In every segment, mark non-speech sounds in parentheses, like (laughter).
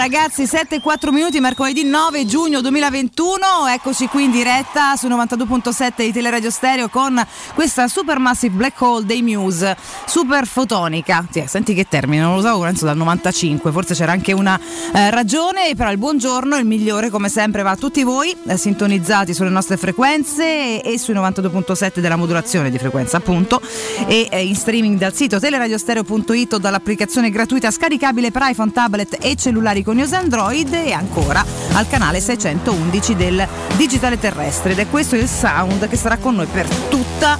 ragazzi, 7 e 4 minuti, mercoledì 9 giugno 2021, eccoci qui in diretta su 92.7 di Teleradio Stereo con questa Supermassive Black Hole dei Muse, super fotonica, sì, senti che termine, non lo so, penso dal 95, forse c'era anche una eh, ragione, però il buongiorno, il migliore come sempre va a tutti voi, eh, sintonizzati sulle nostre frequenze e, e sui 92.7 della modulazione di frequenza appunto e eh, in streaming dal sito teleradiostereo.it o dall'applicazione gratuita scaricabile per iPhone, tablet e cellulari con iOS Android e ancora al canale 611 del Digitale Terrestre ed è questo il sound che sarà con noi per tutta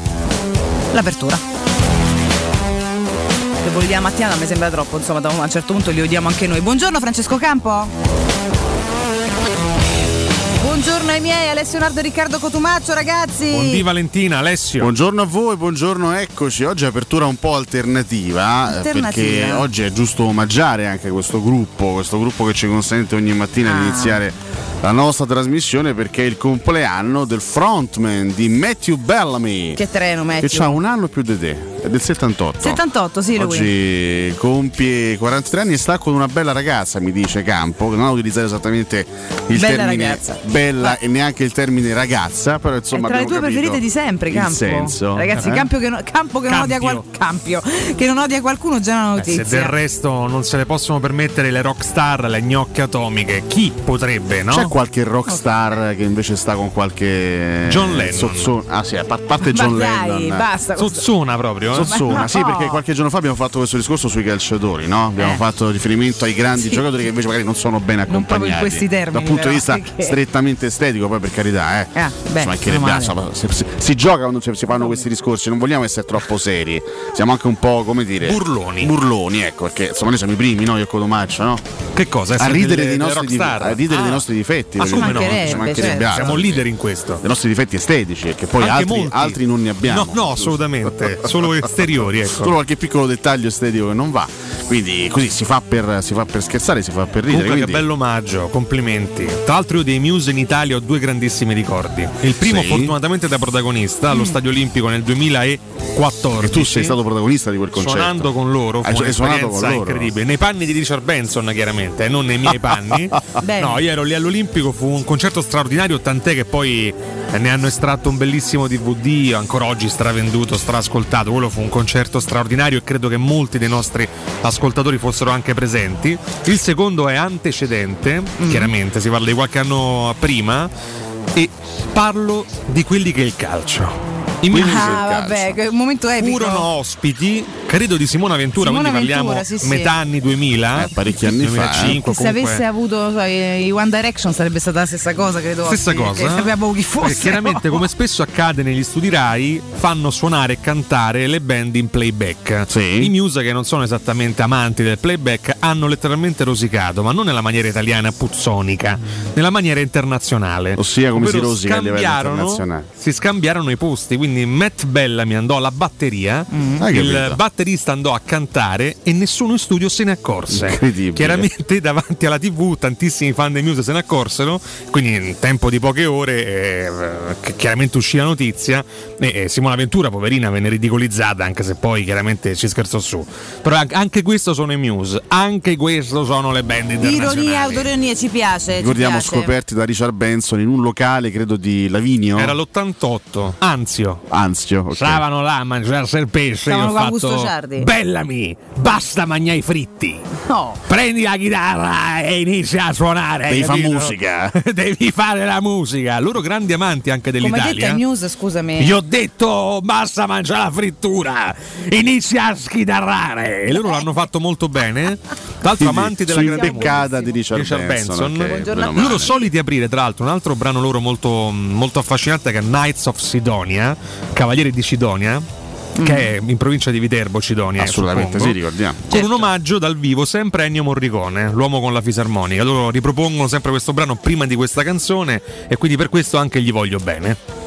l'apertura. Se vogliamo mattina mi sembra troppo, insomma, da un a un certo punto li odiamo anche noi. Buongiorno Francesco Campo. Buongiorno ai miei, Alessio Nardo e Riccardo Cotumaccio, ragazzi. Buondì Valentina, Alessio. Buongiorno a voi, buongiorno, eccoci. Oggi è apertura un po' alternativa, eh, Alternativa. perché oggi è giusto omaggiare anche questo gruppo, questo gruppo che ci consente ogni mattina Ah. di iniziare la nostra trasmissione perché è il compleanno del frontman di Matthew Bellamy. Che treno, Matthew. Che ha un anno più di te, è del 78. 78, sì, lui. Oggi compie 43 anni e sta con una bella ragazza, mi dice Campo, che non ha utilizzato esattamente il Bella termine ragazza. bella e neanche il termine ragazza, però insomma è tra le tue preferite di sempre, il Campo. senso. Ragazzi, Eh? Campo che, no- Campo che non odia qual- Campio, che non odia qualcuno già una Eh, se notizia. del resto non se le possono permettere le rockstar, le gnocche atomiche, chi potrebbe, no? C'è qualche rockstar che invece sta con qualche John Lennon. Sozzona. Ah sì, a par- parte Ma John dai, Lennon. basta. Sozzona proprio. Eh? Sozzona, no. sì, perché qualche giorno fa abbiamo fatto questo discorso sui calciatori, no? Abbiamo Eh. fatto riferimento ai grandi (laughs) Sì. giocatori che invece magari non sono ben Non proprio in accompagnati. questi termini, Dal punto però, di vista (laughs) perché- strettamente estetico, poi per carità, eh. Ah, beh, Ci mancherebbe meno altro, male. ma se- se- si gioca quando si fanno questi discorsi, non vogliamo essere troppo seri. Siamo anche un po', come dire. Burloni. Burloni, ecco, perché insomma noi siamo i primi, no? Io e Codomaccio, no? Che cosa? A ridere, delle- dei nostri, dif- a ridere Ah, dei nostri difetti. Ma come no? certo. Siamo leader in questo. dei nostri difetti estetici, perché poi altri, altri non ne abbiamo. No, no, assolutamente. Solo (laughs) esteriori, ecco. Solo qualche piccolo dettaglio estetico che non va. Quindi così si fa per, si fa per scherzare, si fa per ridere. Comunque che quindi- bello omaggio, complimenti. Tra l'altro io dei Muse in Italia ho due grandissimi ricordi. Il primo Sì. fortunatamente da protagonista allo Stadio Olimpico nel 2014. E tu sei stato protagonista di quel concerto. Suonando con loro, fu Hai- suonato con loro? incredibile. Nei panni di Richard Benson, chiaramente, eh, non nei miei panni. (laughs) No, io ero lì all'Olimpico, fu un concerto straordinario, tant'è che poi ne hanno estratto un bellissimo DVD, ancora oggi stravenduto, strascoltato. Quello fu un concerto straordinario e credo che molti dei nostri ascoltatori fossero anche presenti. Il secondo è antecedente, Mm. chiaramente, si parla di qualche anno prima. E parlo di quelli che è il calcio. Ah, calcio. vabbè, un momento epico. furono ospiti, credo di Simona Ventura, Simona quindi parliamo Ventura, sì, sì. metà anni 2000, Eh, parecchi anni fa, 2005 Se comunque. avesse avuto so, i One Direction sarebbe stata la stessa cosa, credo. Stessa cosa. Che sappiamo chi fosse. chiaramente, come spesso accade negli studi Rai, fanno suonare e cantare le band in playback. Sì. I Muse, che non sono esattamente amanti del playback, hanno letteralmente rosicato, ma non nella maniera italiana puzzonica, nella maniera internazionale. Ossia come si Ovvero rosica a livello internazionale. Si scambiarono i posti, quindi Matt Bellamy andò alla batteria, Hai il batterista andò a cantare e nessuno in studio se ne accorse. Incredibile. Chiaramente (laughs) davanti alla TV tantissimi fan dei Muse se ne accorsero, quindi in tempo di poche ore eh, chiaramente uscì la notizia e eh, Simona Ventura, poverina, venne ridicolizzata anche se poi chiaramente ci scherzò su. Però an- anche questo sono i Muse, anche questo sono le band internazionali. Ironia, autoironia, ci piace. ci Ricordiamo piace. scoperti da Richard Benson in un locale, credo di Lavinio. Era l'88, Anzio. Anzio. ok. Stavano là a mangiarsi il pesce. Stavano con Augusto fatto Ciardi. Bellami, basta mangiare i fritti. No. Prendi la chitarra e inizia a suonare. Devi fare musica. (laughs) Devi fare la musica. Loro grandi amanti anche Come hai detto dell'Italia. News, scusami. Gli ho detto basta mangiare la frittura, inizia a schitarrare. E loro l'hanno fatto molto bene. Tra l'altro, amanti della grande imbeccata di Richard, Richard Benson. ok, Buongiorno meno a male. Loro soliti aprire, tra l'altro, un altro brano loro molto, molto affascinante che è Knights of Sidonia, Cavalieri di Sidonia, che è in provincia di Viterbo, Sidonia. eh, Assolutamente suppongo. sì, ricordiamo. Con un omaggio dal vivo sempre a Ennio Morricone, l'uomo con la fisarmonica. Loro ripropongono sempre questo brano prima di questa canzone e quindi per questo anche gli voglio bene.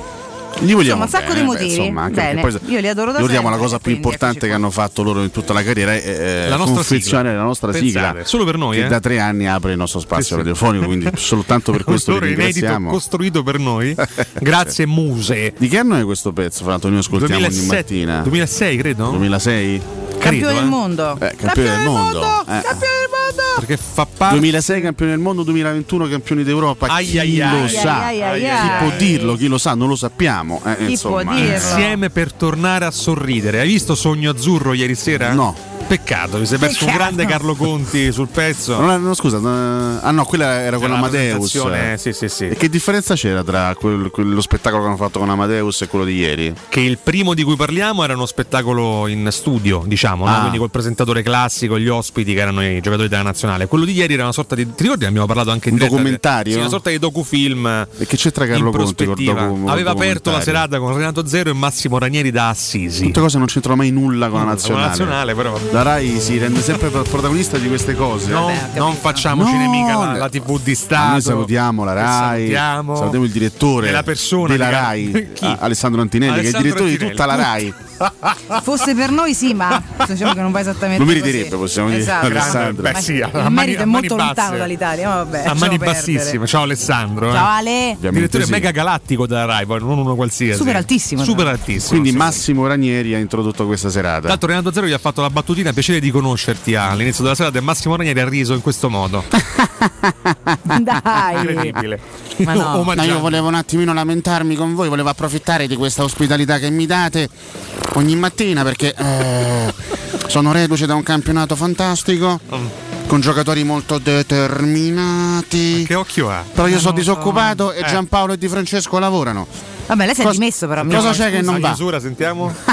Gli vogliamo Insomma, un sacco bene, di beh, motivi. insomma, anche Bene. poi Io li adoro da ricordiamo la cosa più importante che hanno fatto loro in tutta la carriera è eh, La nostra confezionare sigla. la nostra Pensate, sigla solo per noi, che eh? da tre anni apre il nostro spazio Sì, sì. radiofonico quindi (laughs) soltanto per questo Loro vi ringraziamo costruito per noi. (laughs) Grazie Muse. di che anno è questo pezzo Fra Antonio ascoltiamo ogni 2007, mattina 2006 credo? 2006? Campione Credo, del eh. mondo. Eh, campione del mondo. Eh. Campione del mondo. Perché fa parte 2006 campioni del mondo, 2021 campioni d'Europa. Ai, chi ai, lo Ai, sa? ai, ai, Chi ai. può dirlo? Chi lo sa? Non lo sappiamo. Eh, Chi insomma, può dirlo? insieme per tornare a sorridere. Hai visto Sogno Azzurro ieri sera? No. Peccato, mi sei perso un grande Carlo Conti sul pezzo. Non è- no, scusa, eh, ah no, quella era con C'era la Amadeus. presentazione, Sì, sì, sì. E che differenza c'era tra quel- quello spettacolo che hanno fatto con Amadeus e quello di ieri? Che il primo di cui parliamo era uno spettacolo in studio, diciamo, no? Ah. quindi col presentatore classico, gli ospiti che erano i giocatori della nazionale. Quello di ieri era una sorta di. Ti ricordi? Abbiamo parlato anche in Un documentario? Sì, una sorta di docufilm. E che c'entra Carlo Conti col docu- Aveva aperto la serata con Renato Zero e Massimo Ranieri da Assisi. Tutte cose non c'entrano mai nulla con la Con la nazionale. nazionale, però. La Rai si rende sempre pro- protagonista di queste cose. No, Vabbè, non facciamoci No, nemica la, la TV di Stato. Noi salutiamo la Rai, salutiamo. salutiamo il direttore della di- Rai, (laughs) Chi? a- Alessandro Antinelli, Alessandro che è il direttore Antinelli. di tutta la Rai. (laughs) (laughs) Fosse per noi sì, ma diciamo che non va esattamente Lo così. meriterebbe, possiamo dire, Esatto. Alessandro. Beh, Ma sì, a il mani- merito è molto basse. lontano dall'Italia, ma vabbè. A mani bassissime. Ciao Alessandro. eh. Ciao Ale. Ovviamente Direttore sì. mega galattico della Rai, non uno qualsiasi. Super altissimo, Super altissimo. Quindi. Massimo Ranieri ha introdotto questa Tra serata. l'altro Renato Zero gli ha fatto la battutina piacere di conoscerti all'inizio della serata e Massimo Ranieri ha riso in questo modo. (laughs) Dai. Incredibile. Ma no. (laughs) Omaggiando. volevo un attimino lamentarmi con voi, volevo approfittare di questa ospitalità che mi date ogni mattina perché eh, sono reduce da un campionato fantastico con giocatori molto determinati. Che occhio ha? Però io sono non lo so. disoccupato e Eh. Giampaolo e Di Francesco lavorano. Vabbè, lei si è Cosa- dimesso però. cosa c'è che non va? chiusura sentiamo. (laughs)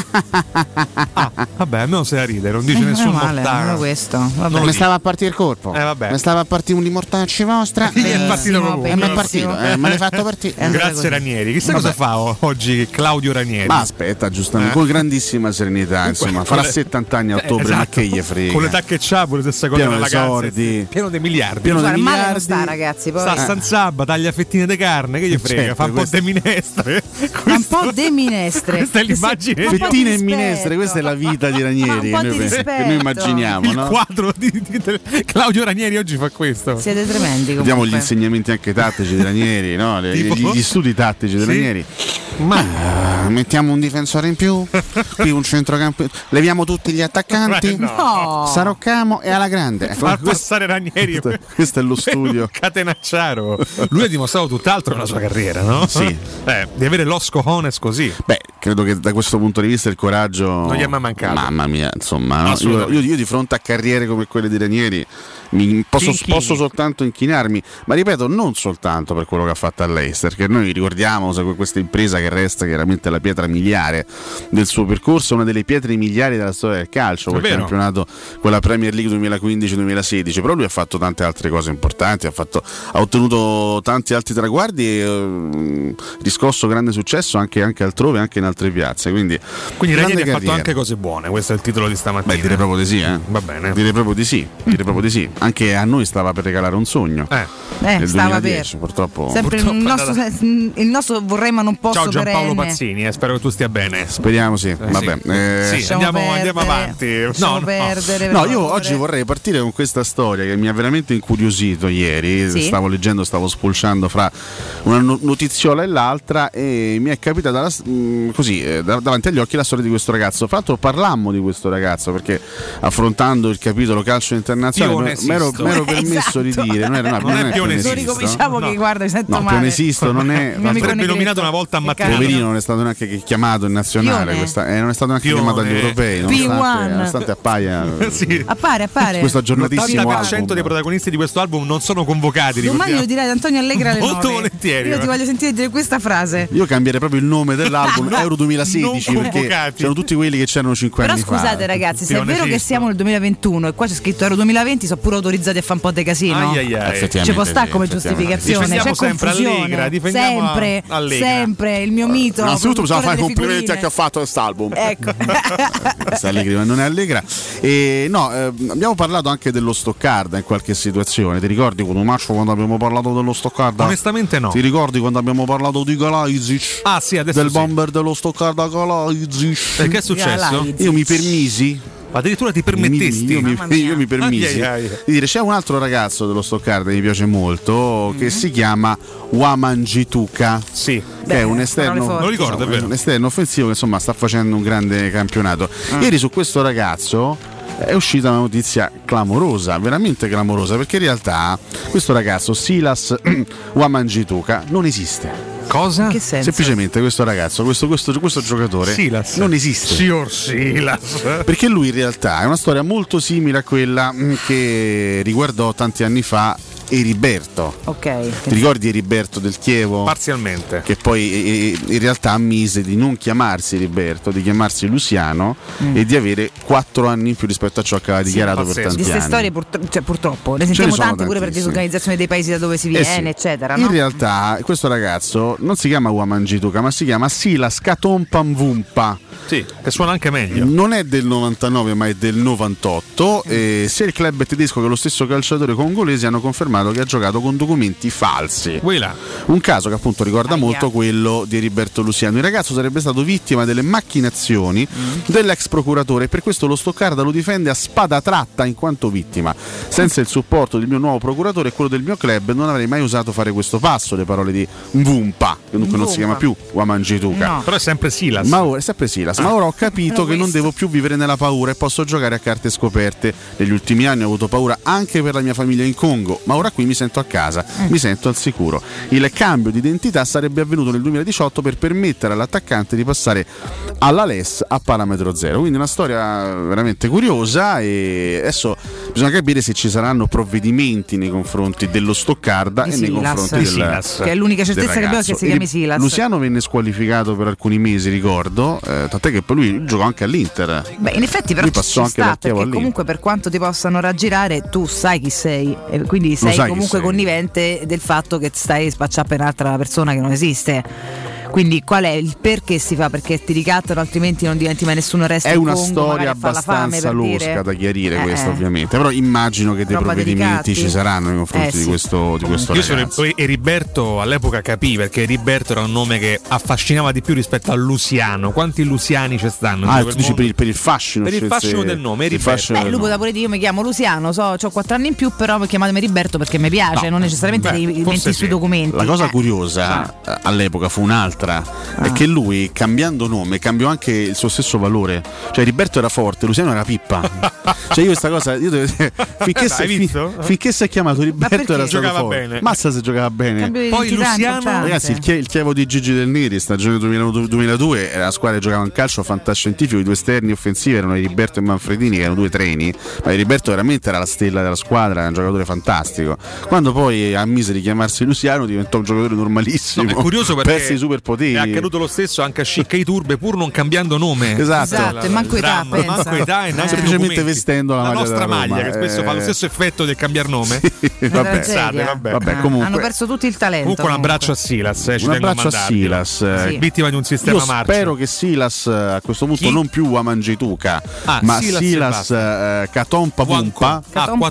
ah, vabbè, a me non se la ride, non dice Eh, nessun meno male, mortale. non questo. Non Vabbè. lo Mi stava a partire il colpo. Eh, vabbè. Mi stava a partire un di mortacci vostra. Gli (laughs) è e- partito comunque. E mi è partito, eh, me l'hai fatto partire. Eh, Grazie. Ranieri. Chissà cosa fa oggi Claudio Ranieri. Ma aspetta, giustamente, Eh. con grandissima serenità, insomma, farà 70 anni a ottobre, Eh, ma esatto. che gli frega. Con l'età che c'ha, pure stessa cosa Pieno soldi. Pieno di miliardi. Pieno non miliardi. sta, ragazzi. Poi. Sta a San Sabba, taglia fettine di carne, che gli frega? Certo, fa un po' questo- di minestre. Ma un po' de minestre. Questa è l'immagine. Fettine e minestre, questa è la vita di Ranieri che un po' noi, di che noi immaginiamo, Il no? quadro di, di- di- Claudio Ranieri oggi fa questo. Siete tremendi Vediamo comunque. gli insegnamenti anche tattici di Ranieri, no? Le- Tipo? gli, gli studi tattici di Sì. Ranieri. Ma mettiamo un difensore in più, qui un centrocampo, leviamo tutti gli attaccanti, Ma (laughs) no. Saroccamo e alla grande. Ecco, far questo, passare Ranieri. questo- questo è lo (laughs) studio. Catenacciaro. Lui ha dimostrato tutt'altro nella sua carriera, no? Sì. Eh, avere los cojones così. Beh, credo che da questo punto di vista il coraggio Non gli è mai mancato. Mamma mia, insomma, no? io, io- io di fronte a carriere come quelle di Ranieri mi posso, posso soltanto inchinarmi, ma ripeto, non soltanto per quello che ha fatto all'Eister, che noi ricordiamo questa impresa che resta chiaramente la pietra miliare del suo percorso, una delle pietre miliari della storia del calcio, quel campionato, quella Premier League 2015-2016, però lui ha fatto tante altre cose importanti, ha, fatto- ha ottenuto tanti altri traguardi e eh, riscosso grande successo anche, anche altrove, anche in altre piazze. Quindi, Quindi Ranieri ha fatto anche cose buone. Questo è il titolo di stamattina. Beh, direi proprio di sì, eh. Va bene. Direi proprio di sì, direi proprio di sì. Anche a noi stava per regalare un sogno. Eh. Eh, nel stava 2010, per. purtroppo. Sempre il Purtroppo è nostro, il nostro vorrei ma non posso Ciao Giampaolo perenne. Pazzini, eh, spero che tu stia bene. Speriamo sì. Vabbè. sì. eh, Sì. Andiamo- andiamo avanti. No, no. perdere, per No, io favore. oggi vorrei partire con questa storia che mi ha veramente incuriosito ieri. Sì? Stavo leggendo, stavo spulciando fra una no- notiziola e l'altra e mi è capitata la- mh, così eh, da- davanti agli occhi la storia di questo ragazzo. Fra l'altro parlammo di questo ragazzo perché affrontando il capitolo calcio internazionale Pione mi ero Sisto. mi ero permesso (laughs) Esatto. di dire, non, era, no, Non è non Pione Lo Sisto. ricominciamo No. che guarda, mi sento No, male. Pionesisto non è. (laughs) Amico Sarebbe nominato una volta a cazzo. Poverino non è stato neanche chiamato in nazionale, questa- eh, non è stato neanche Pione. chiamato agli europei, nonostante, P1. nonostante appaia (laughs) Sì. Appare, appare. questo aggiornatissimo L'80% album. dei protagonisti di questo album non sono convocati. Domani lo direi ad Antonio Allegra alle Molto 9. volentieri, Io ti eh. voglio sentire dire questa frase. Io cambierei proprio il nome dell'album Euro 2016 non perché convocati. c'erano tutti quelli che c'erano 5 Però anni scusate fa. ragazzi, se è vero che siamo nel 2021 e qua c'è scritto Euro 2020, sono pure autorizzati a fare un po' di casino. Ai, ai, ai. Effettivamente Ci può stare come giustificazione, Difendiamo c'è sempre confusione. Allegra, difendiamo sempre, Allegra. sempre il mio mito. Innanzitutto bisogna fare i complimenti a chi ha fatto quest'album. Ecco. (laughs) Questa Allegri, ma non è allegra. E no, eh, abbiamo parlato anche dello Stoccarda in qualche situazione. Ti ricordi con un macio quando abbiamo parlato dello Stoccarda? Onestamente no. Ti ricordi quando abbiamo parlato di Galaizic? Ah sì, adesso del sì. bomber dello Stoccarda Galaizic? E che è successo? Galai. Io mi permisi Addirittura ti permettesti. Io mi, mia. io mi permisi Ai, ai, ai. di dire c'è un altro ragazzo dello Stoccarda che mi piace molto che si chiama Wamangituka Sì. che è un esterno, lo ricordo, è vero. un esterno offensivo che insomma sta facendo un grande campionato. Ah. Ieri su questo ragazzo è uscita una notizia clamorosa, veramente clamorosa, perché in realtà questo ragazzo Silas (clears throat) Wamangituka non esiste. Cosa? In che senso? Semplicemente questo ragazzo, questo, questo- questo giocatore Silas. non esiste. Signor Silas. Perché lui in realtà è una storia molto simile a quella mm, che riguardò tanti anni fa Eriberto. Ok. Ti ricordi Eriberto del Chievo? Parzialmente. che poi eh, eh, in realtà ammise di non chiamarsi Eriberto, di chiamarsi Luciano e di avere quattro anni in più rispetto a ciò che aveva dichiarato per pazzesco. tanti Di queste anni. storie purtro- cioè, purtroppo ne sentiamo tante pure per tantissime. disorganizzazione dei paesi da dove si Eh viene, sì. eccetera. In no? realtà questo ragazzo non si chiama Wamangituka, ma si chiama Silas Katompamvumpa. Sì, che suona anche meglio. Non è del 99 ma è del 98 e sia il club tedesco che lo stesso calciatore congolese hanno confermato che ha giocato con documenti falsi. Là. Un caso che appunto ricorda Aia. molto quello di Heriberto Luciano. Il ragazzo sarebbe stato vittima delle macchinazioni dell'ex procuratore e per questo lo Stoccarda lo difende a spada tratta in quanto vittima. Senza il supporto del mio nuovo procuratore e quello del mio club non avrei mai osato fare questo passo, le parole di Mvumpa, che dunque non si chiama più Wamangituka. No. Però è sempre Silas. Ma ora, è sempre Silas, ma ora ho capito che non devo più vivere nella paura e posso giocare a carte scoperte. Negli ultimi anni ho avuto paura anche per la mia famiglia in Congo, ma ora qui mi sento a casa, mi sento al sicuro. Il cambio di identità sarebbe avvenuto nel 2018 per permettere all'attaccante di passare alla LES a parametro zero. Quindi una storia veramente curiosa e adesso bisogna capire se ci saranno provvedimenti nei confronti dello Stoccarda Di e nei confronti del Silas. Che è l'unica certezza che abbiamo che si chiami E Silas. Luciano venne squalificato per alcuni mesi, ricordo, eh, tant'è che poi lui giocò anche all'Inter. Beh, in effetti però Lui passò anche sta perché all'Inter. comunque per quanto ti possano raggirare tu sai chi sei e quindi sei chi comunque sei. connivente del fatto che stai spacciando per un'altra persona che non esiste. Quindi qual è il perché si fa? Perché ti ricattano altrimenti non diventi mai nessuno resta È una Congo, storia abbastanza losca dire. da chiarire Eh, questa eh. ovviamente, però immagino che dei Roba provvedimenti delicati. ci saranno nei confronti Eh, di sì. questo, di questo Io sono ragazzo. Eriberto all'epoca capì perché Eriberto era un nome che affascinava di più rispetto a Luciano. Quanti Luciani ci stanno? Ah, tu per dici per il, per il fascino. Per il fascino del nome, fascino Beh, lui poteva pure dire io mi chiamo Luciano, so, ho 4 anni in più, però chiamatemi Riberto perché mi piace, No. non necessariamente Beh, devi menti sì. sui documenti. La cosa Eh. curiosa eh, all'epoca fu un'altra, Ah. è che lui cambiando nome cambiò anche il suo stesso valore. Cioè Riberto era forte, Luciano era pippa. (laughs) cioè io questa cosa, io devo dire, finché, Hai si, fin- finché si è chiamato Riberto era stato forte. bene. Mazza se giocava bene. Cambio Poi Luciano-. Ragazzi, il, chie- il Chievo di Gigi Del Neri, stagione 2001-2002, era la squadra che giocava in calcio fantascientifico, i due esterni offensivi erano Heriberto e Manfredini, che erano due treni, ma Heriberto veramente era la stella della squadra, era un giocatore fantastico. Quando poi ammise di chiamarsi Luciano diventò un giocatore normalissimo, No, è curioso (laughs) perché perse i superpoteri. è accaduto lo stesso anche a Scicca i Turbe pur non cambiando nome. Esatto. Esatto, e manco età, manco età e neanche Semplicemente vestendo la maglia nostra Roma, maglia che spesso fa lo eh. stesso effetto del cambiar nome. (laughs) Una vabbè. tragedia. vabbè. Vabbè, Ah, comunque- hanno perso tutto il talento. Comunque un abbraccio a Silas, eh, ci Un a abbraccio a mandarglielo. Silas. eh, Sì. Vittima di un sistema Io marcio. spero che Silas eh, a questo punto Chi? non più Wamangituka, Ah, ma Silas e eh, Wanko. Wumpa. Ah, Katompa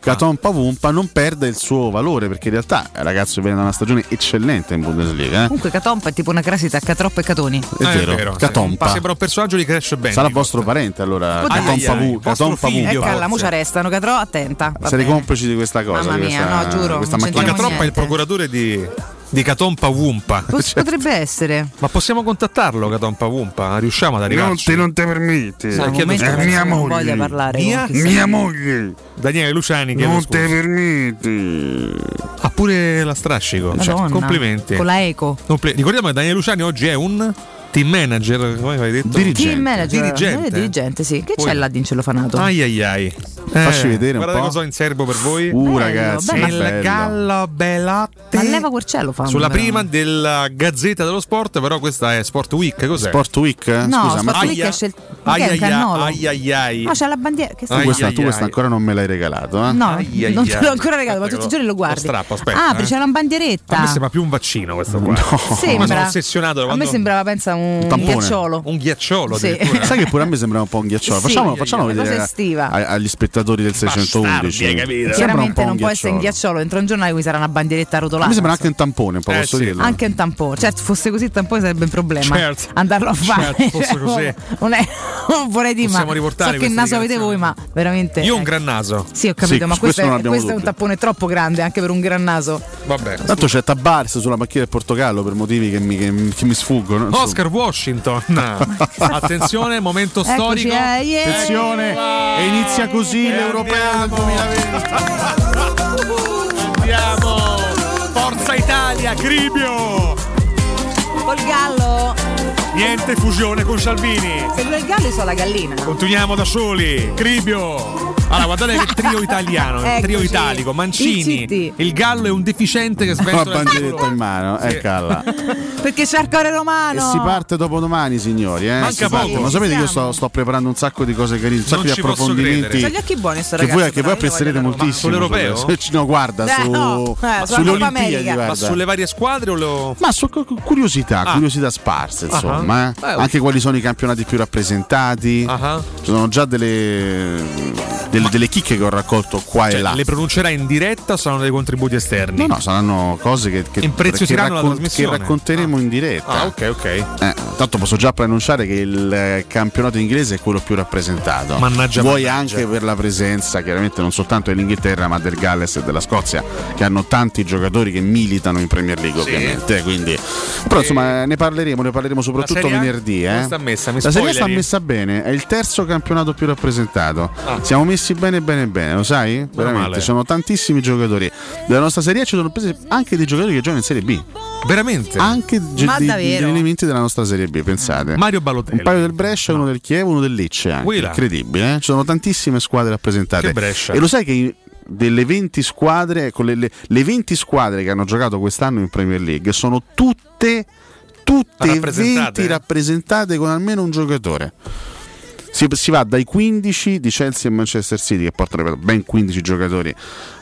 Quatompa Wumpa. Non perde il suo valore perché in realtà ragazzo che viene da una stagione eccellente in Bundesliga. eh. Comunque Catompa è tipo una crasi tra Catroppa e Catoni. È Eh, vero, sì. Catompa. Sembra un personaggio di Crash Band. Sarà vostro parente allora. Catompa Vostro Catompa figlio. Ecco, alla mucia restano, Catrò, attenta. Sarei complici di questa cosa. Mamma mia, no, giuro, questa La Catroppa è il procuratore di, di Catompa Wumpa. Pot- (laughs) Potrebbe essere. Ma possiamo contattarlo, Catompa Wumpa? Riusciamo ad arrivarci? non te permetti. Sì, Al chiedo momento scusa. penso mia che non moglie. voglia parlare Mia? Mia moglie Daniele Luciani, chiedo non te permetti. Ha pure la strascico. Madonna. Complimenti. Con la eco. Comple- Ricordiamo che Daniele Luciani oggi è un team manager, come hai detto? Dirigente. Team manager. Dirigente. Eh, dirigente, sì. Che Poi- c'è là di incellofanato? Ai ai ai. Facci vedere un Guardate po'. cosa ho in serbo per voi. Uh, Bello, ragazzi, bello. Il bello. gallo belatte. Ma leva quel cielo fa. Sulla però. prima della Gazzetta dello Sport, però questa è Sport Week, cos'è? Sport Week? No, Scusa, ma Sport tu, Week Aia. esce il- ma che è un Ai ai ai ai ai. No, c'è la bandiera. Che sta Ai, questa, tu questa ancora non me l'hai regalato, eh? No, Ai, ai, non te l'ho ancora regalato, ma tutti i giorni lo lo guardi. strappo, aspetta, Apri, eh. c'è una bandieretta. A me sembra più un vaccino questo qua. Sembra. Ma sono ossessionato da A me quando- sembrava, pensa, un, Un tampone. ghiacciolo. Un ghiacciolo Sì. Sai che pure a me sembra un po' un ghiacciolo. Sì, Facciamo, facciamo vedere a- agli spettatori del 611. Bastardi, hai capito? Chiaramente non può essere un ghiacciolo. dentro un giornale qui sarà una bandieretta A rotolata. me sembra anche un tampone, un po' Eh, posso sì. dirlo. Anche un tampone, certo, fosse così il tampone sarebbe un problema. Certo. Andarlo a fare. Certo, fosse così. (laughs) Non, è, non (laughs) vorrei dire, Possiamo ma riportare so che naso avete voi, ma veramente. Io ho un ecco. gran naso. Sì, ho capito, ma questo è, abbiamo questo è un tappone troppo grande anche per un gran naso. Vabbè. Tanto c'è Tabares sulla macchina del Portogallo per motivi che mi, che- che mi sfuggono. Oscar Washington. (laughs) (laughs) Attenzione, momento Eccoci, storico. eh, yeah. Attenzione, e inizia così E l'Europeo del andiamo. 2020. (laughs) Andiamo. Forza Italia, Cribio. Col gallo. Niente fusione con Salvini. Se lui è il gallo, io so la gallina. Continuiamo da soli. Cribio. Allora, guardate che trio (laughs) italiano, il trio Eccoci. italico. Mancini. Il Il, gallo è un deficiente che la sventola il bandieretta in mano, Sì. eccola. (laughs) Perché c'è il cuore E romano. si parte dopo domani, signori. Eh? Manca Si parte. poco. Ma sapete che io sto, sto preparando un sacco di cose carine, un sacco Non di approfondimenti. C'ha gli occhi buoni sto Che ragazzo. voi, che voi apprezzerete la moltissimo. Sull'europeo? sulle- (laughs) se- No, guarda, Eh, su, no, eh, sulle Olimpiadi. Ma sulle varie squadre o lo. Ma su cu- curiosità, Ah. curiosità sparse, insomma. Ah. eh. Eh, Anche quali sono i campionati più rappresentati. Ah. Ci sono già delle, delle, delle chicche che ho raccolto qua e Cioè, là. le pronuncerai in diretta o saranno dei contributi esterni? No, no, saranno cose che, che, che la raccon- trasmissione. che racconteremo in diretta. Ah, ok, ok. Eh, tanto posso già preannunciare che il eh, campionato inglese è quello più rappresentato. Mannaggia, Vuoi mannaggia. anche per la presenza, chiaramente non soltanto dell'Inghilterra, ma del Galles e della Scozia, che hanno tanti giocatori che militano in Premier League, Sì. ovviamente. Quindi. Però insomma ne parleremo, ne parleremo soprattutto venerdì. Eh. sta messa? Mi la Serie sta messa bene, è il terzo campionato più rappresentato. Ah. Siamo messi bene, bene, bene, lo sai? Veramente, male. sono tantissimi giocatori. Della nostra Serie A ci sono presi anche dei giocatori che giocano in Serie B Veramente? anche Ma di- degli elementi della nostra Serie B, pensate. Mario Balotelli. Un paio del Brescia, uno del Chievo, uno del Lecce anche. Incredibile, eh? Ci sono tantissime squadre rappresentate. Che Brescia. E lo sai che delle 20 squadre, con le, le- le 20 squadre che hanno giocato quest'anno in Premier League sono tutte, tutte Rappresentate? 20 rappresentate con almeno un giocatore. Si, si va dai 15 di Chelsea e Manchester City che portano ben 15 giocatori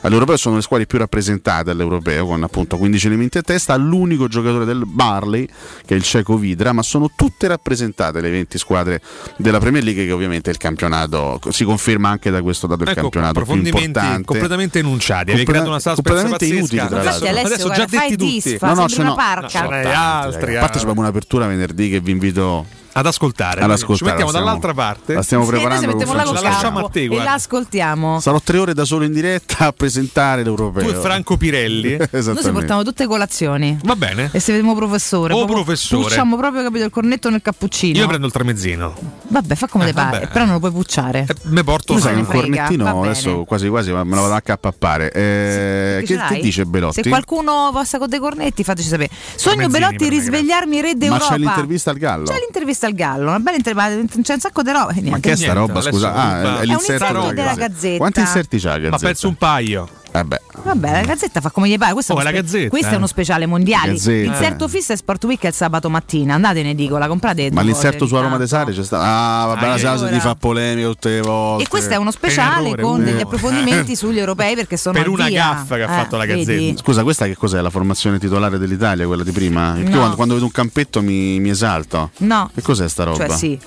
all'europeo, sono le squadre più rappresentate all'europeo con appunto 15 elementi a testa, all'unico giocatore del Barley che è il cieco Vidra, ma sono tutte rappresentate le 20 squadre della Premier League che ovviamente il campionato, si conferma anche da questo dato il Ecco qua, campionato più importante. completamente enunciati. Avevi creato una suspense completamente pazzesca. inutili, tra l'altro. Alessio Adesso guarda, già detti tutti. disfa, No, no, ce una parca. no, ce n'è altri. A parte eh. abbiamo un'apertura venerdì che vi invito Ad ascoltare. ad Ci ascoltare. mettiamo la stiamo- dall'altra parte. La stiamo Sì, preparando. ci mettiamo con La Francesco. lasciamo a te, e guarda. la ascoltiamo. Sarò tre ore da solo in diretta a presentare l'europeo. Tu e Franco Pirelli. (laughs) Noi ci portiamo tutte colazioni. Va bene. E se vediamo professore, Oh, proprio professore. Pucciamo proprio capito il cornetto nel cappuccino. Io prendo il tramezzino. Vabbè, fa come Eh, te pare, però non lo puoi pucciare. E me porto Tu se sai un frega, cornettino va bene. adesso quasi quasi me lo vado a accappare. Eh, Ce che, che dice Belotti? Se qualcuno passa con dei cornetti, fateci sapere. Sogno Tramezzini, Belotti risvegliarmi re Ma d'Europa. c'è l'intervista al Gallo. C'è l'intervista al Gallo, una bella intervista, c'è un sacco di roba. e Ma niente. che è sta Niente, roba? Scusa, ah, è È l'inserto inserto della della Gazzetta. Quanti inserti c'ha Ma penso un paio. Eh beh, Vabbè, la Gazzetta fa come gli pare. Questo, Oh, è, uno Gazzetta, questo eh. è uno speciale mondiale. Gazzetta. L'inserto fisso è Sport Week è il sabato mattina. Andate in edicola, comprate. ma l'inserto su Roma de tanto. Sare c'è sta. Ah, vabbè, Ah, la Sala allora. ti fa polemica tutte le volte. E questo è uno speciale errore, con degli approfondimenti (laughs) sugli europei perché sono Per una via. gaffa che ha fatto la vedi? Gazzetta. Scusa, questa che cos'è? La formazione titolare dell'Italia, quella di prima? No. quando, quando vedo un campetto mi, mi esalto. No. Che cos'è sta roba? Cioè sì.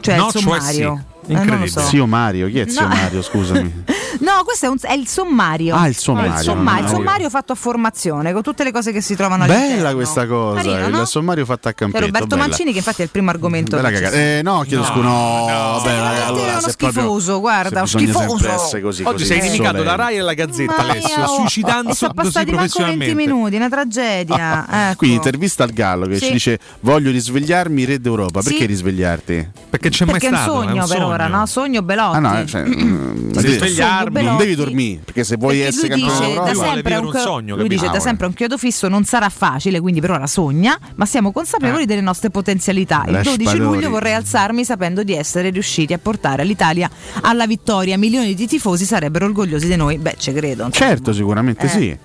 Cioè No, il cioè sommario. Eh, non lo Incredibile. so. Zio Mario, chi è zio No. Mario? Scusami. (laughs) No, questo è, un- è il sommario. Ah, il sommario. il sommario, il Ah, sommario fatto a formazione con tutte le cose che si trovano Bella all'interno. questa cosa, Carino, il no? sommario fatto a C'è campetto. Roberto bella. Mancini che infatti è il primo argomento Bella cagata. Eh, no, chiedo No, scusa. No, no. vabbè, Veramente allora, uno se proprio- schifoso, guarda, schifoso. così, Oggi così sei inimicato solenni. da Rai e la Gazzetta, Alessio, io- suicidandosi e sono passati manco 20 professionalmente. minuti, una tragedia. ecco. Quindi intervista al Gallo che Sì. ci dice voglio risvegliarmi re d'Europa. Perché risvegliarti? Perché c'è mai Perché è un stato? sogno per ora, no? Sogno Belotti. Ah no, cioè, mm, Devi svegliarmi. non devi dormire, perché se vuoi Perché essere campione d'Europa da sempre, è un, un sogno, lui capito? dice Ah, da sempre un chiodo fisso non sarà facile, quindi per ora sogna, ma siamo consapevoli Eh. delle nostre potenzialità. Il La 12 spadori. luglio vorrei alzarmi sapendo di essere riusciti a portare l'Italia alla vittoria. Milioni di tifosi sarebbero orgogliosi di noi. Beh, ci credo. insomma. Certo, sicuramente Eh. sì.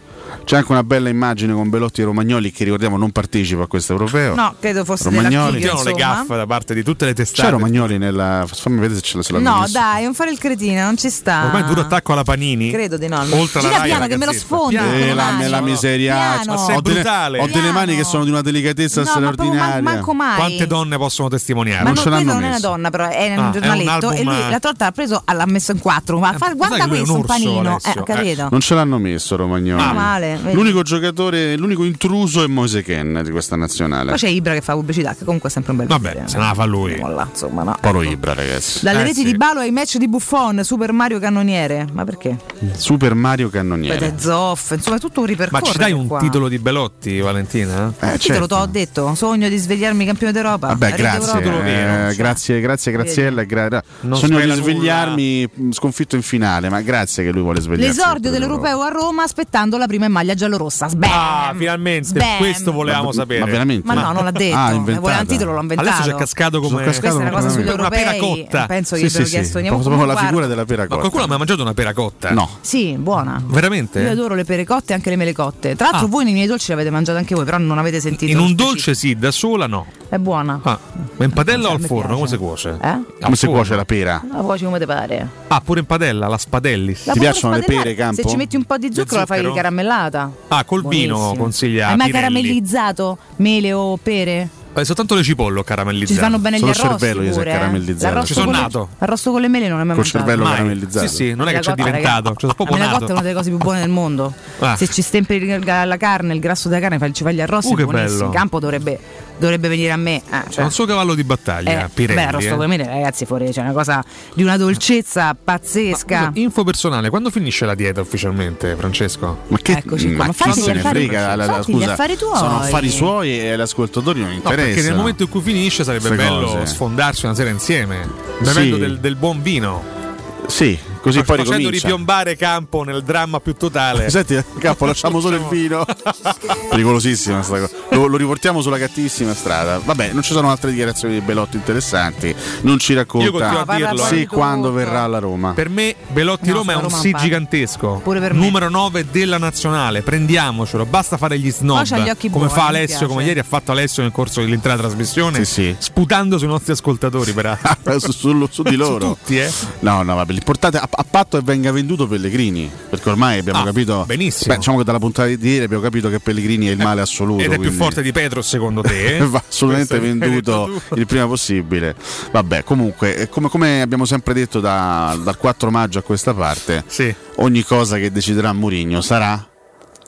C'è anche una bella immagine con Belotti e Romagnoli che ricordiamo non partecipa a questo europeo. No, credo fosse Romagnoli. della Figa, le gaffe da parte di tutte le testate. C'è Romagnoli nella. Fammi vedere se ce la se No, messo. dai, non fare il cretino, non ci sta. Ormai duro attacco alla Panini. Credo di no. Oltre alla Gira Rai e piano alla che me lo Gazzetta. sfondi. Piano. con Eh, la, la miseria. Piano. Ma sei Ho delle, brutale. ho delle mani che sono di una delicatezza No, ma straordinaria. man- manco mai. Quante donne possono testimoniare? Ma Non non, ce l'hanno quella non è una donna, però è Ah, un è un giornaletto. e lui eh. la torta l'ha preso, l'ha messo in quattro. Ma Eh, guarda questo, un panino. Eh. Non ce l'hanno messo Romagnoli. Ah, vedi. L'unico giocatore, l'unico intruso è Moise Ken di questa nazionale. Poi c'è Ibra che fa pubblicità, che comunque è sempre un bel Vabbè, vedere. se la fa lui. Molla, insomma, no. Poro Ibra, ragazzi. Dalle Eh, reti sì. di Balo ai match di Buffon, Super Mario Cannoniere. Ma perché? Super Mario Poi Cannoniere. De Zoff, insomma, è tutto un Ma ripercorso. ci dai un qua. titolo di Belotti, Valentina? Eh, Il titolo certo. te l'ho detto, sogno di svegliarmi campione d'Europa. Vabbè, Rete grazie, Europa. vero, eh, grazie, grazie Graziella. e gra- Non Sogno di svegliarmi mh, sconfitto in finale, ma grazie che lui vuole svegliarsi. L'esordio dell'Europeo a Roma aspettando la prima in maglia giallorossa. Sbam! Ah, finalmente, Sbam! questo volevamo Ma- sapere. Ma veramente? Ma no, non l'ha detto. Ah, Eh, voleva un titolo, l'ho inventato. Adesso c'è cascato come Sono cascato Questa è una cosa sugli come una pera europei. cotta. Penso Sì, che sì, sì. chiesto andiamo Proprio la guarda. figura della pera Ma cotta. qualcuno ha mai mangiato una pera cotta? No. Sì, buona. Veramente? Io adoro le pere cotte e anche le mele cotte. Tra l'altro, Ah. voi nei miei dolci le avete mangiate anche voi, però non avete sentito. In un dolce sì, da sola no. È buona. Ah, ma in padella o al forno? Come si cuoce? Eh? Come si cuoce la pera? La cuoci come te pare. Ah, pure in padella, la spadellis. La Ti piacciono le pere, Campo? Se ci metti un po' di zucchero, la fai zucchero? Caramellata. Ah, col vino consiglia Hai mai Pirelli. caramellizzato mele o pere? Eh, soltanto le cipolle ho caramellizzate. Ci fanno bene Solo gli arrosti cervello gli è pure, eh. caramellizzato. L'arrosto Ci sono con le- nato. L'arrosto con le mele non è mai Col mangiato. cervello Mai. caramellizzato. Sì, sì, non è che c'è cotta, diventato, ragazzi, c'è proprio la cotta è una delle cose più buone del mondo. Ah. Se ci stemperi il- la carne, il grasso della carne, fai- ci fai gli arrosti, Uh, che buonissimi. bello. Il campo dovrebbe, dovrebbe venire a me. Eh, C'è cioè, un suo cavallo di battaglia, eh, Pirelli. beh, arrosto eh. con le mele, ragazzi, fuori c'è una cosa di una dolcezza pazzesca. Scusa, Info personale, quando finisce la dieta ufficialmente, Francesco? Ma che Eccoci qua, ma ma chi se gli ne affari- frega? La- la- gli scusa, affari tuoi. Sono affari suoi e agli ascoltatori non No, interessa. perché nel momento in cui finisce sarebbe Queste bello cose. sfondarsi una sera insieme, bevendo Sì. del, del buon vino. Sì, così poi facendo ricomincia. ripiombare Campo nel dramma più totale. Senti, (laughs) capo, lasciamo solo il vino. (laughs) Pericolosissima sta cosa. Lo, lo riportiamo sulla cattivissima strada. Vabbè, non ci sono altre dichiarazioni di Belotti interessanti. Non ci racconta a dirlo, parla se di e quando tutto. verrà alla Roma. Per me Belotti No, Roma è un Roma sì parla. gigantesco. Pure per me. Numero 9 della nazionale. Prendiamocelo, basta fare gli snob. Gli occhi come buoni, fa Alessio, come ieri ha fatto Alessio nel corso dell'intera trasmissione. Sì, sì. Sputando sui nostri ascoltatori, peraltro. (laughs) su, su- su di loro. Su tutti, eh. No, no, vabbè, l'importante a, patto che venga venduto Pellegrini, perché ormai abbiamo Ah, capito benissimo. Beh, diciamo che dalla puntata di ieri abbiamo capito che Pellegrini è il male assoluto, Ed è più quindi forte di Petro, secondo te? eh? (laughs) va assolutamente venduto il prima possibile. Vabbè, comunque, eh, come, come abbiamo sempre detto da- dal 4 maggio a questa parte, Sì, ogni cosa che deciderà Mourinho sarà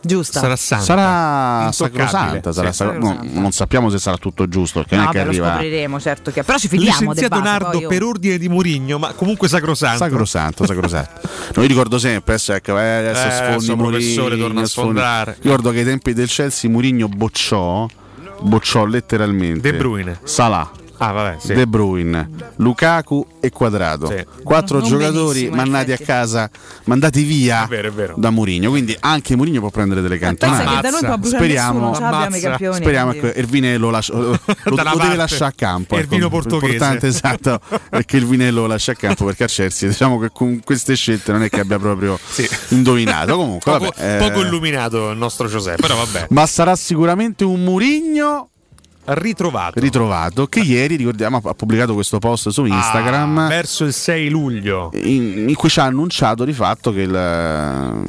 Giusta. sarà santa. sarà sacrosanta, sarà sì. sacro- no, non sappiamo se sarà tutto giusto, perché non No, è che vabbè, lo arriva scopriremo, certo che. Però ci fidiamo Licenziato base, Nardo poi io- per ordine di Murigno, ma comunque sacrosanto. Sacrosanto, sacrosanto. (laughs) No, io ricordo sempre, adesso, ecco, eh, adesso Eh, sfondi adesso professore torna a sfondare. Ricordo che ai tempi del Chelsea Mourinho bocciò, bocciò letteralmente De Bruyne. Salah, Ah, vabbè, sì. De Bruyne, Lukaku e Quadrato. Sì. Quattro Non giocatori mandati a casa, mandati via È vero, è vero. da Mourinho. Quindi anche Mourinho può prendere delle cantonate. Speriamo- nessuno, campioni. Speriamo quindi- che Ervine lo, lascia- (laughs) lo, lo- deve lasciare a campo. Ervino ecco. portoghese. Esatto è (laughs) che il Vinello lo lascia a campo perché a Chelsea diciamo che con queste scelte non è che abbia proprio (laughs) Sì. indovinato. Comunque, Poco, vabbè, eh, poco illuminato il nostro Giuseppe, però vabbè. ma sarà sicuramente un Murigno Ritrovato. ritrovato che ieri ricordiamo ha pubblicato questo post su Instagram Ah, verso il 6 luglio. in, in cui ci ha annunciato di fatto che il, il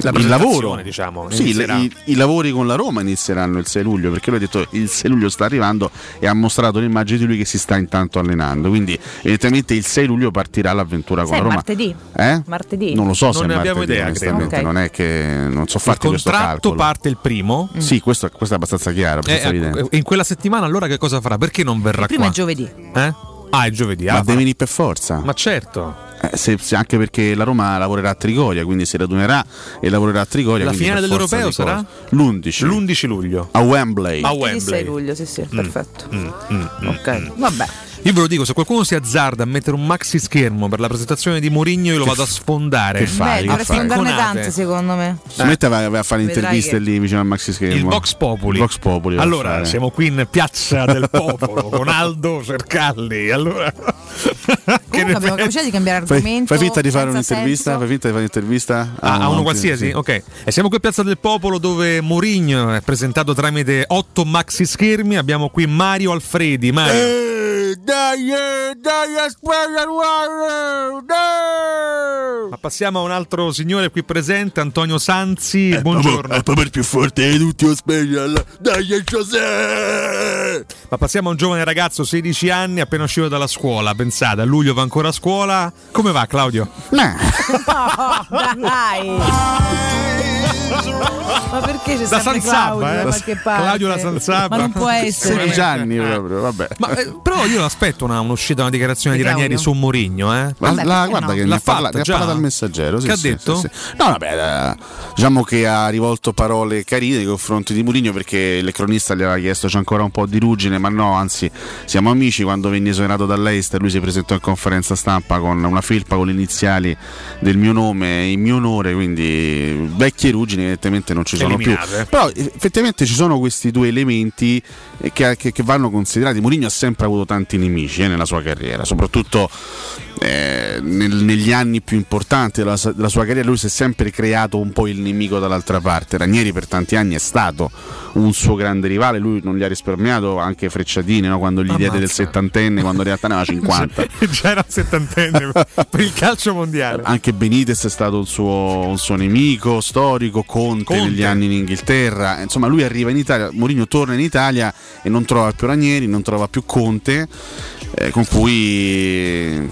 presentazione, lavoro diciamo, sì, i, i lavori con la Roma inizieranno il 6 luglio perché lui ha detto il 6 luglio sta arrivando e ha mostrato l'immagine di lui che si sta intanto allenando quindi evidentemente il 6 luglio partirà l'avventura con la Roma martedì? Eh? Martedì? non lo so Non se ne è abbiamo martedì, idea, credo. non è che non so Il farti questo contratto parte il primo. sì questo, questo è abbastanza chiaro Eh, abbastanza evidente ecco, in quella settimana allora che cosa farà? Perché non verrà Prima qua? è giovedì. Eh? Ah, è giovedì. ma ah, deve venire per forza ma certo. Eh, se- se- anche perché la Roma lavorerà a Trigoria, quindi si radunerà e lavorerà a Trigoria. La finale dell'Europeo sarà? cose. L'11 L'11 luglio. a Wembley. A Wembley. 6 luglio, sì, sì, perfetto. Mm, mm, mm. Ok, vabbè. Io ve lo dico, se qualcuno si azzarda a mettere un maxi schermo per la presentazione di Mourinho, io lo vado a sfondare. che fai? Beh, dovresti fai? Picconate. tante, secondo me. Si mette a, a fare interviste che- lì vicino al maxi schermo. Il Vox Populi. Il Vox Populi Allora, fare. siamo qui in Piazza del Popolo con Aldo Cercalli. Allora, (laughs) Comunque abbiamo capacità di cambiare Fai, argomento. fai finta di fare un'intervista? senso. Fai finta di fare un'intervista? Ah, a uno qualsiasi? sì. Ok. E siamo qui a Piazza del Popolo dove Mourinho è presentato tramite otto maxi schermi. Abbiamo qui Mario Alfredi. Mario. Eh, dai, eh, dai, aspetta, guarda! Ma passiamo a un altro signore qui presente, Antonio Sanzi. Buongiorno. È proprio il più forte di tutti, lo special. Dai, José! Ma passiamo a un giovane ragazzo, 16 anni, appena uscito dalla scuola. Pensate, a luglio va ancora a scuola. Come va, Claudio? Nah. (laughs) No, dai. (laughs) Ma perché c'è Da sempre Claudio eh? da qualche parte? Claudio da Sanzabba. Ma non può essere. 16 anni proprio, vabbè. Ma eh, però io aspetto una, un'uscita, una dichiarazione Di di Ranieri su Mourinho, eh. Vabbè, la- guarda no? che ne L'ha ha, ne ha parlato al messaggero. sì, Che ha sì, detto? sì, sì. No, vabbè, eh, diciamo che ha rivolto parole carine nei confronti di Mourinho perché il cronista gli aveva chiesto c'è ancora un po' di ruggine, ma no, anzi, siamo amici. Quando venne esonerato dall'Eister, lui si presentò in conferenza stampa con una felpa con le iniziali del mio nome in mio onore, quindi vecchie ruggini evidentemente non ci sono Eliminate. più. Però effettivamente ci sono questi due elementi eh, che, che- che vanno considerati. Mourinho ha sempre avuto tanti nemici eh, nella sua carriera, soprattutto eh, nel- negli anni più importanti della, della sua carriera. Lui si è sempre creato un po' il nemico dall'altra parte. Ranieri per tanti anni è stato un suo grande rivale, lui non gli ha risparmiato anche frecciatine no? quando gli diede del Ammazza. settantenne, quando in realtà ne aveva (laughs) 50. Già era settantenne (laughs) per il calcio mondiale. Anche Benitez è stato un suo, un suo nemico storico, Conte, Conte. negli anni in Inghilterra. Insomma, lui arriva in Italia, Mourinho torna in Italia e non trova più Ranieri, non trova più Conte, eh, con cui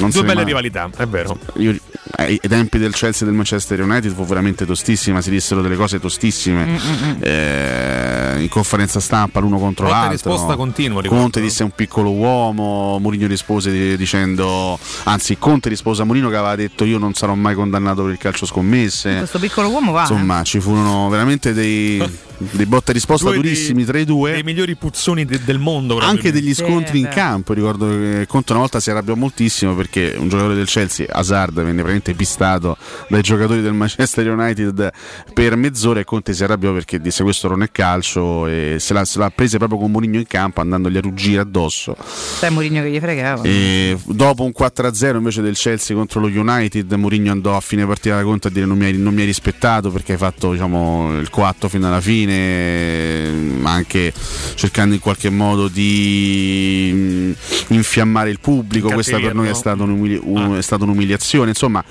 non Due belle ma- rivalità, è vero. Io, ai tempi del Chelsea e del Manchester United fu veramente tostissima, si dissero delle cose tostissime Mm, eh, in conferenza stampa l'uno contro Botta e l'altro. risposta continuo, ricordo. Conte disse un piccolo uomo, Mourinho rispose di- dicendo, anzi Conte rispose a Mourinho che aveva detto io non sarò mai condannato per il calcio scommesse. Questo piccolo uomo va. eh. Insomma, ci furono veramente dei, (laughs) dei botta e risposta Due durissimi dei- tra i due Dei migliori puzzoni de- del mondo. anche degli Sì, scontri in beh. campo. Ricordo che Conte una volta si arrabbiò moltissimo perché un giocatore del Chelsea, Hazard, venne praticamente pistato dai giocatori del Manchester United per mezz'ora e Conte si arrabbiò perché disse questo non è calcio e se l'ha, se l'ha presa proprio con Mourinho in campo andandogli a ruggire addosso. Sai Mourinho che gli fregava. E dopo un 4-0 invece del Chelsea contro lo United, Mourinho andò a fine partita da Conte a dire non mi hai, non mi hai rispettato perché hai fatto diciamo, il coatto fino alla fine, ma anche cercando in qualche modo di mm, infiammare il pubblico. Questa per noi è stata, un'umili- un- è stata un'umiliazione. Insomma,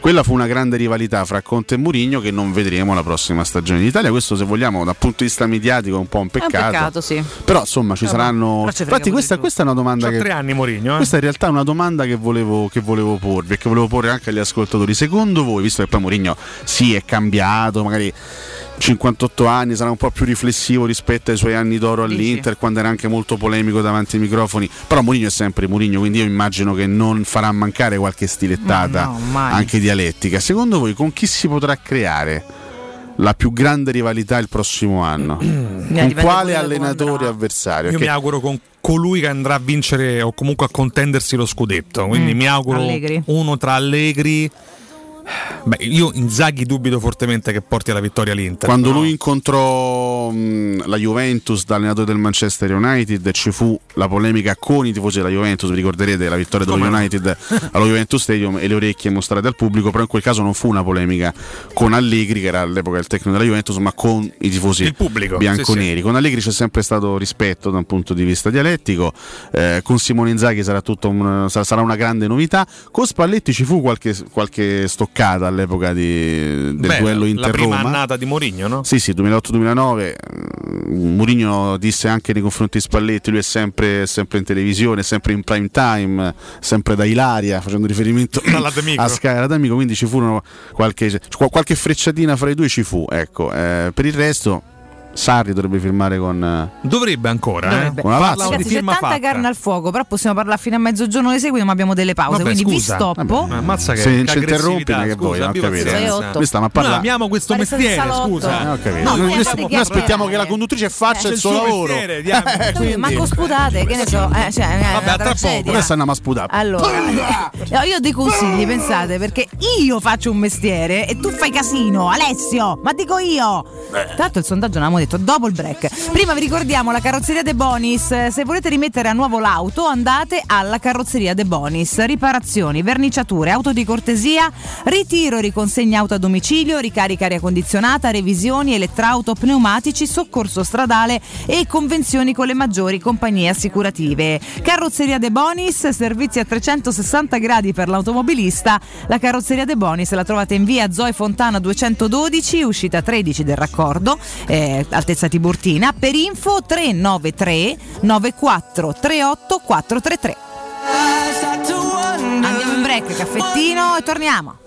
quella fu una grande rivalità fra Conte e Mourinho che non vedremo la prossima stagione in Italia. Questo, se vogliamo, dal punto di vista mediatico è un po' un È un peccato. peccato, sì. Però insomma ci Vabbè, saranno. Infatti, questa, questa è una domanda C'ha che. tre anni Mourinho, eh? Questa è in realtà una domanda che volevo, che volevo porvi e che volevo porre anche agli ascoltatori. Secondo voi, visto che poi Mourinho sì è cambiato, magari 58 anni, sarà un po' più riflessivo rispetto ai suoi anni d'oro all'Inter, quando era anche molto polemico davanti ai microfoni, però Mourinho è sempre Mourinho, quindi io immagino che non farà mancare qualche stilettata No, no, anche dialettica. Secondo voi con chi si potrà creare? La più grande rivalità il prossimo anno? (clears throat) con quale allenatore andrà. avversario? Io Che- mi auguro con colui che andrà a vincere o comunque a contendersi lo scudetto. Quindi Mm, mi auguro Allegri. uno tra Allegri. Beh, io Inzaghi dubito fortemente che porti alla vittoria l'Inter. Quando però- lui incontrò mh, la Juventus da allenatore del Manchester United ci fu la polemica con i tifosi della Juventus, vi ricorderete la vittoria dello no? United allo Juventus Stadium e le orecchie mostrate al pubblico, però in quel caso non fu una polemica con Allegri che era all'epoca il tecnico della Juventus, ma con i tifosi Il pubblico, bianconeri. Con Allegri c'è sempre stato rispetto da un punto di vista dialettico, eh, con Simone Inzaghi sarà, tutto un- sarà- sarà una grande novità, con Spalletti ci fu qualche, qualche stoccata all'epoca di- del Beh, duello la prima Inter-Roma. annata di Mourinho, no? Sì, sì, 2008-2009. mm, Mourinho disse anche nei confronti di Spalletti: lui è sempre, sempre in televisione, sempre in prime time, sempre da Ilaria, facendo riferimento a Sky Adamico. Quindi ci furono qualche, qu- qualche frecciatina fra i due, ci fu. Ecco, eh, per il resto, Sarri dovrebbe firmare con. eh, Dovrebbe ancora, Dovrebbe. eh? Con la Lazio. Di Ragazzi, c'è tanta fatta. carne al fuoco, però possiamo parlare fino a mezzogiorno di seguito, ma abbiamo delle pause. Vabbè, quindi scusa. vi stoppo. Ma ammazza che, Se che ci interrompi, non che vuoi, scusa, ho capito. Noi stiamo a Noi parlare. amiamo questo Pare stato mestiere, scusa. Eh, ho capito. No, noi, noi stiamo- di aspettiamo che la conduttrice faccia il suo lavoro. mestiere. (laughs) Eh, quindi- manco sputate, che ne so, eh, cioè, Vabbè, tra poco. Adesso andiamo a sputare. Allora, (laughs) no, io dei consigli, pensate, perché io faccio un mestiere e tu fai casino, Alessio, ma dico io. Tra l'altro il sondaggio non avevamo detto dopo il break. Prima vi ricordiamo la carrozzeria De Bonis. Se volete rimettere a nuovo l'auto, andate alla carrozzeria De Bonis. Riparazioni, verniciature, auto di cortesia, ritiro riconsegna auto a domicilio, ricarica aria condizionata, revisioni, elettrauto, pneumatici, soccorso stradale e convenzioni con le maggiori compagnie assicurative. Carrozzeria De Bonis, servizi a 360 gradi per l'automobilista. La carrozzeria De Bonis la trovate in via Zoe Fontana 212, uscita 13 del raccordo, eh, altezza Tiburtina. Per info 393 94 38 433. Andiamo in break, caffettino e torniamo.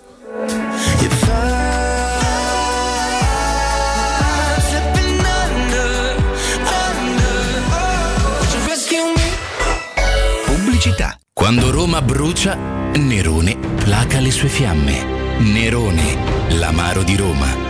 Pubblicità. Quando Roma brucia, Nerone placa le sue fiamme. Nerone, l'amaro di Roma.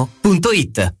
turismo.it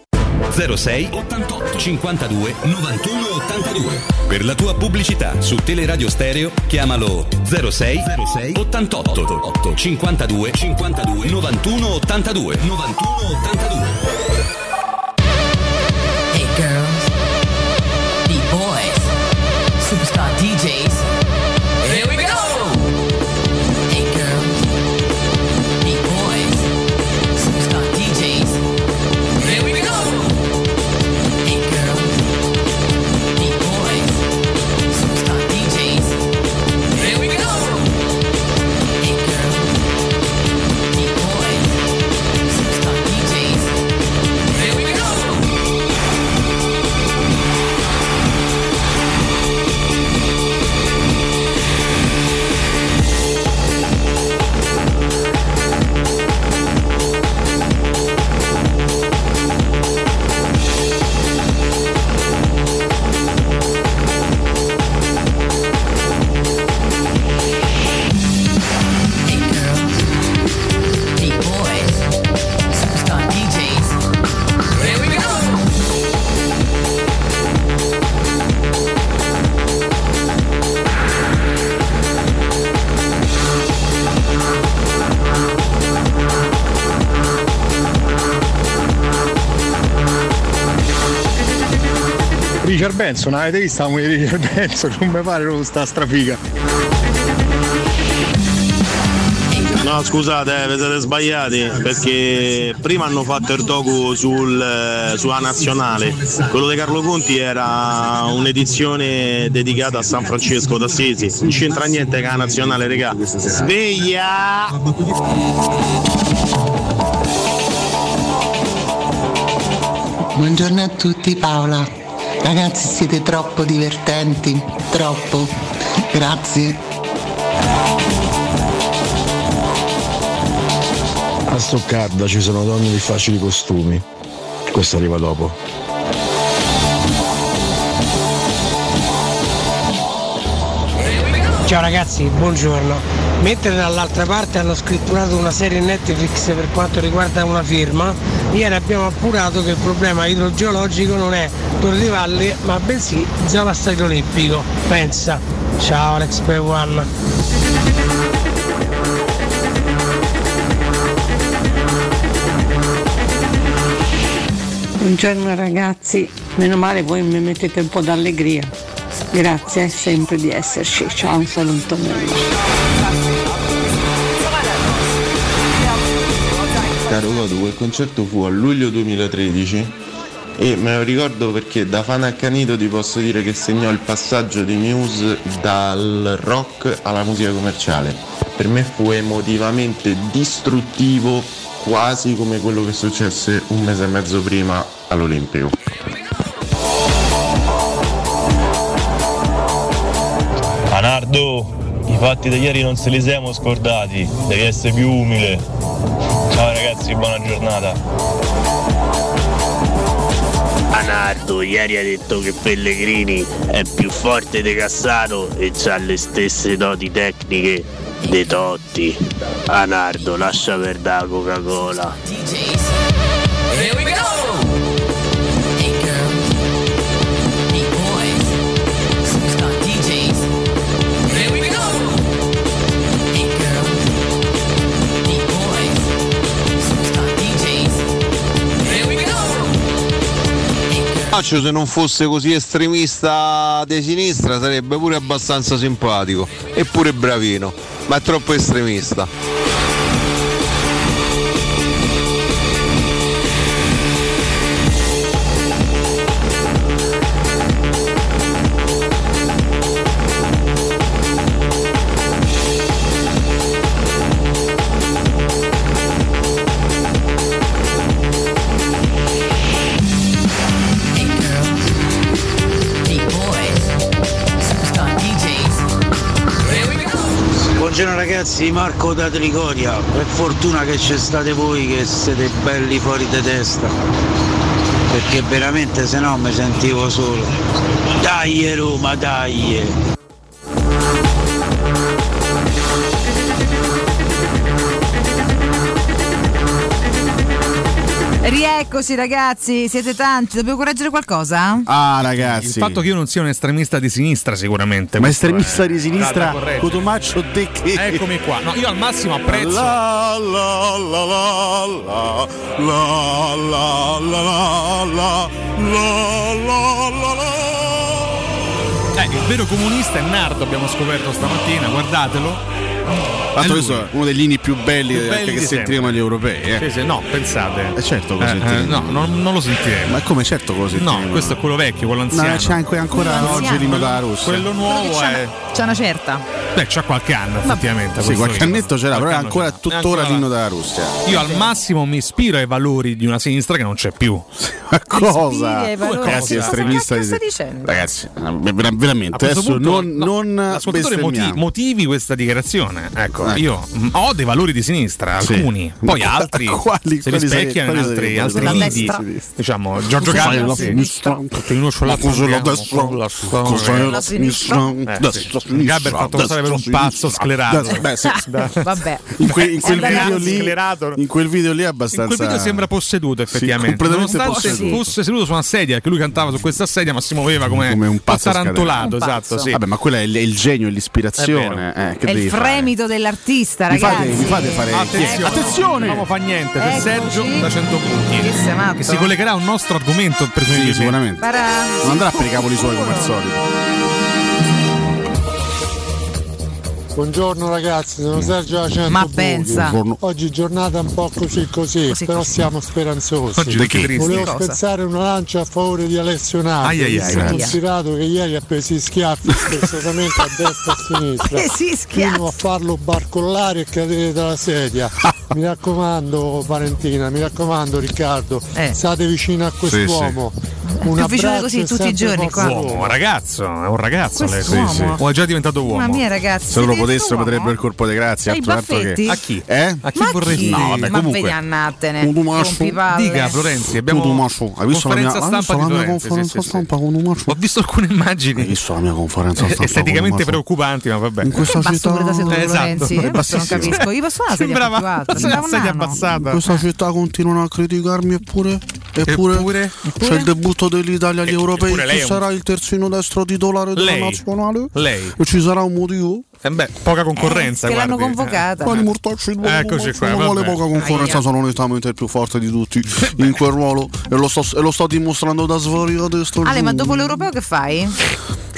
06 88 52 91 82. Per la tua pubblicità su Teleradio Stereo chiamalo 06 06 88 88 52 52 91 82 91 82. Hey girls, B-boys, superstar DJ Benson, avete visto la moglie di Richard (laughs) Benson? Non mi pare proprio sta strafiga. No, scusate, eh, vi siete sbagliati perché prima hanno fatto il docu sul, eh, sulla nazionale. Quello di Carlo Conti era un'edizione dedicata a San Francesco d'Assisi. Non c'entra niente con la nazionale, regà. Sveglia! Buongiorno a tutti Paola. Ragazzi siete troppo divertenti, troppo. Grazie. A Stoccarda ci sono donne di facili costumi. Questo arriva dopo. Ciao ragazzi, buongiorno. Mentre dall'altra parte hanno scritturato una serie Netflix per quanto riguarda una firma, ieri abbiamo appurato che il problema idrogeologico non è Torre di Valle, ma bensì Zava Stadio Olimpico. Pensa. Ciao Alex P. One. Buongiorno ragazzi, meno male voi mi mettete un po' d'allegria. Grazie sempre di esserci. Ciao, un saluto Caro Godu, quel concerto fu a luglio 2013 e me lo ricordo perché da fan accanito ti posso dire che segnò il passaggio di Muse dal rock alla musica commerciale. Per me fu emotivamente distruttivo quasi come quello che successe un mese e mezzo prima all'Olimpico. Anardo, i fatti di ieri non se li siamo scordati, devi essere più umile. Ciao ragazzi, buona giornata. Anardo, ieri ha detto che Pellegrini è più forte di Cassano e ha le stesse doti tecniche dei Totti. Anardo, lascia perdere la Coca-Cola. Faccio se non fosse così estremista di sinistra sarebbe pure abbastanza simpatico e pure bravino, ma è troppo estremista. Ragazzi, Marco da Trigoria. Per fortuna che c'è state voi che siete belli fuori di testa. Perché veramente se no mi sentivo solo. Dai Roma, dai! Rieccoci ragazzi, siete tanti, dobbiamo correggere qualcosa? Ah ragazzi. Il fatto che io non sia un estremista di sinistra sicuramente. Ma estremista è- di sinistra. Cotomaccio te che. Eccomi qua. No, io al massimo apprezzo. La la la la la la la la la la la la la la Eh, il vero comunista è Nardo, abbiamo scoperto stamattina, guardatelo. È questo è uno degli inni più belli, Più belli che di sentiremo agli europei. Eh. Sì, sì, no, pensate. Eh, certo, lo Eh, sentiremo. eh, no, non, non lo sentiremo. Ma come certo lo sentiremo? No, questo è quello vecchio, quello anziano. No, c'è anche ancora Quello oggi l'inno dalla Russia. Quello nuovo C'è è. una, c'è una certa. Beh, c'ha qualche anno, effettivamente. Sì, qualche io. annetto c'era, però è ancora c'era. tuttora l'inno della Russia. Io al massimo mi ispiro ai valori di una sinistra che non c'è più. Ma cosa? Ragazzi, estremista Cosa di stai dicendo? Ragazzi, eh, ver- veramente, adesso non, no, non motivi questa dichiarazione. Ecco, Ecco. io mm, ho dei valori di sinistra, Sì. alcuni, poi altri (laughs) quali- si rispecchiano in altri, altri destra. Diciamo, Giorgio Carlo la sinistra? In Cos'è la destra? Cos'è la sinistra? Eh, Gabber ha fatto passare per un sinistra. pazzo sclerato. (laughs) Vabbè. In, que- in quel video lì, sclerato. in quel video lì è In abbastanza. quel video sembra posseduto effettivamente. Nonostante fosse seduto su una sedia, che lui cantava su questa sedia, ma si muoveva come, Come un pazzo tarantolato. Esatto, sì. Vabbè, ma quello è il, è il genio e l'ispirazione. Eh, che È devi il fare? Fremito dell'artista, Mi fate, ragazzi. mi fate fare. Attenzione, Attenzione! non fa niente. C'è Eccoci. Sergio da 100 punti. Che si collegherà a un nostro argomento, Sì, presumibilmente. sicuramente. Bara- Non andrà per i cavoli suoi come al solito. Buongiorno ragazzi, sono Sergio da 100 Ma pensa. Oggi giornata un po' così così, Così però così. siamo speranzosi. Oggi tristi. Volevo Cosa? spezzare una lancia a favore di Alessio Nardo, Ai, ai, ai, e considerato che ieri ha preso i schiaffi (laughs) spezzatamente a destra e a sinistra. Eh sì, schiaffo. Fino a farlo barcollare e cadere dalla sedia. (laughs) Mi raccomando Valentina, mi raccomando Riccardo, Eh. state vicino a quest'uomo. Un Più vicino così e tutti i giorni qua. Uomo, ragazzo, è un ragazzo lei. Quest'uomo. O è già diventato uomo. Ma mia. Se loro siete potessero uomo? potrebbero il colpo di grazia. Altro- altro che-? A chi? Eh? A chi Ma vorresti? chi? No, vabbè, Ma comunque- vedi. Rompipalle. Dica Florenzi, abbiamo Tu, Tomaso, hai visto la mia, conferenza stampa mia conferenza stampa con Tomaso? Ho visto alcune immagini Hai visto la mia conferenza stampa? esteticamente preoccupanti, ma vabbè. In questa città esatto. Eh, non bassissimo. capisco. Gli più (laughs) Sembrava sedia abbassata. In questa città continuano a criticarmi eppure Eppure, Eppure? c'è il debutto dell'Italia agli europei. Chi sarà il terzino destro titolare della Lei. nazionale? Lei. E ci sarà un motivo? Eh beh, poca concorrenza. che l'hanno guardi. convocata. Quali mortacci di Eccoci qua, Non vuole poca concorrenza, Aia. sono onestamente il più forte di tutti in quel ruolo e lo sto, e lo sto dimostrando da a destra. Ale, ma dopo l'europeo che fai?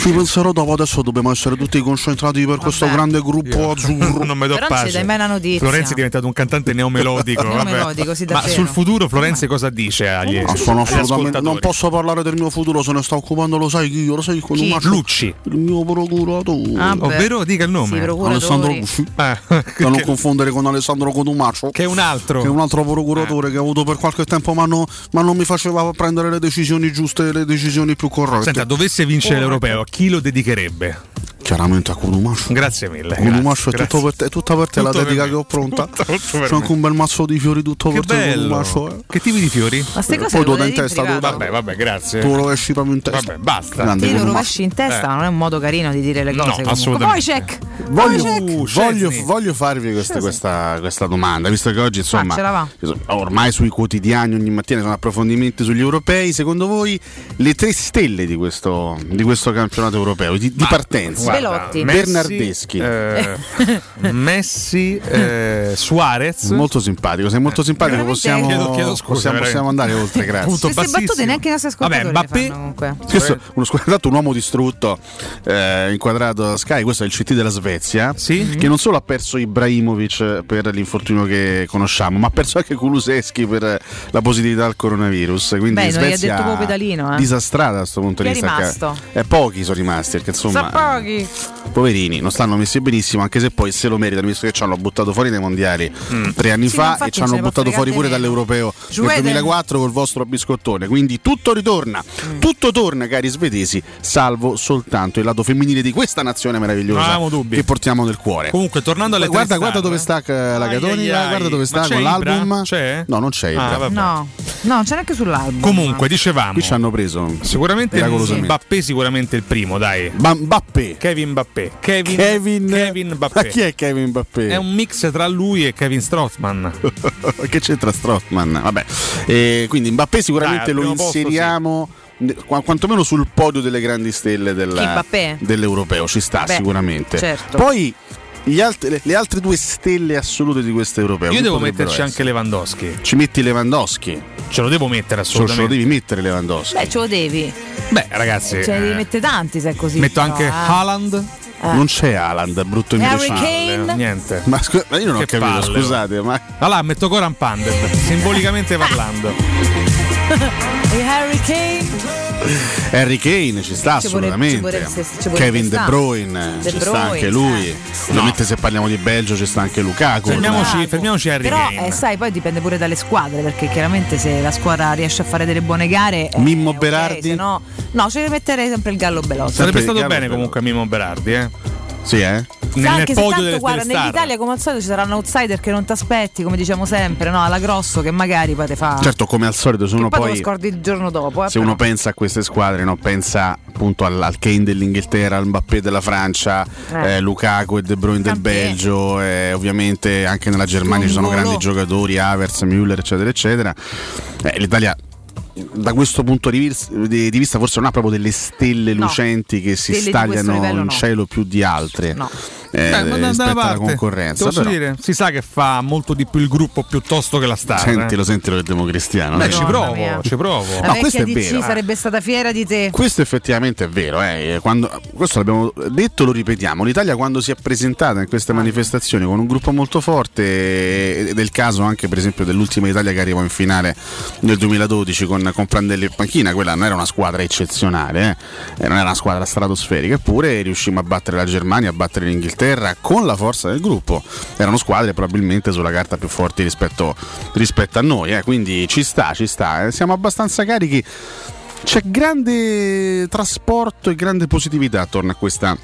Ci penserò dopo, adesso dobbiamo essere tutti concentrati per questo grande gruppo azzurro. (laughs) non mi do Però non ci pace. dai mai una notizia. Florenzi è diventato un cantante neomelodico. (laughs) vabbè. Neomelodico, sì, Ma davvero. sul futuro Florenzi cosa dice agli, Ah, sono agli assolutamente. Non ascoltatori? posso parlare del mio futuro, se ne sta occupando, lo sai chi io, lo sai con Chi? Lucci. Il mio procuratore. Ah, beh. Ovvero dica il nome. Sì, procuratori. Alessandro Lucci. Ah, (laughs) Da non che, confondere con Alessandro Cotumaccio. che è un altro. Che è un altro procuratore che ho avuto per qualche tempo, ma, no- ma non mi faceva prendere le decisioni giuste e le decisioni più corrette. Senta, dovesse vincere l'europeo, chi lo dedicherebbe? Chiaramente a Cotumaccio. Grazie mille. Cotumaccio è tutto per te, è tutta per te Tutto la dedica che ho pronta. C'è anche un bel mazzo di fiori tutto Che per te. bello. Cotumaccio, eh. Che tipi di fiori? Ma Eh, cose poi dai in testa, tu- Vabbè, vabbè, grazie. Tu lo esci proprio in testa. Vabbè, basta. Grande lo rovesci in testa, Eh. non è un modo carino di dire le No, cose. comunque. assolutamente. Voglio! Uh, voglio, Szczesny. voglio farvi queste- questa, questa domanda, visto che oggi insomma va. ormai sui quotidiani ogni mattina sono approfondimenti sugli europei, secondo voi le tre stelle di questo, di questo campionato europeo, di, di partenza? Guarda, Belotti. Messi, Bernardeschi. eh, (laughs) Messi, eh, (laughs) Suarez. Molto simpatico, sei molto simpatico, Veramente? possiamo, Chiedo- chiedo scusa, possiamo, possiamo andare oltre, grazie. Punto Queste battute bassissimo. neanche i nostri ascoltatori Vabbè, le Mbappé, fanno comunque. Questo, uno, squadrato, un uomo distrutto eh, inquadrato da Sky, questo è il CT della Svezia, Sì. che non solo ha perso Ibrahimovic per l'infortunio che conosciamo, ma ha perso anche Kuluseschi per la positività al coronavirus. Quindi Beh, non gli ha Svezia detto proprio Pedalino, eh. disastrata da questo punto Chi di è vista. rimasto? Eh, pochi sono rimasti, perché insomma, Sa pochi. poverini, non stanno messi benissimo, anche se poi se lo meritano, visto che ci hanno buttato fuori dai mondiali tre anni Sì, fa e ci hanno buttato fuori pure meno. dall'europeo nel Schweden. 2004 col vostro biscottone. Quindi tutto ritorna, Mm. tutto torna, cari svedesi, salvo soltanto il lato femminile di questa nazione meravigliosa che portiamo nel cuore. Comunque, tornando alle guarda, guarda dove sta eh, la ai. guarda dove sta con l'album. C'è? No, non c'è. Ah. No, no, c'è neanche sull'album. Comunque, dicevamo. Qui ci hanno preso Sicuramente. Mbappé sicuramente il primo, dai. Ba- Mbappé. Kevin Mbappé. Kevin, Kevin, Kevin Ma Mbappé. chi è Kevin Mbappé? È un mix tra lui e Kevin Strothman. (laughs) che c'entra Strottman? Vabbè. Eh, quindi Mbappé sicuramente Dai, lo primo posto, inseriamo ne- qua- quantomeno sul podio delle grandi stelle del- Chi, Mbappé? dell'europeo, ci sta Beh, sicuramente. certo. Poi alt- le, le altre due stelle assolute di questo europeo. Io devo metterci essere? anche Lewandowski. Ci metti Lewandowski. Ce lo devo mettere lo- ce lo assolutamente. devi mettere Lewandowski. Beh, ce lo devi. Beh, ragazzi, Ce ne devi eh, mettere tanti se è così. metto però, anche eh. Haaland. Eh. Non c'è Haaland, brutto Harry imbecille. Kane? Niente. Ma, scu- ma io non ho Che capito, palle, scusate, ma Allora, metto Coran Pandet, simbolicamente (laughs) parlando. E Harry Kane? Harry Kane ci sta Ci vorrebbe- assolutamente. ci vorrebbe- ci vorrebbe Kevin De. Bruyne De ci sta anche lui. eh. Ovviamente se parliamo di Belgio ci sta anche Lukaku. Fermiamoci, fermiamoci a Harry Però Kane. eh, sai, poi dipende pure dalle squadre, perché chiaramente se la squadra riesce a fare delle buone gare. eh, Mimmo ok, Berardi? se no, no, ci metterei sempre il Gallo Belotti. Sarebbe stato Gallo bene comunque Mimo Berardi, eh? Sì, eh? Nel, Sa, nel anche se podio tanto delle, guarda, delle star. nell'Italia come al solito ci sarà un outsider che non ti aspetti, come diciamo sempre, no? Alla grosso che magari poi te fa. Certo, come al solito, se uno poi te lo poi scordi il giorno dopo. eh, se però. uno pensa a queste squadre, no? pensa appunto al, al Kane dell'Inghilterra, al Mbappé della Francia, Eh. eh, Lukaku e De Bruyne del. Belgio, eh, ovviamente anche nella Germania ci sono grandi giocatori, Havertz, Müller, eccetera, eccetera. Eh, L'Italia da questo punto di vis- di, di vista forse non ha proprio delle stelle No. lucenti che si stagliano in no. cielo più di altre No. Eh, Beh, ma da- da parte, concorrenza. però- dire, si sa che fa molto di più il gruppo piuttosto che la star. Sentilo, eh. sentilo che democristiano. Beh, eh. ci provo, mia. ci provo. La No, questo vecchia è DC vero. sarebbe stata fiera di te. Questo effettivamente è vero, eh. Quando- questo l'abbiamo detto, lo ripetiamo. L'Italia quando si è presentata in queste manifestazioni con un gruppo molto forte, ed è il caso anche per esempio dell'ultima Italia che arrivò in finale nel 2012 con, con Prandelli e Panchina, quella non era una squadra eccezionale, eh. Eh, non era una squadra stratosferica, eppure riuscimmo a battere la Germania, a battere l'Inghilterra con la forza del gruppo. Erano squadre probabilmente sulla carta più forti rispetto, rispetto a noi, eh. quindi ci sta, ci sta. eh. Siamo abbastanza carichi c'è grande trasporto e grande positività attorno a questa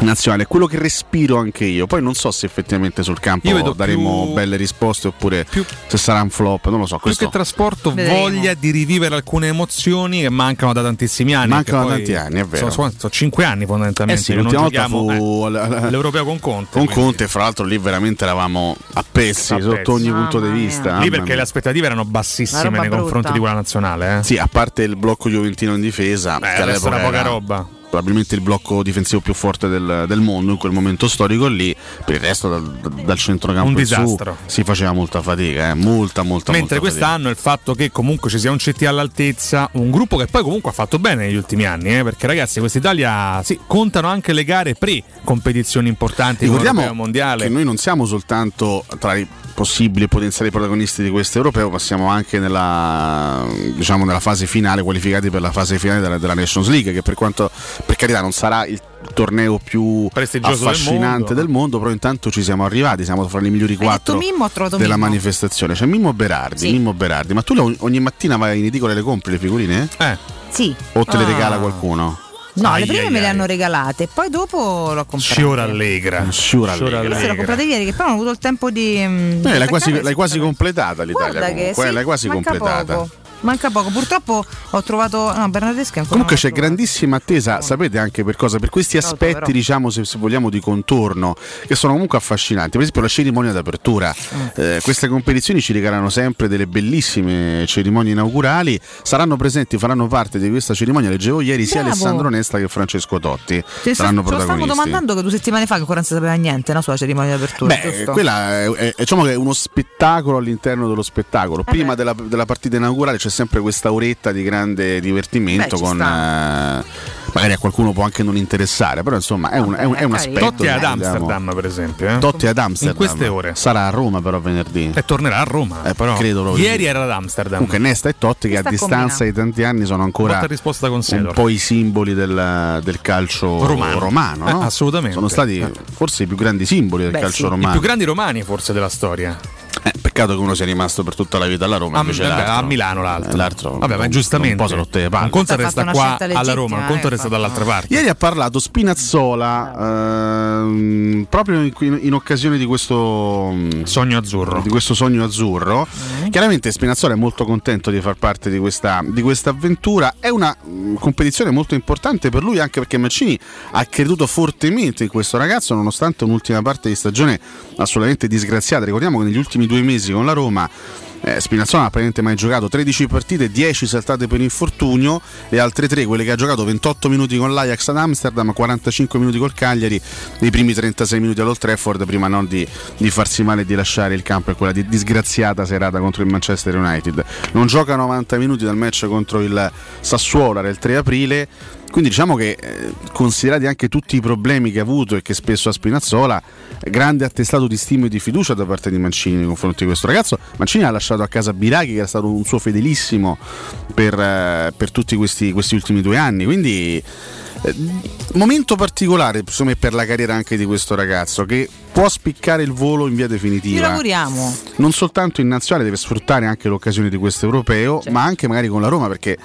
nazionale, quello che respiro anche io. Poi non so se effettivamente sul campo Io vedo daremo più- belle risposte oppure se sarà un flop, non lo so. Più Questo che trasporto, Vedremo. voglia di rivivere alcune emozioni che mancano da tantissimi anni. Mancano che da poi tanti anni, è vero. Sono, sono cinque anni eh fondamentalmente. sì, che non l'ultima volta giochiamo, fu eh, l'europeo con Conte. con quindi- Conte, fra l'altro lì veramente eravamo a pezzi sotto ogni punto di Mamma mia. vista. Lì mamma perché le aspettative erano bassissime nei confronti brutta. di quella nazionale. Eh. Sì, a parte il blocco juventino in difesa, che adesso all'epoca era poca roba. Probabilmente il blocco difensivo più forte del, del mondo in quel momento storico lì, per il resto dal, dal centrocampo Un in su disastro. si faceva molta fatica, eh, molta, molta, Mentre molta fatica. quest'anno il fatto che comunque ci sia un CT all'altezza, un gruppo che poi comunque ha fatto bene negli ultimi anni, eh, perché ragazzi questa Italia sì, contano anche le gare pre-competizioni importanti come Ricordiamo mondiale. che noi non siamo soltanto tra i possibili e potenziali protagonisti di questo europeo, ma siamo anche nella, diciamo, nella fase finale, qualificati per la fase finale della, della Nations League, che per quanto per carità non sarà il torneo più Prestigioso del affascinante mondo. del mondo. però intanto ci siamo arrivati, siamo fra i migliori Hai quattro Mimmo, della Mimmo. manifestazione. C'è Mimmo Berardi, Sì. Mimmo Berardi, ma tu ogni mattina vai in edicola e le compri le figurine? Eh. Sì. O te le Ah. regala qualcuno? No, Ai, le prime ai, me le hanno regalate, poi dopo l'ho comprate. Sciora allegra. Sciora allegra. Queste le ho comprate ieri, che però non ho avuto il tempo di. Eh, l'hai, quasi, l'hai quasi completata l'Italia Guarda che comunque, sì, l'hai quasi completata. Poco. Manca poco. Purtroppo ho trovato. No, Bernardeschi ancora. Comunque c'è trovato. grandissima attesa, sapete anche per cosa? Per questi aspetti, troverò. diciamo, se, se vogliamo, di contorno, che sono comunque affascinanti. Per esempio la cerimonia d'apertura. Mm. Eh, queste competizioni ci regaleranno sempre delle bellissime cerimonie inaugurali. Saranno presenti, faranno parte di questa cerimonia, leggevo ieri, sia Bravo. Alessandro Nesta che Francesco Totti. Te saranno ce lo stavo domandando che due settimane fa che ancora non si sapeva niente no, sulla cerimonia di apertura. Beh, giusto? quella è, è- diciamo che è uno spettacolo all'interno dello spettacolo. Eh Prima della, della partita inaugurale c'è sempre questa oretta di grande divertimento Beh, con. eh, magari a qualcuno può anche non interessare, però insomma è un, è un- è un aspetto. Totti è ad vogliamo- Amsterdam, per esempio. eh. Totti è ad Amsterdam. In queste ore. Sarà a Roma però venerdì. E tornerà a Roma. Eh, però. credo proprio Ieri era ad Amsterdam. Comunque Nesta e Totti che a sta distanza di tanti anni sono ancora Botta risposta con un po' i simboli del, del calcio Romano. Eh, no? assolutamente. Sono stati Eh. forse i più grandi simboli del Beh, calcio sì. I romano. più grandi romani forse della storia. Eh, peccato che uno sia rimasto per tutta la vita alla Roma. A, invece vabbè, l'altro- a Milano l'altro. eh, l'altro Vabbè, ma giustamente. Un. Un conto resta qua alla Roma, un conto resta infatti. dall'altra parte. Ieri ha parlato Spinazzola ehm, proprio in, in- in occasione di questo mm, Sogno azzurro. di questo sogno azzurro. Chiaramente Spinazzola è molto contento di far parte di questa, di questa avventura. È una mm, competizione molto importante per lui, anche perché Mancini ha creduto fortemente in questo ragazzo, nonostante un'ultima parte di stagione assolutamente disgraziata. Ricordiamo che negli ultimi due mesi con la Roma Eh, Spinazzola ha praticamente mai giocato 13 partite, 10 saltate per infortunio, le altre 3, quelle che ha giocato 28 minuti con l'Ajax ad Amsterdam, 45 minuti col Cagliari, i primi 36 minuti all'Old Trafford prima non di, di farsi male e di lasciare il campo in quella di disgraziata serata contro il Manchester United. Non gioca 90 minuti dal match contro il Sassuolo, il 3 aprile. Quindi diciamo che eh, considerati anche tutti i problemi che ha avuto e che spesso ha Spinazzola, grande attestato di stima e di fiducia da parte di Mancini nei confronti di questo ragazzo. Mancini ha lasciato a casa Biraghi che era stato un suo fedelissimo per, eh, per tutti questi, questi ultimi due anni. Quindi eh, momento particolare me per la carriera anche di questo ragazzo che può spiccare il volo in via Ci definitiva lavoriamo. non soltanto in nazionale deve sfruttare anche l'occasione di questo europeo ma anche magari con la Roma perché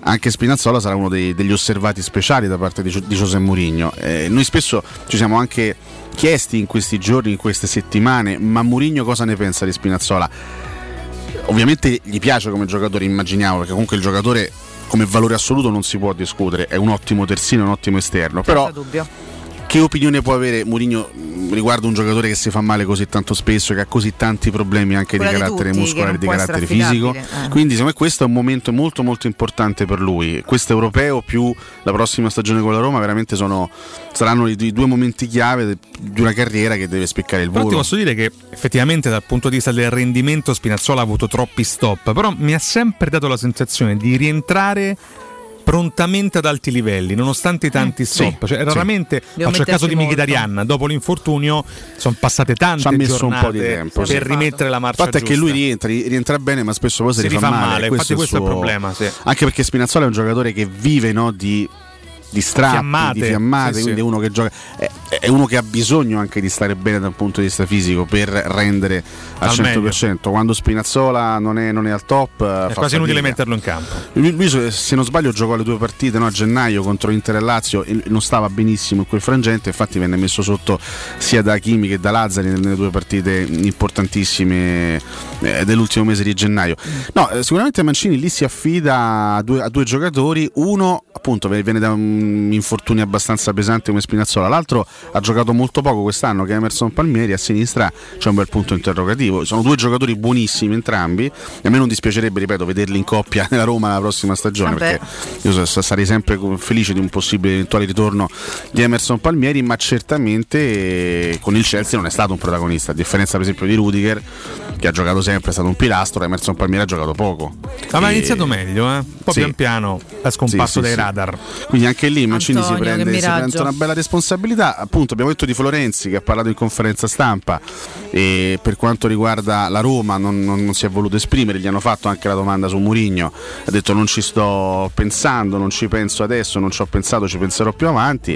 anche Spinazzola sarà uno dei- degli osservati speciali da parte di, di José Mourinho Eh, noi spesso ci siamo anche chiesti in questi giorni, in queste settimane ma Mourinho cosa ne pensa di Spinazzola ovviamente gli piace come giocatore immaginiamo perché comunque il giocatore come valore assoluto non si può discutere è un ottimo terzino, un ottimo esterno però Senza dubbio. Che opinione può avere Mourinho mh, riguardo un giocatore che si fa male così tanto spesso, che ha così tanti problemi anche Quella di di carattere tutti, muscolare e di carattere fisico? eh. Quindi secondo me questo è un momento molto molto importante per lui. Questo europeo più la prossima stagione con la Roma veramente sono, saranno i, i due momenti chiave di una carriera che deve spiccare il Però ti volo. posso dire che effettivamente dal punto di vista del rendimento Spinazzola ha avuto troppi stop, però mi ha sempre dato la sensazione di rientrare prontamente ad alti livelli, nonostante i tanti stop. Cioè, sì. raramente, Devo faccio il caso di molto. Dopo l'infortunio sono passate tante Ci ha messo un giornate po' di tempo sì. per rimettere la Il marcia fatto è che lui rientra, rientra bene, ma spesso poi si, Si rifà rifà male. male, infatti questo è il suo- problema, sì. Anche perché Spinazzola è un giocatore che vive no, di, di strappi, Fiammate, di fiammate, sì, quindi sì. è uno che gioca. È, è uno che ha bisogno anche di stare bene dal punto di vista fisico per rendere al Al 100%. Quando Spinazzola non è, non è al top, È quasi inutile metterlo in campo. Lui, lui, se se non sbaglio, giocò le due partite no, a gennaio contro Inter e Lazio e non stava benissimo in quel frangente. Infatti, venne messo sotto sia da Chimi che da Lazzari nelle due partite importantissime eh, dell'ultimo mese di gennaio. No, eh, sicuramente Mancini lì si affida a due, a due giocatori. Uno, appunto, viene da un infortunio abbastanza pesante come Spinazzola, l'altro ha giocato molto poco quest'anno, che è Emerson Palmieri. A sinistra c'è un bel punto interrogativo. Sono due giocatori buonissimi entrambi. E a me non dispiacerebbe, ripeto, vederli in coppia (laughs) nella Roma la prossima stagione. Vabbè. Perché io sa- sarei sempre felice di un possibile eventuale ritorno di Emerson Palmieri, ma certamente con il Chelsea non è stato un protagonista, a differenza per esempio di Rudiger, che ha giocato sempre, è stato un pilastro, Emerson Palmieri ha giocato poco. Ma ha E- iniziato meglio, eh? un po' Sì. pian piano è scomparso Sì, sì, dai sì. radar. Quindi anche lì Mancini si Antonio, prende, si prende una bella responsabilità. Appunto, abbiamo detto di Florenzi che ha parlato in conferenza stampa e per quanto riguarda la Roma non, non- non si è voluto esprimere, gli hanno fatto anche la domanda su Murigno, ha detto non ci sto pensando, non ci penso adesso, non ci ho pensato, ci penserò più avanti.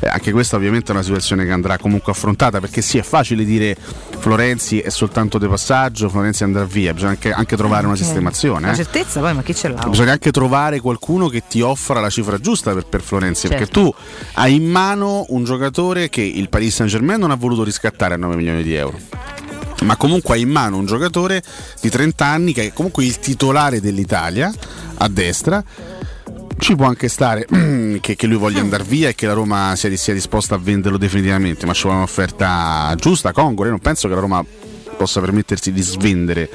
Eh, anche questa ovviamente è una situazione che andrà comunque affrontata perché sì, è facile dire Florenzi è soltanto di passaggio, Florenzi andrà via, bisogna anche, anche trovare una Anche sistemazione. La eh. certezza poi, ma chi ce l'ha? Bisogna anche trovare qualcuno che ti offra la cifra giusta per, per Florenzi, perché Certo. tu hai in mano un giocatore che il Paris Saint Germain non ha voluto riscattare a 9 milioni di euro. Ma comunque hai in mano un giocatore di 30 anni che è comunque il titolare dell'Italia a destra. Ci può anche stare (clears throat) che, che lui voglia andare via e che la Roma sia, sia disposta a venderlo definitivamente, ma ci vuole un'offerta giusta. Io non penso che la Roma possa permettersi di svendere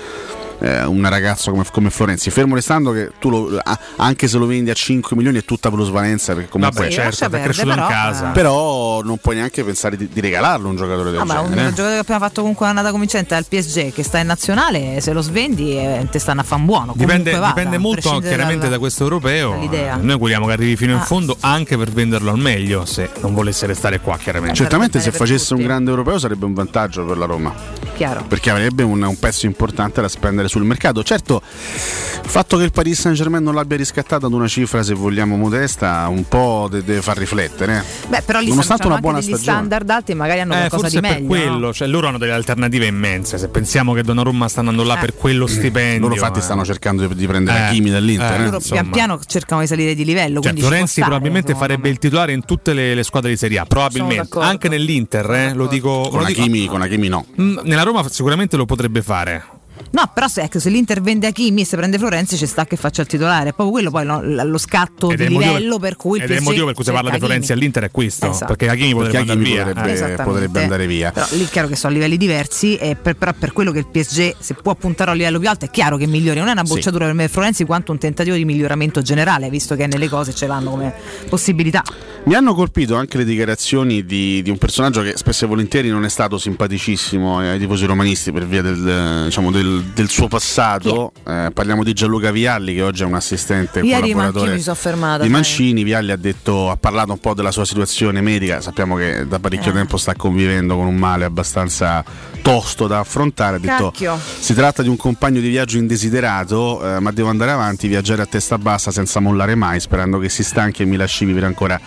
eh, un ragazzo come, come Florenzi. Fermo restando che tu lo- anche se lo vendi a 5 milioni è tutta plusvalenza perché comunque Vabbè, certo, è cresciuto in casa. Però non puoi neanche pensare di, di regalarlo un giocatore del Ah, ma un genere. giocatore che appena fatto comunque un'annata cominciante al PSG che sta in nazionale, se lo svendi eh, te stanno a fan buono. Dipende, vada, dipende molto chiaramente dalla- da questo europeo. dall'idea. Noi vogliamo che arrivi fino in Ah. fondo anche per venderlo al meglio, se non volesse restare qua chiaramente. Certamente se facesse un grande europeo sarebbe un vantaggio per la Roma. Chiaro. Perché avrebbe un, un pezzo importante da spendere sul mercato. Certo, il fatto che il Paris Saint Germain non l'abbia riscattato ad una cifra, se vogliamo, modesta, un po' de- deve far riflettere. Beh, però lì Nonostante una buona stagione. standard alti e magari hanno Eh, qualcosa forse di per meglio. quello, cioè loro hanno delle alternative immense. Se pensiamo che Donnarumma sta andando là Eh. per quello stipendio, Loro infatti eh. stanno cercando di, di prendere Eh, Kimi dall'Inter. eh, eh. Loro insomma. pian piano cercano di salire di livello. Cioè, stare, probabilmente farebbe il titolare in tutte le, le squadre di Serie A, probabilmente. Anche nell'Inter, eh, lo dico. Con Hakimi no. Mm, Nella Roma sicuramente lo potrebbe fare. No, però se, ecco, se l'Inter vende Hakimi e se prende Florenzi ci sta che faccia il titolare. È proprio quello poi no, lo scatto Ed di il livello per, cui il ed è il PSG motivo per cui si parla di Florenzi all'Inter è questo. Esatto. Perché Hakimi potrebbe Perché andare via. potrebbe- Eh. Potrebbe andare via. Però lì è chiaro che sono a livelli diversi, e per, però per quello che il PSG se può puntare a un livello più alto è chiaro che migliori. Non è una Sì. bocciatura per me Florenzi quanto un tentativo di miglioramento generale, visto che nelle cose ce l'hanno come possibilità. Mi hanno colpito anche le dichiarazioni di, di un personaggio che spesso e volentieri non è stato simpaticissimo ai tifosi romanisti per via del, eh, diciamo, del- del suo passato. Eh, parliamo di Gianluca Vialli che oggi è un assistente Ieri collaboratore sono fermata. di. Mancini. Vialli ha, detto, ha parlato un po' della sua situazione medica. Sappiamo che da parecchio Eh. tempo sta convivendo con un male abbastanza tosto da affrontare. Ha detto Cacchio. si tratta di un compagno di viaggio indesiderato, eh, ma devo andare avanti, viaggiare a testa bassa senza mollare mai, sperando che si stanchi e mi lasci vivere ancora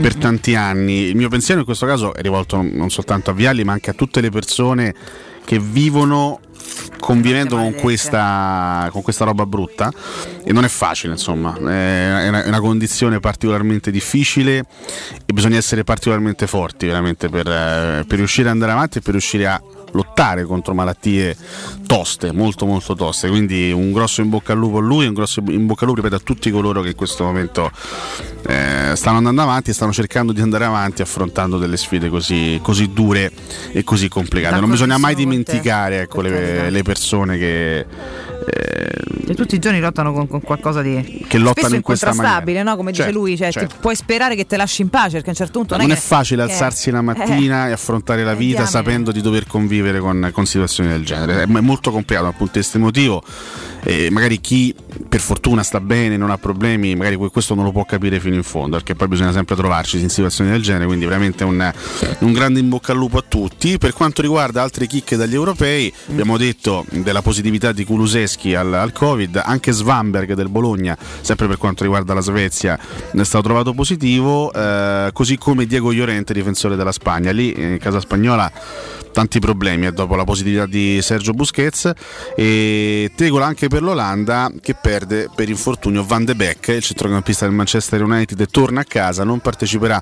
per tanti anni. Il mio pensiero in questo caso è rivolto non soltanto a Vialli, ma anche a tutte le persone che vivono convivendo con questa, con questa roba brutta. E non è facile insomma. È una, è una condizione particolarmente difficile e bisogna essere particolarmente forti veramente per, eh, per riuscire ad andare avanti e per riuscire a lottare contro malattie toste, molto molto toste. Quindi un grosso in bocca al lupo a lui un grosso in bocca al lupo, ripeto, a tutti coloro che in questo momento eh, stanno andando avanti e stanno cercando di andare avanti affrontando delle sfide così, così dure e così complicate. Non bisogna mai dimenticare ecco, le, le persone che, eh, E tutti i giorni lottano con, con qualcosa di che lottano in questa maniera. no? come dice Certo, lui, cioè, certo. ti puoi sperare che te lasci in pace perché a un certo punto non non, è facile che- alzarsi la eh, mattina e affrontare la vita diamine. sapendo di dover convivere con, con situazioni del genere. È molto complicato dal punto di vista emotivo. E magari chi per fortuna sta bene, non ha problemi, magari que- questo non lo può capire fino in fondo, perché poi bisogna sempre trovarci in situazioni del genere. Quindi, veramente un, un grande in bocca al lupo a tutti. Per quanto riguarda altre chicche dagli europei, abbiamo detto della positività di Kuluseschi al, al Covid, anche Svamberg del Bologna, sempre per quanto riguarda la Svezia, è stato trovato positivo, eh, così come Diego Llorente, difensore della Spagna. Lì in casa spagnola tanti problemi eh, dopo la positività di Sergio Busquets e tegola anche per l'Olanda che perde per infortunio Van de Beek, il centrocampista del Manchester United torna a casa, non parteciperà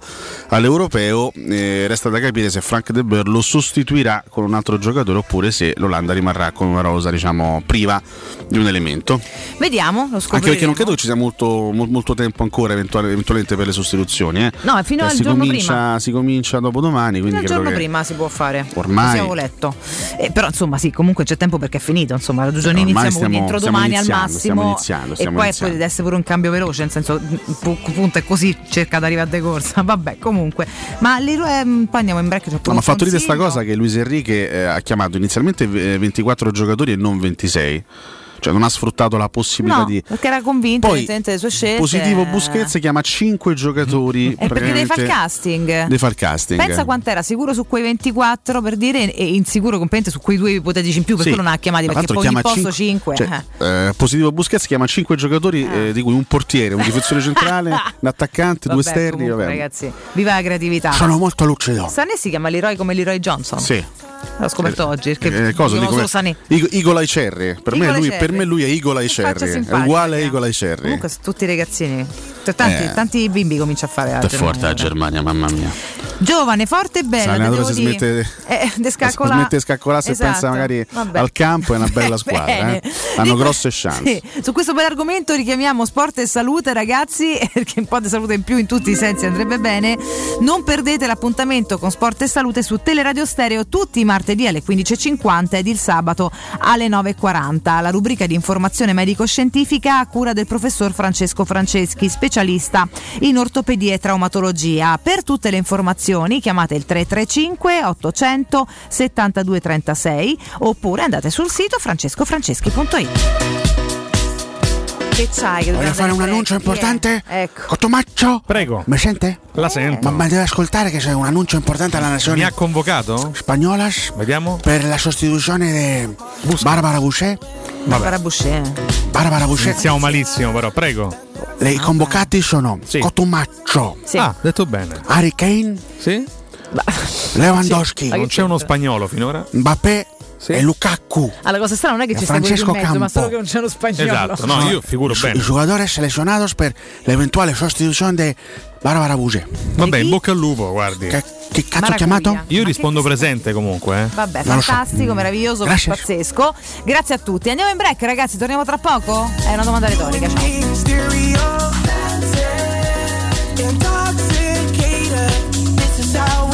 all'Europeo, eh, resta da capire se Frank De Boer lo sostituirà con un altro giocatore oppure se l'Olanda rimarrà con una rosa diciamo priva di un elemento. Vediamo, lo Anche scopriremo. perché non credo che ci sia molto, mol- molto tempo ancora eventuale- eventualmente per le sostituzioni. eh. No, fino Cioè, al giorno comincia, prima. si comincia dopo domani, quindi Fino al giorno prima si può fare. Ormai- avevo letto. Eh, però insomma sì, comunque c'è tempo perché è finito. Insomma, due giorni Ormai iniziamo, quindi stiamo- entro stiamo domani al massimo. Iniziando, e poi iniziando. deve essere pure un cambio veloce, nel senso pu- punto è così, cerca di arrivare a de corsa. (laughs) Vabbè, comunque. Ma Leroy, ehm, poi andiamo in break. pure No, ma ha fatto ridere questa cosa che Luis Enrique eh, ha chiamato inizialmente eh, 24 giocatori e non 26. Cioè non ha sfruttato la possibilità No, di perché era convinto Poi, delle sue scelte. positivo Busquets chiama 5 giocatori È perché devi fare il casting. Devi fare il casting. Pensa quant'era sicuro su quei 24 per dire e insicuro completamente su quei due ipotetici in più, per Sì. non ha chiamati perché poi ogni posto cinque- 5. cioè, eh, positivo Busquets chiama 5 giocatori eh, di cui un portiere, un difensore centrale, (laughs) un attaccante, due esterni. vabbè. ragazzi, viva la creatività. Sono molto lucido. Si chiama Leroy come Leroy Johnson. Sì. L'ho scoperto oggi. Perché Eh, cosa dico? Sané. Igola lui, Icerri. per me lui è Igola faccia Icerri. È uguale a Igola Icerri. Comunque sono tutti ragazzini. Cioè, tanti, Eh. tanti bimbi comincia a fare la È forte la Germania, mamma mia. Giovane, forte e bella. L'allenatore te si smette, (laughs) Eh, de scaccola- smette di scaccolarsi Esatto. e pensa magari Vabbè. al campo è una bella (laughs) squadra. Bene. eh. Hanno grosse chance. Sì, su questo bell'argomento richiamiamo sport e salute, ragazzi, (laughs) perché un po' di salute in più in tutti i sensi andrebbe bene. Non perdete l'appuntamento con Sport e Salute su Teleradio Stereo tutti i martedì alle 15.50 ed il sabato alle 9.40. La rubrica di informazione medico-scientifica a cura del professor Francesco Franceschi, specialista in ortopedia e traumatologia. Per tutte le informazioni chiamate il 335 800 7236 oppure andate sul sito francescofranceschi.it. Che c'hai? Che Voglio fare un annuncio importante? Ecco. Cotomaccio? Prego. Mi sente? La sento. Ma, ma deve ascoltare che c'è un annuncio importante alla nazione Mi ha convocato? spagnolas Vediamo. per la sostituzione di Barbara Boucher. Barbara Boucher. Barbara Boucher. Iniziamo malissimo, però, prego. Le- I convocati sono Sì. Cotomaccio, Sì. Ah, detto bene. Harry Kane, Sì? (laughs) Lewandowski, Non c'è uno spagnolo finora? Mbappé Sì. e Lukaku. Alla cosa strana non è che E ci Francesco in mezzo, ma solo che non c'è lo spagnolo. Esatto, no, io figuro I bene. jugadores seleccionados per la eventuale sustitución de Barbara Buce. Vabbè, in bocca al lupo, guardi. Che, che cazzo Maracuglia. ha chiamato? Io rispondo presente comunque. Eh. Vabbè, Non lo so. fantastico, meraviglioso, Grazie. pazzesco. Grazie a tutti. Andiamo in break, ragazzi, torniamo tra poco? È una domanda retorica, ciao.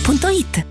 paolettimobili.it.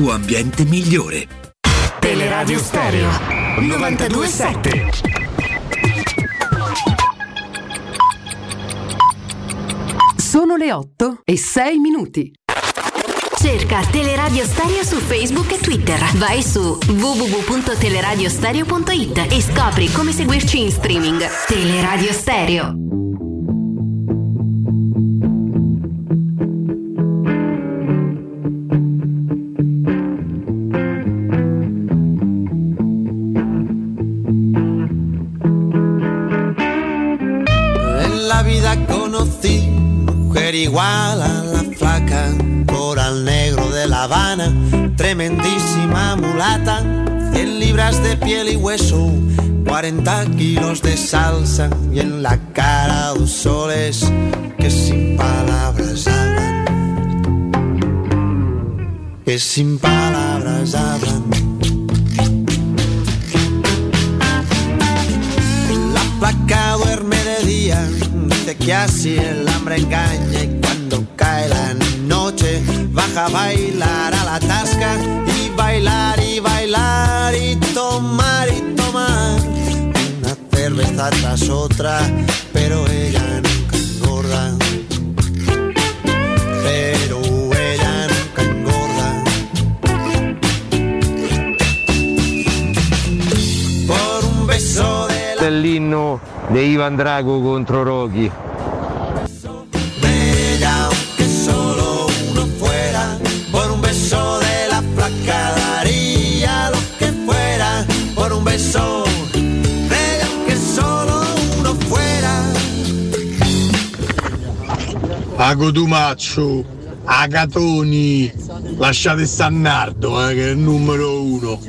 ambiente migliore. Teleradio Stereo 927. Sono le 8 e 6 minuti. Cerca Teleradio Stereo su Facebook e Twitter. Vai su www.teleradiostereo.it e scopri come seguirci in streaming. Teleradio Stereo. Mujer igual a la flaca, coral negro de La Habana, tremendísima mulata, 100 libras de piel y hueso, 40 kilos de salsa y en la cara dos soles que sin palabras hablan. e sin palabras hablan. La placa duerme de día, dice que así el hambre engaña baja bailar a la tasca y bailar y bailar y tomar y tomar una cerveza tras otra, pero ella nunca engorda. Pero ella nunca engorda. Por un beso de la di Ivan Drago contro Rocky. De ella, aunque solo uno fuera. A Cotumaccio, a Catoni, lasciate Sannardo, eh, che è il numero uno.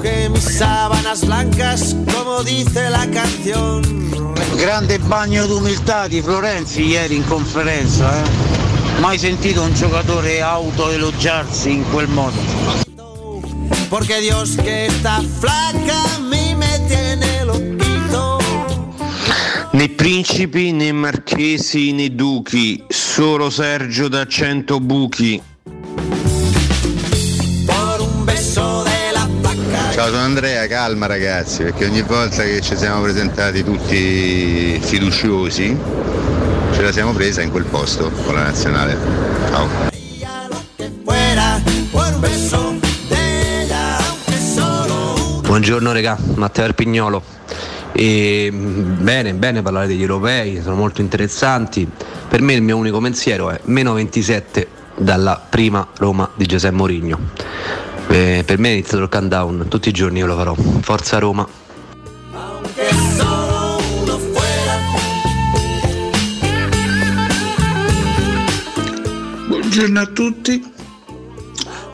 Que mis sábanas blancas, como dice la canción. Grande bagno d'umiltà di Florenzi ieri in conferenza, eh? Mai sentito un giocatore autoelogiarsi in quel modo. Porque Dios que esta flaca a mí me tiene loquito. Né principi né marchesi né duchi, solo Sergio da cento buchi. Ciao, sono Andrea, calma ragazzi, perché ogni volta che ci siamo presentati tutti fiduciosi, ce la siamo presa in quel posto con la nazionale. Ciao. Buongiorno regà, Matteo Arpignolo. E, mh, bene, bene parlare degli europei, sono molto interessanti. Per me il mio unico pensiero è meno 27 dalla prima Roma di Giuseppe Mourinho. Eh, per me è iniziato il countdown, tutti i giorni io lo farò. Forza Roma. Buongiorno a tutti.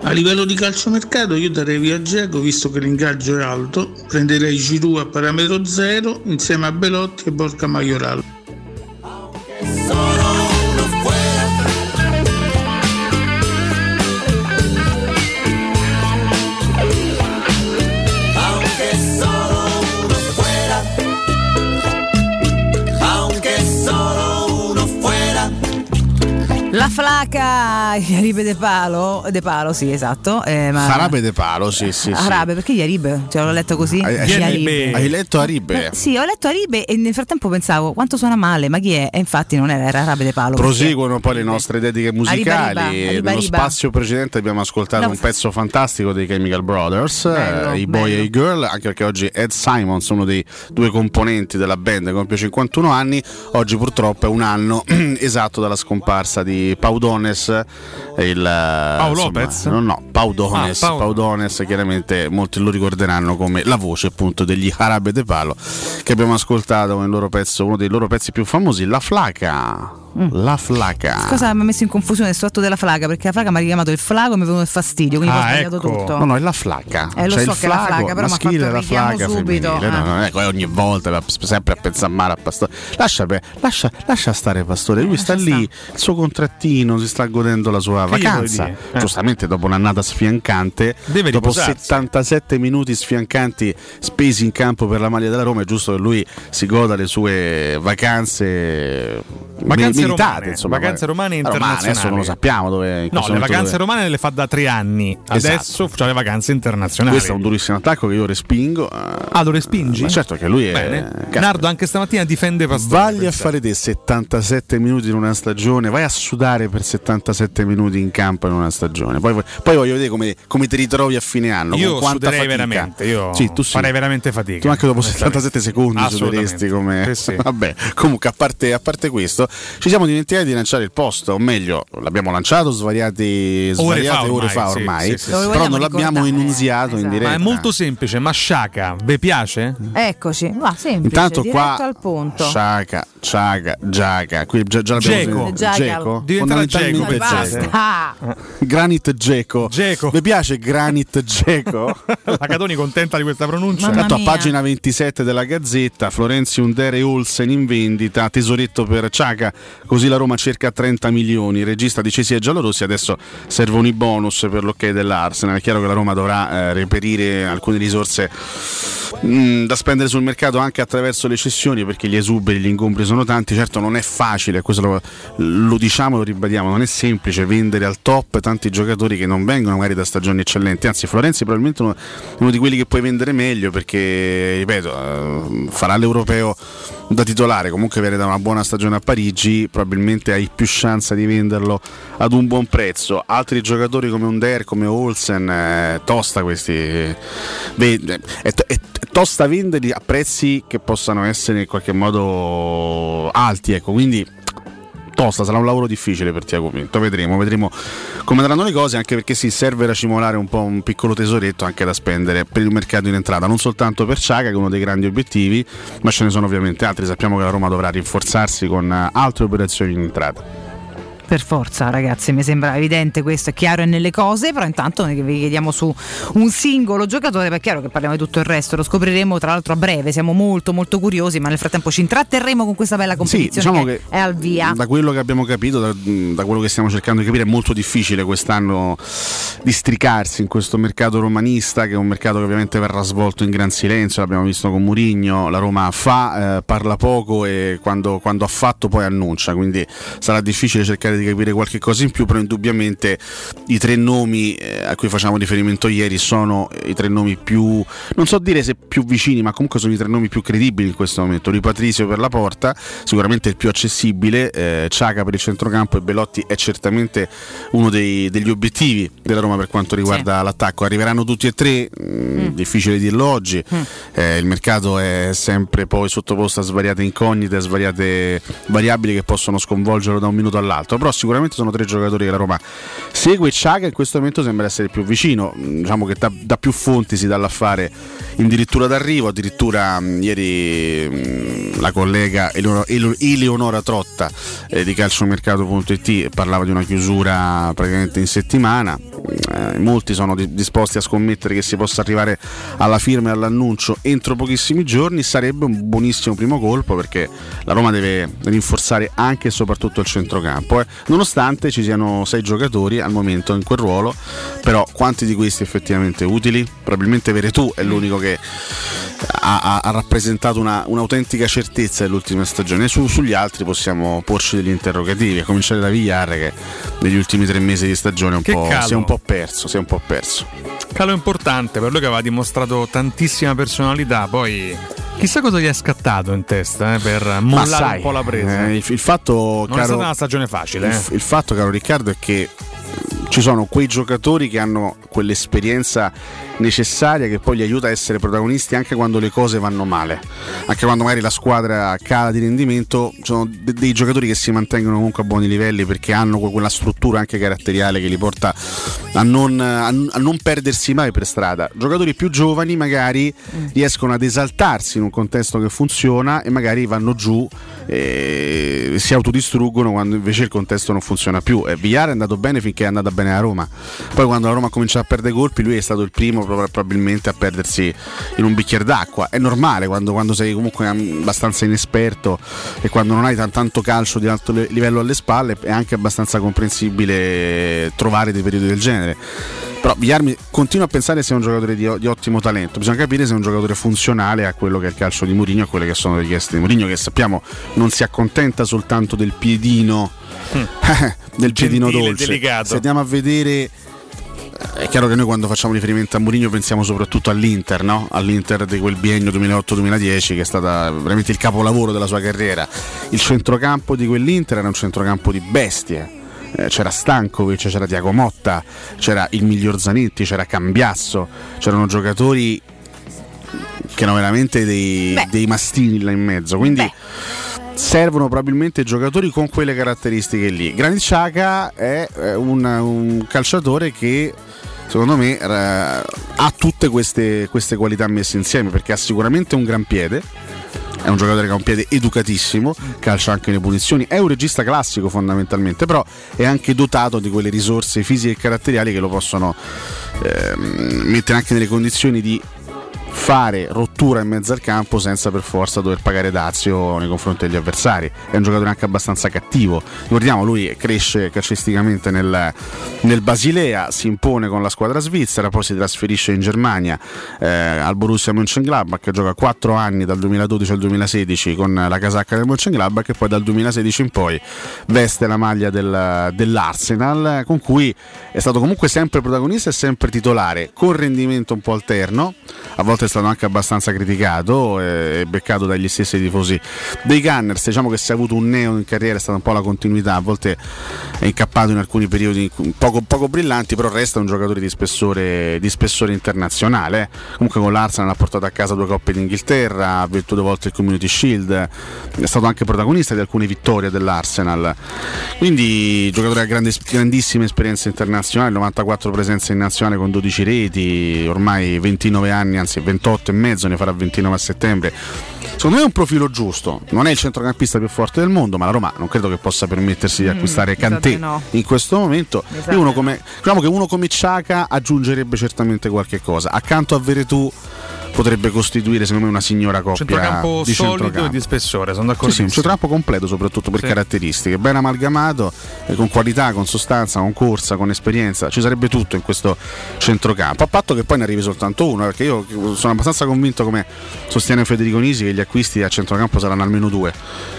A livello di calciomercato io darei via Geco visto che l'ingaggio è alto, prenderei Giroud a parametro zero insieme a Belotti e Borca Maioral. La flaca (laughs) Yaribe De Palo, De Palo, sì, esatto. Eh, ma... Arabe de palo, sì, sì. sì. Arabe, perché Yaribe? Cioè, l'ho letto così? Hai, hai- letto Aribe? Sì, ho letto Aribe e nel frattempo pensavo quanto suona male, ma chi è? E infatti non era, era Arabe De Palo. Proseguono poi le nostre dediche musicali. Arriba, arriba, arriba, Nello spazio precedente abbiamo ascoltato No. un pezzo fantastico dei Chemical Brothers, Bello, eh, i boy bello. e i girl, anche perché oggi Ed Simons, uno dei due componenti della band, compie 51 anni. Oggi purtroppo è un anno (clears throat) esatto dalla scomparsa di Paudones, il Paolo Lopez? No, no, Paudones, Ah, Pau- Paudones, chiaramente molti lo ricorderanno come la voce appunto degli Arabe de Palo che abbiamo ascoltato con il loro pezzo, uno dei loro pezzi più famosi, La Flaca. La Flaca. Cosa mi ha messo in confusione il fatto della flaga? Perché la flaga mi ha richiamato il flago e mi è venuto il fastidio, quindi Ah, ho sbagliato ecco. tutto. No, no, è la flaca. Eh, lo C'è so il che è la flaga, però mi ha maschile fatto subito, femminile. No, eh. non è che ogni volta sempre a pensare a pastore. Lascia, lascia, lascia stare pastore, lui sta lì, il suo contrattino, si sta godendo la sua Che vacanza. Eh. Giustamente dopo un'annata sfiancante, Deve dopo riposarsi. 77 minuti sfiancanti spesi in campo per la maglia della Roma, è giusto che lui si goda le sue vacanze, Vacanze romane, insomma, vacanze romane Ah, internazionali. adesso non lo sappiamo dove No, le vacanze dove- romane le fa da tre anni. Adesso fa le vacanze internazionali. Questo è un durissimo attacco che io respingo. Ah, lo respingi? Ma certo che lui è. Bene. Nardo anche stamattina difende Pastore. Vagli a fare te 77 minuti in una stagione, vai a sudare per 77 minuti in campo in una stagione. Poi, poi voglio vedere come, come ti ritrovi a fine anno. Io suderei fatica. veramente, io Sì, tu sì. farei veramente fatica. Tu anche dopo onestamente. 77 secondi suderesti come. Sì, sì. (laughs) Vabbè, comunque, a parte, a parte questo, ci siamo dimenticati di lanciare il post, o meglio, l'abbiamo lanciato svariati, svariate ore fa sì, ormai, sì, sì, sì. Però non l'abbiamo enunziato in esatto. diretta. Ma è molto semplice, ma Sciaca, vi piace? Eccoci, va semplice, Intanto qua al punto. Sciaca, Ciaga, Giaga, qui già, già l'abbiamo. Dzeko? Diventerà. Basta. (laughs) Granit Geco. Mi piace Granit Geco. (laughs) La Catoni contenta di questa pronuncia? Tanto a pagina 27 della Gazzetta, Florenzi Undere Olsen in vendita, tesoretto per Ciaga così la Roma cerca 30 milioni. Il regista dice sì ai giallorossi, adesso servono i bonus per l'ok dell'Arsenal. È chiaro che la Roma dovrà eh, reperire alcune risorse mh, da spendere sul mercato anche attraverso le cessioni perché gli esuberi, gli ingombri sono tanti. Certo non è facile, questo lo, lo diciamo e lo ribadiamo, non è semplice vendere al top tanti giocatori che non vengono magari da stagioni eccellenti. Anzi, Florenzi è probabilmente uno, uno di quelli che puoi vendere meglio perché, ripeto, eh, farà l'europeo da titolare, comunque viene da una buona stagione a Parigi, probabilmente hai più chance di venderlo ad un buon prezzo. Altri giocatori come Under, come Olsen, eh, tosta questi. Beh, è, è- è tosta venderli a prezzi che possano essere in qualche modo alti, ecco, quindi tosta, sarà un lavoro difficile per Tiago Pinto, vedremo, vedremo come andranno le cose, anche perché si serve racimolare un po' un piccolo tesoretto anche da spendere per il mercato in entrata, non soltanto per Ciaga che è uno dei grandi obiettivi, ma ce ne sono ovviamente altri, sappiamo che la Roma dovrà rinforzarsi con altre operazioni in entrata. Per forza, ragazzi, mi sembra evidente questo, è chiaro e nelle cose, però intanto vi chiediamo su un singolo giocatore, perché è chiaro che parliamo di tutto il resto, lo scopriremo tra l'altro a breve, siamo molto molto curiosi, ma nel frattempo ci intratterremo con questa bella competizione diciamo che, che è al via. Da quello che abbiamo capito, da, da quello che stiamo cercando di capire, è molto difficile quest'anno districarsi in questo mercato romanista, che è un mercato che ovviamente verrà svolto in gran silenzio, l'abbiamo visto con Murigno, la Roma fa, eh, parla poco e quando, quando ha fatto poi annuncia, quindi sarà difficile cercare di capire qualche cosa in più, però indubbiamente i tre nomi eh, a cui facciamo riferimento ieri sono i tre nomi più, non so dire se più vicini, ma comunque sono i tre nomi più credibili in questo momento. Di Patrizio per la porta, sicuramente il più accessibile, eh, Ciaca per il centrocampo e Belotti è certamente uno dei- degli obiettivi della Roma per quanto riguarda l'attacco. Arriveranno tutti e tre, mm, difficile dirlo oggi, Eh, il mercato è sempre poi sottoposto a svariate incognite, a svariate variabili che possono sconvolgerlo da un minuto all'altro, però sicuramente sono tre giocatori che la Roma segue. Ciaga in questo momento sembra essere più vicino, Mm, diciamo che da, da più fonti si dà l'affare addirittura d'arrivo, addirittura mh, ieri mh, la collega Eleonora, Ele- Eleonora Trotta eh, di calciomercato.it parlava di una chiusura praticamente in settimana, Eh, molti sono di- disposti a scommettere che si possa arrivare alla firma e all'annuncio entro pochissimi giorni, sarebbe un buonissimo primo colpo perché la Roma deve rinforzare anche e soprattutto il centrocampo, eh. nonostante ci siano sei giocatori al momento in quel ruolo, però quanti di questi effettivamente utili? Probabilmente Veretù è l'unico che ha, ha- ha rappresentato una- un'autentica certezza nell'ultima stagione, Su- sugli altri possiamo porci degli interrogativi, a cominciare da Villar che negli ultimi tre mesi di stagione un si è un po' perso, si è un po' perso. Calo importante per lui che aveva dimostrato tantissima personalità, poi chissà cosa gli è scattato in testa eh, per mollare sai, un po' la presa. eh, il, il fatto, non è caro- stata una stagione facile. il, eh. il fatto, caro Riccardo, è che ci sono quei giocatori che hanno quell'esperienza necessaria che poi gli aiuta a essere protagonisti anche quando le cose vanno male, anche quando magari la squadra cala di rendimento, sono de- dei giocatori che si mantengono comunque a buoni livelli perché hanno que- quella struttura anche caratteriale che li porta a non, a non perdersi mai per strada. Giocatori più giovani magari riescono ad esaltarsi in un contesto che funziona e magari vanno giù e si autodistruggono quando invece il contesto non funziona più. E Villar è andato bene finché è andata bene a Roma. Poi quando la Roma ha cominciato a perdere colpi, lui è stato il primo prob- probabilmente a perdersi in un bicchiere d'acqua. È normale quando, quando sei comunque abbastanza inesperto e quando non hai tan- tanto calcio di alto livello alle spalle, è anche abbastanza comprensibile trovare dei periodi del genere. Però Villar mi- continuo a pensare sia un giocatore di, di ottimo talento. Bisogna capire se è un giocatore funzionale a quello che è il calcio di Mourinho, a quelle che sono le richieste di Mourinho, che sappiamo non si accontenta soltanto del piedino, (laughs) del piedino dolce. delicato. Se andiamo a vedere è chiaro che noi quando facciamo riferimento a Mourinho pensiamo soprattutto all'Inter, no? all'Inter di quel biennio 2008-2010 che è stata veramente il capolavoro della sua carriera. Il centrocampo di quell'Inter era un centrocampo di bestie. Eh, C'era Stankovic, c'era Tiago Motta, c'era il miglior Zanetti, c'era Cambiasso, c'erano giocatori che erano veramente dei, dei mastini là in mezzo. Quindi servono probabilmente giocatori con quelle caratteristiche lì. Granit Xhaka è eh, un, un calciatore che secondo me eh, ha tutte queste, queste qualità messe insieme perché ha sicuramente un gran piede. È un giocatore che ha un piede educatissimo, calcia anche le punizioni, è un regista classico fondamentalmente, però è anche dotato di quelle risorse fisiche e caratteriali che lo possono ehm, mettere anche nelle condizioni di fare rottura in mezzo al campo senza per forza dover pagare dazio nei confronti degli avversari. È un giocatore anche abbastanza cattivo. Ricordiamo, lui cresce calcisticamente nel, nel Basilea, si impone con la squadra svizzera, poi si trasferisce in Germania eh, al Borussia Mönchengladbach, che gioca 4 anni dal 2012 al 2016 con la casacca del Mönchengladbach e poi dal 2016 in poi veste la maglia del- dell'Arsenal, con cui è stato comunque sempre protagonista e sempre titolare, con rendimento un po' alterno, a volte è stato anche abbastanza criticato e beccato dagli stessi tifosi dei Gunners. Diciamo che si è avuto un neo in carriera, è stata un po' la continuità, a volte è incappato in alcuni periodi poco, poco brillanti, però resta un giocatore di spessore, di spessore internazionale. Comunque con l'Arsenal ha portato a casa due coppe d'Inghilterra, ha vinto due volte il Community Shield, è stato anche protagonista di alcune vittorie dell'Arsenal. Quindi giocatore a grande, grandissima esperienza internazionale, 94 presenze in nazionale con 12 reti, ormai 29 anni, anzi 20 28,5, ne farà 29 a settembre. Secondo me è un profilo giusto, non è il centrocampista più forte del mondo, ma la Roma non credo che possa permettersi di acquistare mm, Kanté no. in questo momento. E Uno come, diciamo che uno come Ciaca aggiungerebbe certamente qualche cosa. Accanto a Veretù potrebbe costituire secondo me una signora coppia Centrocampo di solido e centrocampo. di spessore, sono Sì, d'accordo. sì, un centrocampo completo soprattutto per Sì. caratteristiche, ben amalgamato, eh, con qualità, con sostanza, con corsa, con esperienza, ci sarebbe tutto in questo centrocampo, a patto che poi ne arrivi soltanto uno, perché io sono abbastanza convinto come sostiene Federico Nisi che gli acquisti a centrocampo saranno almeno due,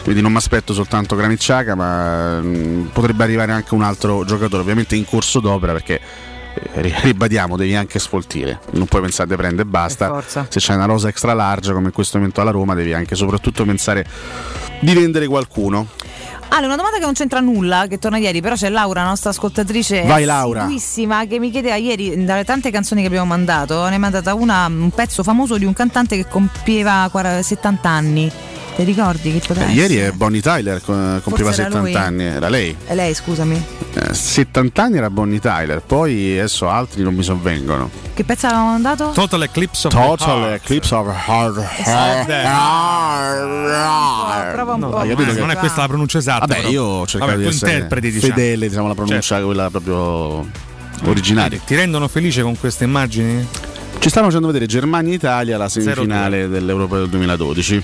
quindi non mi aspetto soltanto Granit Xhaka, ma mm, potrebbe arrivare anche un altro giocatore, ovviamente in corso d'opera perché eh, ribadiamo, devi anche sfoltire, non puoi pensare di prendere e basta. Se c'è una rosa extra large come in questo momento alla Roma, devi anche soprattutto pensare di vendere qualcuno. Ale, una domanda che non c'entra nulla, che torna ieri, però c'è Laura, nostra ascoltatrice Vai, Laura. assiduissima, che mi chiedeva ieri, dalle tante canzoni che abbiamo mandato, ne ha mandata una, un pezzo famoso di un cantante che compieva 40 70 anni. Ti ricordi che poteva Eh, ieri è Bonnie Tyler, co- compieva Forse era 70 lui. anni, era lei. È lei, scusami. Eh, 70 anni era Bonnie Tyler, poi adesso altri non mi sovvengono. Che pezzo avevamo mandato? Total Eclipse of Total Heart. Eclipse of Heart. Prova un No, po'. che- non è questa la pronuncia esatta. Vabbè, però. io ho cercato Vabbè, di essere interpreti, diciamo. fedele diciamo, alla pronuncia, Certo. quella proprio originaria. Ti rendono felice con queste immagini? Ci stanno facendo vedere Germania-Italia la semifinale dell'Europeo del 2012.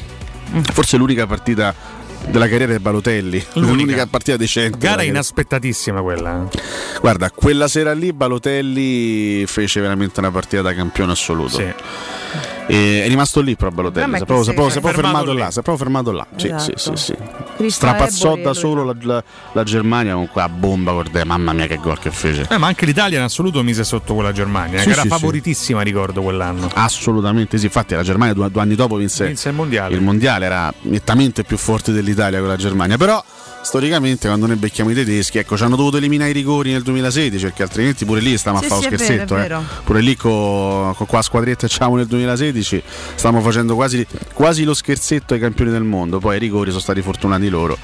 Forse l'unica partita della carriera di Balotelli, l'unica, partita decente. Gara inaspettatissima quella. eh. Guarda, quella sera lì Balotelli fece veramente una partita da campione assoluto. E è rimasto lì però Balotelli, si è proprio, si è proprio- si è proprio fermato là, si è proprio fermato là. Sì, Esatto. sì, sì, sì. Cristo Strapazzò da solo la, la- la Germania con quella bomba, guarda, mamma mia che gol che fece. Eh, ma anche l'Italia in assoluto mise sotto quella Germania, Sì, che era sì, sì. favoritissima, ricordo quell'anno. Assolutamente sì, infatti la Germania due, due anni dopo vinse, Vinse il mondiale. il mondiale, era nettamente più forte dell'Italia con la Germania, però storicamente quando noi becchiamo i tedeschi, ecco, ci hanno dovuto eliminare i rigori nel 2016 perché altrimenti pure lì stavamo Sì, a fare sì, vero, scherzetto, eh. vero. pure lì con, con qua squadretta c'avevamo nel 2016 stavamo facendo quasi, quasi lo scherzetto ai campioni del mondo, poi i rigori sono stati fortunati loro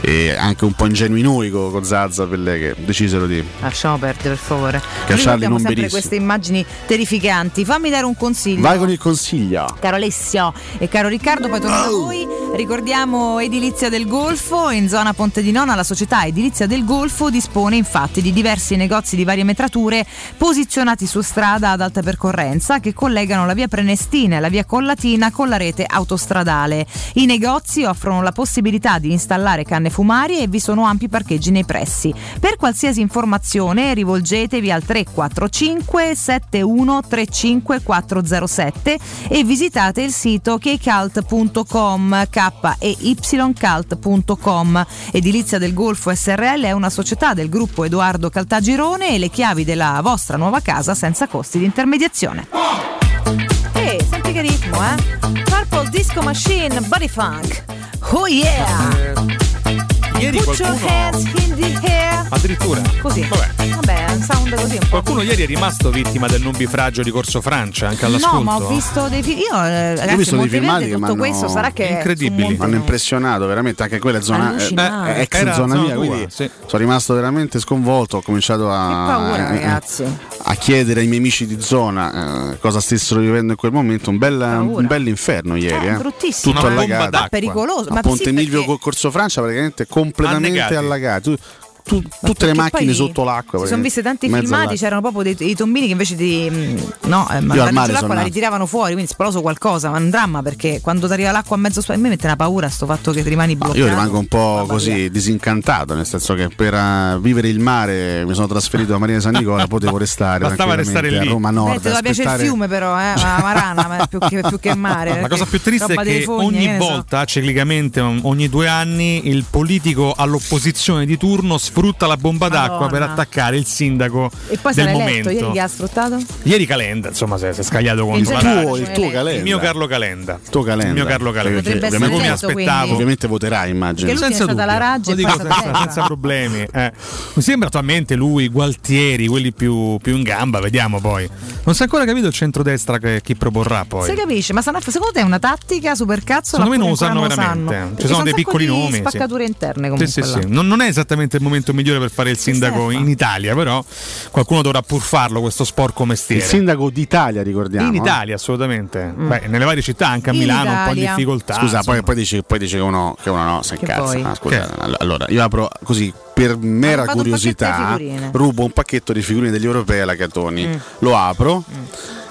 e anche un po' ingenui noi con, con Zazza Pellè che decisero di Lasciamo perdere, per favore. Cacciarli Ricordiamo non benissimo. queste immagini terrificanti. Fammi dare un consiglio. vai con il consiglio. Caro Alessio e caro Riccardo, poi torno da voi. Ricordiamo Edilizia del Golfo in zona Ponte di Nona. La società Edilizia del Golfo dispone infatti di diversi negozi di varie metrature posizionati su strada ad alta percorrenza che collegano la via Prenestina e la via Collatina con la rete autostradale. I negozi offrono la possibilità di installare canne fumarie e vi sono ampi parcheggi nei pressi. Per qualsiasi informazione rivolgetevi al 345 7135 407 e visitate il sito kcalt.com k e ycalt.com. Edilizia del Golfo SRL è una società del gruppo Edoardo Caltagirone e le chiavi della vostra nuova casa senza costi di intermediazione. Ehi, senti che ritmo, eh? Purple Disco Machine Body Funk. Oh yeah! Ieri Put your qualcuno- hands in the air. Addirittura. Così. Vabbè. Vabbè, un sound così un po'. Qualcuno ieri è rimasto vittima del nubifragio di Corso Francia, anche all'ascolto. No, ma ho visto dei film. Io, eh, ragazzi, Ho visto dei filmati che tutto m'hanno- questo sarà che. Incredibili. Mi hanno impressionato veramente anche quella zona Allucinante. eh, ex Era zona zona mia tua, quindi sì. sono rimasto veramente sconvolto ho cominciato a, Che paura, eh, ragazzi. a chiedere ai miei amici di zona eh, cosa stessero vivendo in quel momento un bel, un bel inferno ieri Eh, eh. bruttissimo. tutto allagato d'acqua. Ma pericoloso. a Ma Ponte sì, Milvio perché- col Corso Francia praticamente completamente Annegati. allagato Tu- tu- tutte le macchine sotto l'acqua. Si sono visti tanti filmati, all'acqua. c'erano proprio dei, dei tombini che invece di no, eh, mare l'acqua la ritiravano fuori, quindi esploso qualcosa, ma è un dramma perché quando ti arriva l'acqua a mezzo spazio, a me mette una paura sto fatto che ti rimani bloccato. Io rimango un po' così disincantato, nel senso che per eh, vivere il mare mi sono trasferito a Maria di San Nicola, potevo restare Bastava restare lì. a Roma Eh, Nord. ti doveva piacere il aspettare- fiume però, eh, ma Marana, ma più, che, più che il mare. La cosa più triste è che fogne, ogni che ne so. volta, ciclicamente, ogni due anni, il politico all'opposizione di turno sfrutta la bomba d'acqua per Madonna. attaccare il sindaco E poi del momento. eletto, ieri chi ha sfruttato? Ieri Calenda, insomma, si è, si è scagliato contro in la generale Raggi. il tuo Calenda. Il mio Carlo Calenda. Il tuo calenda. Il mio Carlo Calenda. Potrebbe essere come mi eletto, aspettavo. quindi. Ovviamente voterai, immagino. Perché lui è stata la Raggi e dico senza, senza problemi. eh. Mi sembra attualmente lui, Gualtieri, quelli più, più in gamba, vediamo poi. Non si è ancora capito il centrodestra che chi proporrà poi. Si capisce, ma secondo te è una tattica super cazzo? Secondo me non lo sanno veramente. Ci sono dei piccoli nomi. sì. Spaccature interne comunque. Sì, sì, sì. Non, non è esattamente il momento migliore per fare il sindaco in Italia, però qualcuno dovrà pur farlo questo sporco Il mestiere. sindaco d'Italia, ricordiamo. in eh. Italia, assolutamente. Beh, nelle varie città, anche a In Milano, un po' in Italia. difficoltà. Scusa, poi, poi dici, poi dici che uno, che uno no, si Che incazza. poi? Ah, scusa, all- allora, io apro così per mera curiosità, di rubo un pacchetto di figurine degli europei alla Catoni, Mm. lo apro e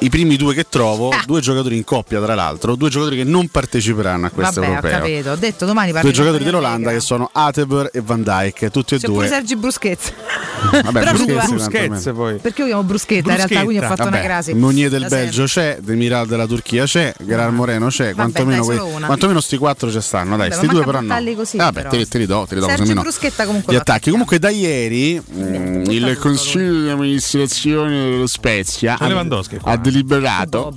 i primi due che trovo, due giocatori in coppia tra l'altro, due giocatori che non parteciperanno a questo Vabbè, ho capito. Ho detto domani Due giocatori dell'Olanda che sono Atebor e Van Dijk, tutti e C'è due. pure Sergi Bruschetz. (laughs) Vabbè, Però evidentemente. poi. Perché io chiamo Bruschetta, in realtà, quindi ho fatto una Vabbè, crasi. Meunier del Belgio c'è, Demiral della Turchia c'è, Gerard Moreno c'è, quantomeno, dai, una. quantomeno sti quattro ci stanno, dai, Vabbè, sti due però no. così, Vabbè, però. te, li- te li do, te li do Sergi così almeno Bruschetta comunque Gli attacchi. Comunque da ieri mm, il Consiglio di amministrazione dello Spezia ha deliberato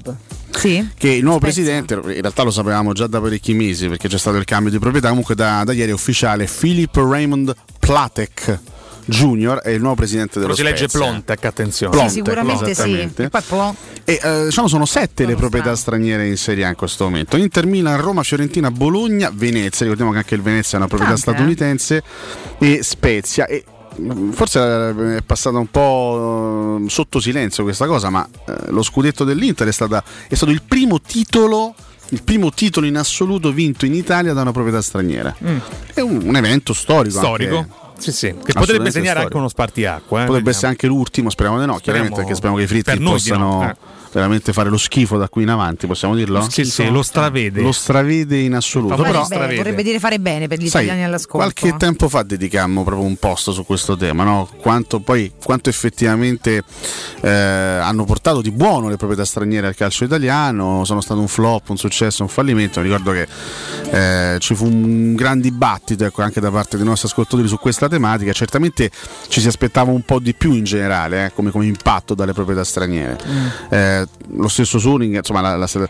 Sì? che il nuovo presidente, in realtà lo sapevamo già da parecchi mesi perché c'è stato il cambio di proprietà, comunque da, da ieri è ufficiale Philip Raymond Platek Junior è il nuovo presidente dello Però si legge Spezia. Plontek, attenzione. Plontek, Sicuramente sì. E eh, diciamo sono sette le proprietà straniere in Serie A in questo momento: Inter, Milan, Roma, Fiorentina, Bologna, Venezia. Ricordiamo che anche il Venezia è una proprietà Tante, eh. statunitense e Spezia. E forse eh, è passata un po' eh, sotto silenzio questa cosa, ma eh, lo scudetto dell'Inter è, stata- è stato il primo titolo. Il primo titolo in assoluto vinto in Italia da una proprietà straniera. Mm. È un, un evento storico. Storico? anche- Sì, sì. Che potrebbe segnare storico. anche uno spartiacqua. eh, Potrebbe vediamo. essere anche l'ultimo, speriamo di no. Chiaramente Speriamo- perché speriamo che i fritti possano no, eh. Veramente fare lo schifo da qui in avanti, possiamo dirlo? Sì, sì, lo stravede. Lo stravede in assoluto. Però, bene, vorrebbe dire fare bene per gli sai, italiani all'ascolto. qualche tempo fa dedicammo proprio un post su questo tema, no? quanto, poi, quanto effettivamente eh, hanno portato di buono le proprietà straniere al calcio italiano, sono stato un flop, un successo, un fallimento. Ricordo che eh, ci fu un gran dibattito ecco, anche da parte dei nostri ascoltatori su questa tematica. Certamente ci si aspettava un po' di più in generale eh, come, come impatto dalle proprietà straniere. Eh, lo stesso Suning, insomma, la, la- eh,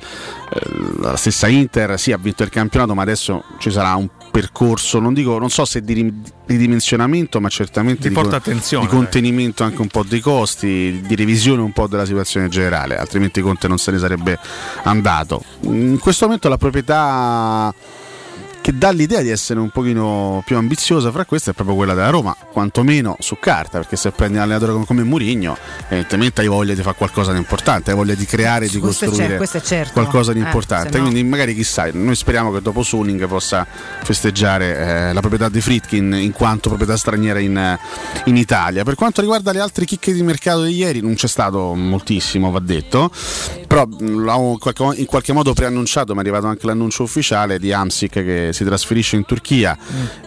la stessa Inter, sì, ha vinto il campionato, ma adesso ci sarà un percorso, non dico, non so se di rim- ridimensionamento, ma certamente Di di, di contenimento anche un po' dei costi, di revisione un po' della situazione generale, altrimenti Conte non se ne sarebbe andato. In questo momento la proprietà che dà l'idea di essere un pochino più ambiziosa fra queste è proprio quella della Roma, quantomeno su carta, perché se prendi un allenatore come- Murigno, evidentemente hai voglia di fare qualcosa di importante, hai voglia di creare, di Questo costruire è certo. qualcosa di Eh, importante. se no- Quindi magari chissà, noi speriamo che dopo Suning possa festeggiare eh, la proprietà di Fritkin in quanto proprietà straniera in, eh, in Italia. Per quanto riguarda le altre chicche di mercato di ieri, non c'è stato moltissimo, va detto, però in qualche, in qualche modo preannunciato, mi è arrivato anche l'annuncio ufficiale di Amsic che si trasferisce in Turchia.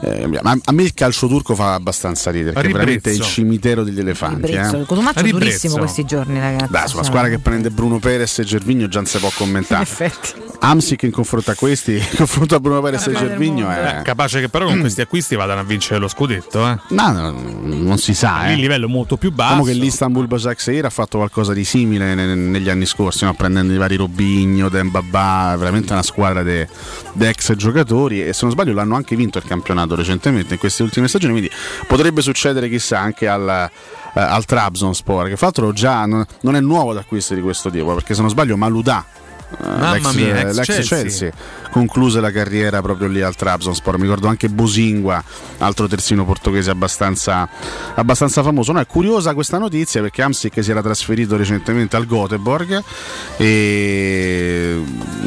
Eh, ma a me il calcio turco fa abbastanza ridere, perché veramente è il cimitero degli elefanti. Eh. Il Cotumaccio è durissimo questi giorni, ragazzi. Beh, sulla squadra che prende Bruno Perez e Gervigno già non si può (laughs) In commentare. effetti. Amsic in confronto a questi, (laughs) in confronto a Bruno Perez e Gervigno è... Eh, capace che però con questi acquisti vadano a vincere lo scudetto. Eh. No, no, non si sa. Eh. il livello molto più basso. Diciamo che l'Istanbul Başakşehir ha fatto qualcosa di simile ne- negli anni scorsi, no? prendendo i vari Robinho, Dembabà, veramente una squadra di ex giocatori e se non sbaglio l'hanno anche vinto il campionato recentemente in queste ultime stagioni, quindi potrebbe succedere chissà anche al, eh, al Trabzonspor, che fra l'altro già non, è nuovo da acquisti di questo tipo, perché se non sbaglio Maludà Mamma l'ex, mia, ex l'ex Chelsea. Chelsea. concluse la carriera proprio lì al Trabzonspor. Mi ricordo anche Bosingua, altro terzino portoghese abbastanza, abbastanza famoso. No, è curiosa questa notizia perché Amsic si era trasferito recentemente al Göteborg e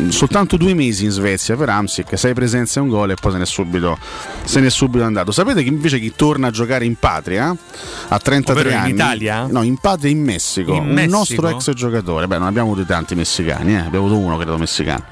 soltanto due mesi in Svezia per Amsic, sei presenze e un gol e poi se ne è subito, se ne è subito andato. Sapete che invece chi torna a giocare in patria a 33 Ovvero in anni? Italia? No, in patria in Messico. In un Messico? nostro ex giocatore. Beh, non abbiamo avuto tanti messicani, eh, abbiamo uno credo messicano.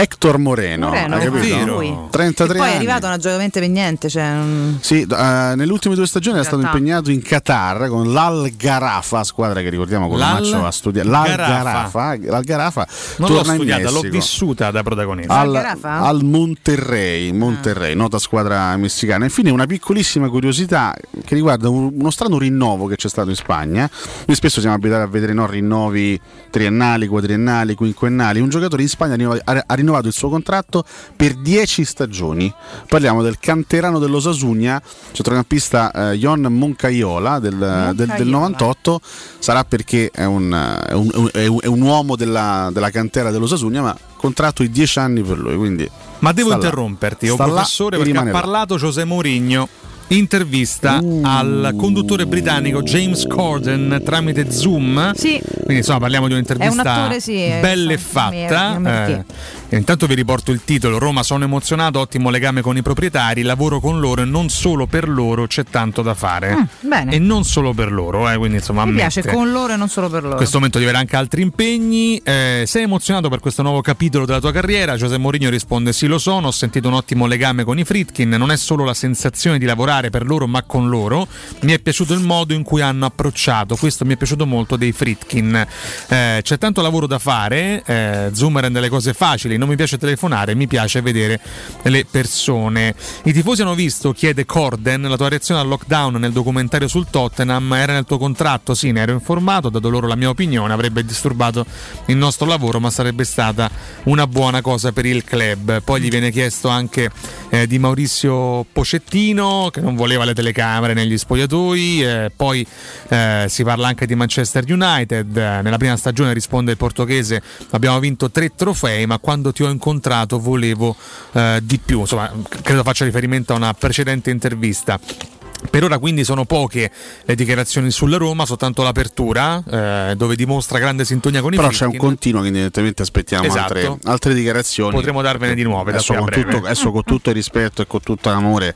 Hector Moreno, Moreno, hai capito? è lui. 33 E poi è anni. arrivato naturalmente per niente. Cioè, mm, Sì, eh, nelle ultime due stagioni è In stato realtà. impegnato in Qatar con l'Al Garafa, squadra che ricordiamo con Maccio a studiare. L'Al Garafa. L'Al Garafa Non l'ho torna in studiata, l'ho vissuta da protagonista. Al, al Monterrey, Monterrey, nota squadra messicana. Infine, una piccolissima curiosità che riguarda un- uno strano rinnovo che c'è stato in Spagna. Noi spesso siamo abituati a vedere no, rinnovi triennali, quadriennali, quinquennali. Un giocatore in Spagna ha rinnova- ha ha rinnovato il suo contratto per 10 stagioni. Parliamo del canterano dello Sasugna, centrocampista eh, Jon Moncaiola del, del- del 98. Sarà perché è un, è un- è un- è un uomo della, della cantera dello Sasugna, ma contratto di 10 anni per lui. Quindi Ma devo interromperti, oh professore, perché ha là. parlato José Mourinho. Intervista Uh. al conduttore britannico James Corden tramite Zoom. Sì. Quindi insomma parliamo di un'intervista un attore, sì, bella e fatta. mi- intanto vi riporto il titolo: Roma sono emozionato, ottimo legame con i proprietari, lavoro con loro e non solo per loro c'è tanto da fare. Mm, bene. E non solo per loro, eh, quindi insomma mi ammette. piace con loro e non solo per loro. In questo momento devi avere anche altri impegni. Eh, sei emozionato per questo nuovo capitolo della tua carriera? Giuseppe Mourinho risponde: Sì, lo sono. Ho sentito un ottimo legame con i Fritkin. Non è solo la sensazione di lavorare per loro, ma con loro. Mi è piaciuto il modo in cui hanno approcciato. Questo mi è piaciuto molto dei Fritkin. Eh, c'è tanto lavoro da fare. Eh, Zoom rende le cose facili. Non mi piace telefonare, mi piace vedere le persone. I tifosi hanno visto, chiede Corden, la tua reazione al lockdown nel documentario sul Tottenham. Era nel tuo contratto? Sì, ne ero informato. Ho dato loro la mia opinione. Avrebbe disturbato il nostro lavoro, ma sarebbe stata una buona cosa per il club. Poi gli viene chiesto anche eh, di Maurizio Pocettino, che non voleva le telecamere negli spogliatoi. eh, poi eh, si parla anche di Manchester United. Nella prima stagione risponde il portoghese: Abbiamo vinto tre trofei, ma quando ti ho incontrato volevo eh, di più. Insomma, credo faccia riferimento a una precedente intervista. Per ora quindi sono poche le dichiarazioni sulla Roma, soltanto l'apertura eh, dove dimostra grande sintonia con i Però c'è un continuo, quindi evidentemente aspettiamo Esatto. altre, altre dichiarazioni. Potremo darvene di nuove da Adesso, con tutto, adesso con tutto il rispetto e con tutto l'amore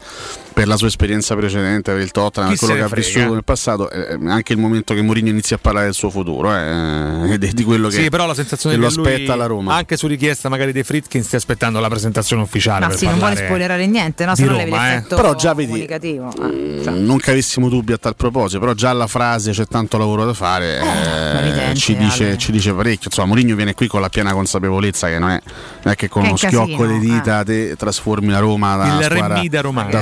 per la sua esperienza precedente, per il Tottenham, Chi per quello che ha vissuto nel passato, è anche il momento che Mourinho inizi a parlare del suo futuro eh, (laughs) e di, di quello che, Sì, però la sensazione che lo aspetta alla Roma. anche su richiesta magari dei Fritkin, stia aspettando la presentazione ufficiale. Ma per sì, non vuole spoilerare niente, no? Se Roma, eh. Però già vedi-. Ah, Mm, Non che avessimo dubbi a tal proposito, però già la frase c'è tanto lavoro da fare eh, evidente, ci, dice, ci dice parecchio. Insomma, Mourinho viene qui con la piena consapevolezza che non è, non è che con uno un schiocco casino, di dita te trasformi la Roma da, squadra- da Magari.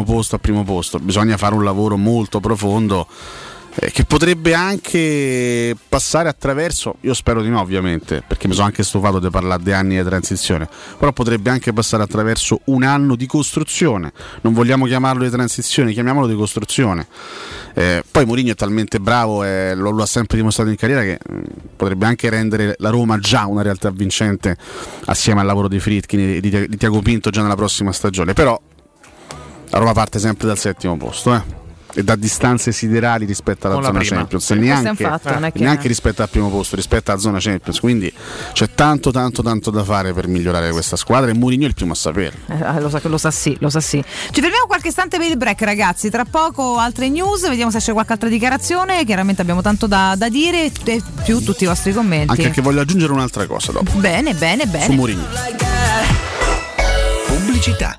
Settimo posto a primo posto. Bisogna fare un lavoro molto profondo. eh, che potrebbe anche passare attraverso, io spero di no ovviamente, perché mi sono anche stufato di parlare di anni di transizione, però potrebbe anche passare attraverso un anno di costruzione, non vogliamo chiamarlo di transizione, chiamiamolo di costruzione. Eh, poi Mourinho è talmente bravo e lo, lo ha sempre dimostrato in carriera che mh, potrebbe anche rendere la Roma già una realtà vincente assieme al lavoro di Fritkin e di, di Tiago Pinto già nella prossima stagione, però la Roma parte sempre dal settimo posto, eh. E da distanze siderali rispetto alla Con zona prima. Champions, Sì. e neanche, fatto, non è che- neanche rispetto al primo posto, rispetto alla zona Champions. Quindi c'è tanto, tanto, tanto da fare per migliorare questa squadra. E Mourinho è il primo a saperlo. Eh, lo, sa, lo sa sì, lo sa sì. Ci fermiamo qualche istante per il break, ragazzi. Tra poco altre news, vediamo se c'è qualche altra dichiarazione. Chiaramente abbiamo tanto da, da dire e più tutti i vostri commenti. Anche perché voglio aggiungere un'altra cosa dopo. Bene, bene, Su bene. Mourinho. Pubblicità.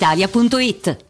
brispalitalia.it.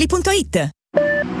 automobili.it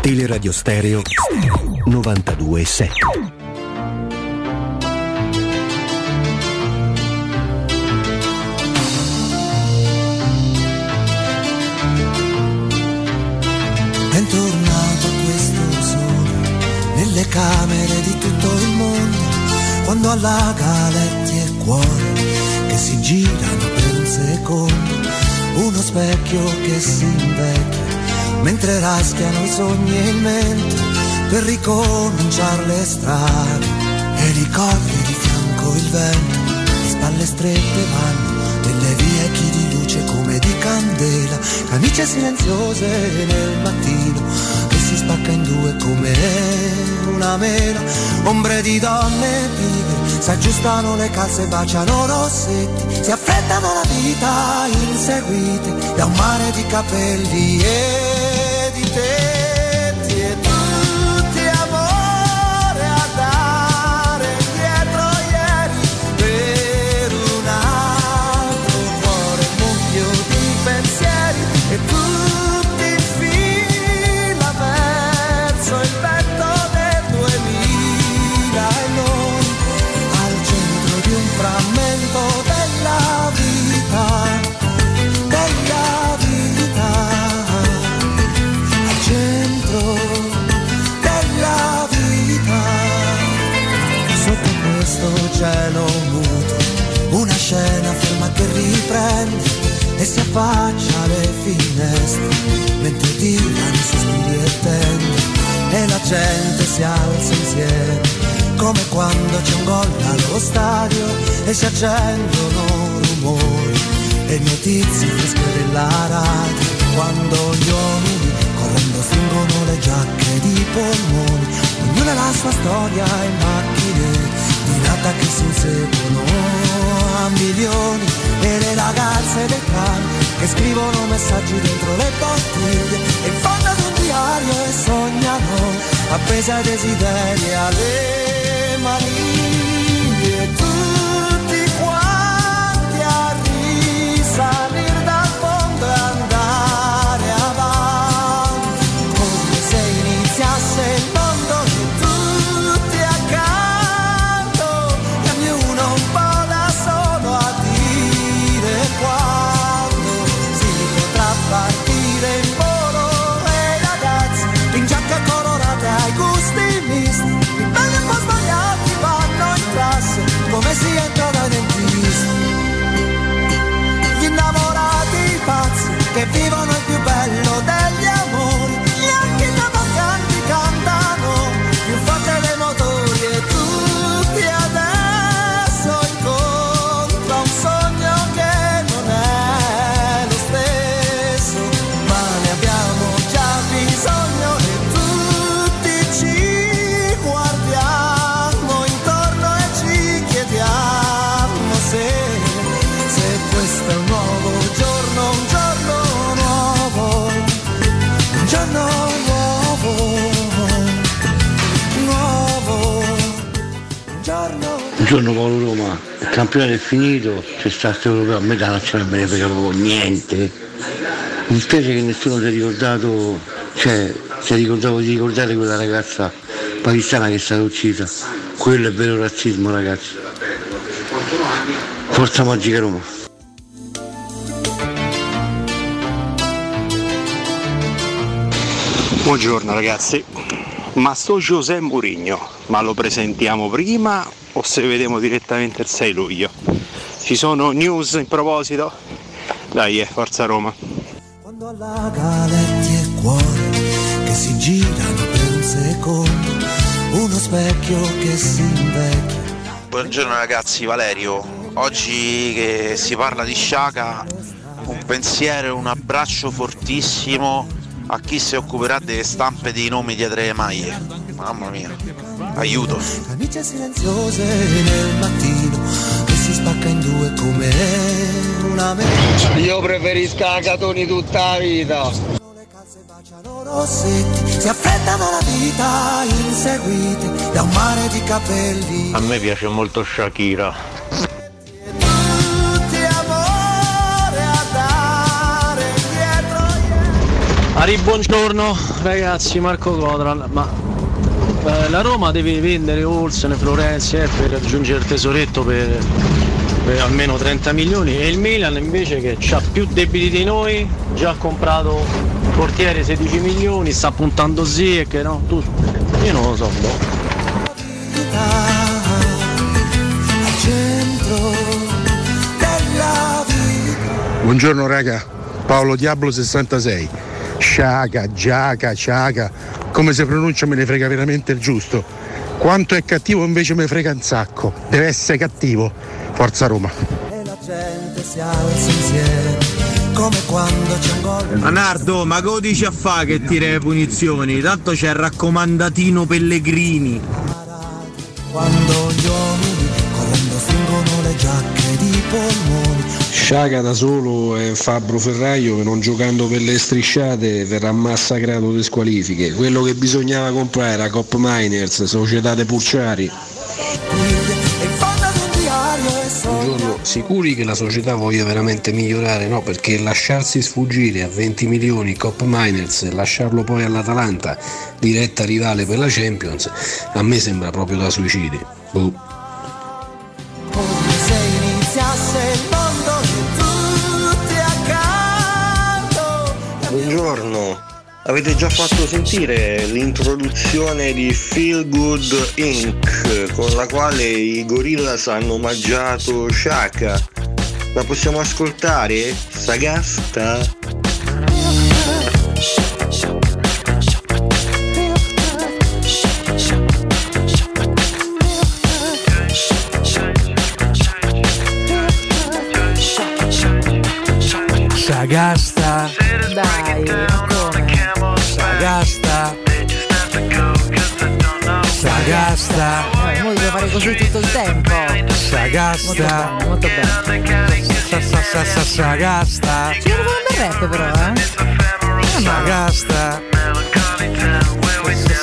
Teleradio Stereo 927. Bentornato questo sole nelle camere di tutto il mondo, quando allaga letti e cuore che si girano per un secondo, uno specchio che si invecchia mentre raschiano i sogni e il mento per ricominciare le strade e ricordi di fianco il vento, le spalle strette vanno delle vie chi di luce come di candela, camicie silenziose nel mattino che si spacca in due come una mela, ombre di donne pigre, si aggiustano le calze, baciano rossetti, si affrettano la vita inseguite da un mare di capelli e di e si affaccia alle finestre mentre tirano sospiri e tende e la gente si alza insieme, come quando c'è un gol allo stadio e si accendono rumori e notizie fresche della radio, quando gli uomini correndo stringono le giacche di polmoni, ognuno ha la sua storia e macchine nata che si inseguono a milioni e le ragazze del tram che scrivono messaggi dentro le bottiglie e fondo ad un diario e sognano appese ai desideri alle mani se se questo è un nuovo giorno, un giorno nuovo, un giorno nuovo, nuovo, un giorno Buongiorno Paolo Roma, il campionato è finito, c'è stato europeo, a me da nazionale me ne frega proprio niente. Mi dispiace che nessuno si è ricordato, cioè si è ricordato di ricordare quella ragazza pakistana che è stata uccisa. Quello è vero razzismo ragazzi. Forza Magica Roma. Buongiorno ragazzi, ma sto José Mourinho, ma lo presentiamo prima o se vediamo direttamente il 6 luglio? Ci sono news in proposito? Dai, eh, forza Roma. quando allaga letti e cuori che si girano per un secondo, uno specchio che si invecchia. Buongiorno ragazzi, Valerio. Oggi che si parla di Sciaca, un pensiero e un abbraccio fortissimo a chi si occuperà delle stampe dei nomi dietro le maglie. Mamma mia, aiuto. Camicie silenziose nel mattino che si spacca in due come una. Io preferisco a Catoni tutta la vita. Rossetti si affrettano la vita inseguiti da un mare di capelli. A me piace molto Shakira. Ari, buongiorno ragazzi, Marco Codran, ma eh, la Roma deve vendere Olsen, Florenzi eh, per aggiungere il tesoretto per, per almeno 30 milioni e il Milan invece che ha più debiti di noi, già ha comprato portiere 16 milioni, sta puntando sì e che no, tu, io non lo so. boh. della vita. Buongiorno raga, Paolo Diablo 66. Sciaga, Giaca, Ciaca, come si pronuncia me ne frega veramente il giusto. Quanto è cattivo invece me frega un sacco. Deve essere cattivo. Forza Roma. E la gente si alza insieme come quando c'è un gol. Anardo, ma che dici a fa che tira le punizioni? Tanto c'è il raccomandatino Pellegrini. Quando gli uomini correndo stringono le giacche di polmoni. Sciaga da solo e Fabro Ferraio che non giocando per le strisciate verrà massacrato di squalifiche. Quello che bisognava comprare era Cop Miners, società de Purciari. Buongiorno, sicuri che la società voglia veramente migliorare? No, perché lasciarsi sfuggire a 20 milioni Cop Miners e lasciarlo poi all'Atalanta, diretta rivale per la Champions, a me sembra proprio da suicidi. Boh. buongiorno. Avete già fatto sentire l'introduzione di Feel Good Inc. con la quale i Gorillas hanno omaggiato Shaka. La possiamo ascoltare? Sagasta? Sagasta. Dai, come? Sagasta. Sagasta. Eh, noi dobbiamo fare così tutto il tempo. Sagasta. molto bene. Sa- sa- sa- sa- Sagasta. Ci devo fare un bel rap però, eh? Sagasta.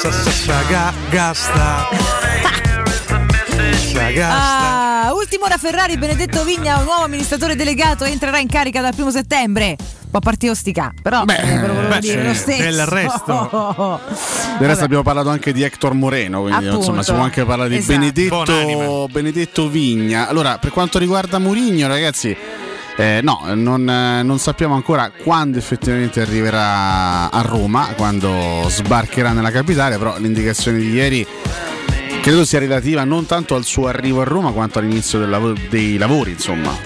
Sa- sa- Saga- Gasta. Sagasta. (laughs) Ultimo da Ferrari, Benedetto Vigna, un nuovo amministratore delegato, entrerà in carica dal primo settembre. Può partire ostica, però Beh, eh, lo volevo beh, dire lo stesso. del resto. (laughs) Del Del resto abbiamo parlato anche di Hector Moreno, quindi Appunto. insomma si può anche parlare di Esatto. Benedetto, Benedetto Vigna. Allora, per quanto riguarda Murigno, ragazzi, eh, no, non, eh, non sappiamo ancora quando effettivamente arriverà a Roma, quando sbarcherà nella capitale, però l'indicazione di ieri credo sia relativa non tanto al suo arrivo a Roma quanto all'inizio lav- dei lavori, insomma,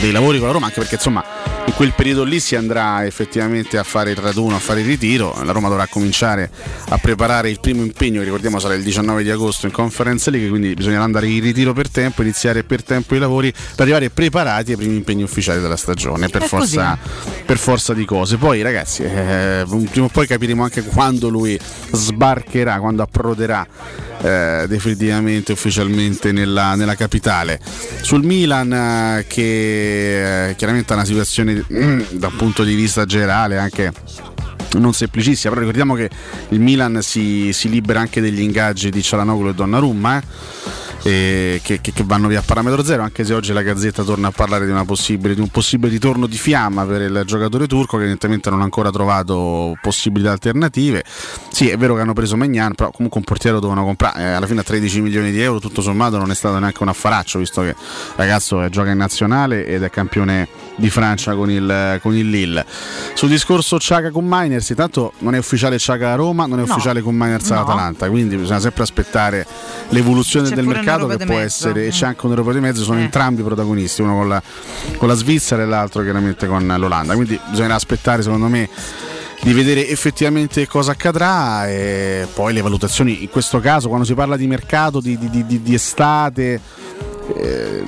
dei lavori con la Roma, anche perché insomma in quel periodo lì si andrà effettivamente a fare il raduno, a fare il ritiro, la Roma dovrà cominciare a preparare il primo impegno, che ricordiamo sarà il 19 di agosto in Conference League, quindi bisognerà andare in ritiro per tempo, iniziare per tempo i lavori per arrivare preparati ai primi impegni ufficiali della stagione, per, forza, per forza di cose. Poi ragazzi, eh, prima o poi capiremo anche quando lui sbarcherà, quando approderà eh, definitivamente ufficialmente nella, nella capitale. Sul Milan eh, che eh, chiaramente ha una situazione mm, da un punto di vista generale anche non semplicissima, però ricordiamo che il Milan si, si libera anche degli ingaggi di Cialanoglu e Donnarumma eh, che, che- che vanno via a parametro zero, anche se oggi la Gazzetta torna a parlare di, di un possibile ritorno di fiamma per il giocatore turco che evidentemente non ha ancora trovato possibilità alternative. Sì, è vero che hanno preso Magnan, però comunque un portiere lo dovevano comprare, eh, alla fine a 13 milioni di euro tutto sommato non è stato neanche un affaraccio, visto che il ragazzo eh, gioca in nazionale ed è campione di Francia con il, con il Lille. Sul discorso Ciaga con Miners, intanto non è ufficiale Ciaga a Roma, non è No. ufficiale con Miners No. all'Atalanta, quindi bisogna sempre aspettare l'evoluzione C'è del mercato che può essere, e Mm. c'è anche un Europa di mezzo, sono Eh. entrambi protagonisti, uno con la, con la Svizzera e l'altro chiaramente con l'Olanda, quindi bisognerà aspettare secondo me di vedere effettivamente cosa accadrà e poi le valutazioni in questo caso quando si parla di mercato, di, di- di- di estate, eh,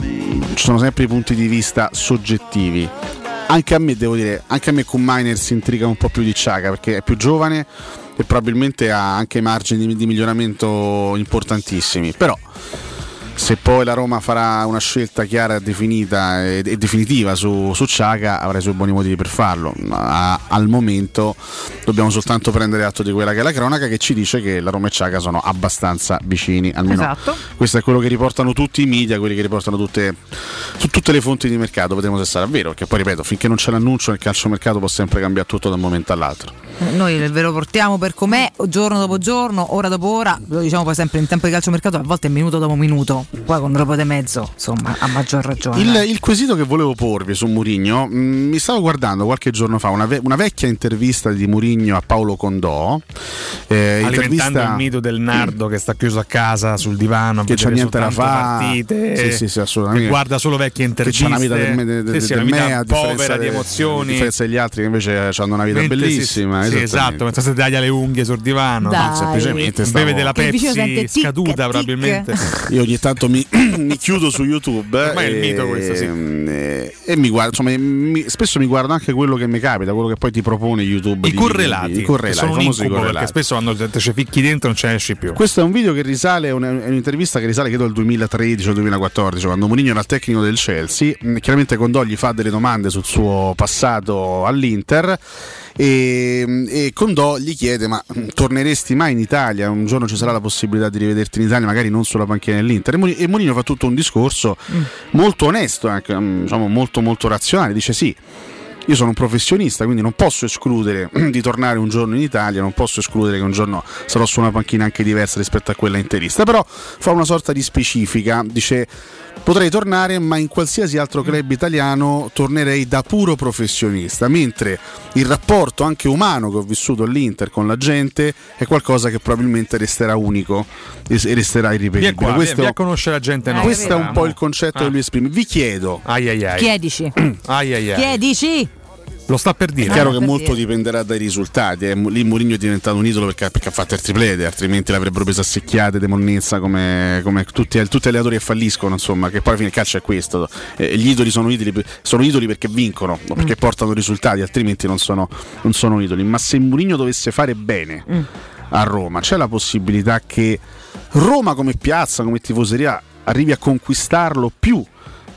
ci sono sempre i punti di vista soggettivi. Anche a me, devo dire, anche a me con Miners intriga un po' più di Ciaga perché è più giovane e probabilmente ha anche margini di miglioramento importantissimi. Però se poi la Roma farà una scelta chiara, definita e, e definitiva su, su Ciaga, avrà i suoi buoni motivi per farlo. Ma al momento dobbiamo soltanto prendere atto di quella che è la cronaca che ci dice che la Roma e Ciaga sono abbastanza vicini, almeno Esatto. questo è quello che riportano tutti i media, quelli che riportano tutte, su tutte le fonti di mercato, vedremo se sarà vero, perché poi ripeto, finché non c'è l'annuncio nel calciomercato può sempre cambiare tutto da un momento all'altro. Noi ve lo portiamo per com'è, giorno dopo giorno, ora dopo ora, lo diciamo poi sempre in tempo di calciomercato, a volte minuto dopo minuto, poi con Europa di mezzo, insomma, a maggior ragione. Il, il quesito che volevo porvi su Murigno, mh, mi stavo guardando qualche giorno fa una, ve- una vecchia intervista di Murigno a Paolo Condò. eh, alimentando intervista il mito del nardo che sta chiuso a casa sul divano che c'ha vedere niente da fare. partite, Sì, sì, sì, assolutamente. che guarda solo vecchie che interviste c'ha una vita del, me- de- de- Sì, sì, del una vita me, a povera di emozioni a differenza degli altri che invece hanno una vita Mentre si- bellissima. sì, esattamente. esatto mentre si taglia le unghie sul divano Dai. No, semplicemente stavo- beve della Pepsi tic, scaduta tic. probabilmente Io ogni tanto mi, mi chiudo su YouTube (laughs) Ormai è il e, mito questo, sì. e, e mi guardo, insomma, mi- spesso mi guardo anche quello che mi capita, quello che poi ti propone YouTube. i di- correlati, di- i correlati, che sono un incubo perché correlati. spesso quando ci ficchi dentro non ce ne esci più Questo è un video che risale, è un- è un'intervista che risale credo al 2013 o 2014, quando Mourinho era il tecnico del Chelsea. Mm, Chiaramente Condò gli fa delle domande sul suo passato all'Inter e, e Condò gli chiede ma mm, torneresti mai in Italia? Un giorno ci sarà la possibilità di rivederti in Italia, magari non sulla panchina dell'Inter. E Mourinho- E Mourinho fa tutto un discorso molto onesto, anche, mm, diciamo, molto molto razionale, dice sì. Io sono un professionista, quindi non posso escludere (clears throat) di tornare un giorno in Italia, non posso escludere che un giorno sarò su una panchina anche diversa rispetto a quella interista, però fa una sorta di specifica, dice potrei tornare ma in qualsiasi altro club italiano tornerei da puro professionista, mentre il rapporto anche umano che ho vissuto all'Inter con la gente è qualcosa che probabilmente resterà unico e resterà via irripetibile. qua, via, Questo, via a conoscere la gente nostra questo è un po' il concetto Ah. che lui esprime. Vi chiedo, ai ai ai Chiedici. ai ai ai Chiedici. Lo sta per È dire. chiaro eh. che molto dipenderà dai risultati. eh. Lì Mourinho è diventato un idolo perché, perché ha fatto il triplete, altrimenti l'avrebbero preso a secchiate di monnezza come, come tutti, tutti gli allenatori che falliscono, insomma, che poi alla fine il calcio è questo. Eh, gli idoli sono idoli, sono idoli perché vincono, o perché portano risultati, altrimenti non sono, non sono idoli. Ma se Mourinho dovesse fare bene a Roma, c'è la possibilità che Roma come piazza, come tifoseria, arrivi a conquistarlo più.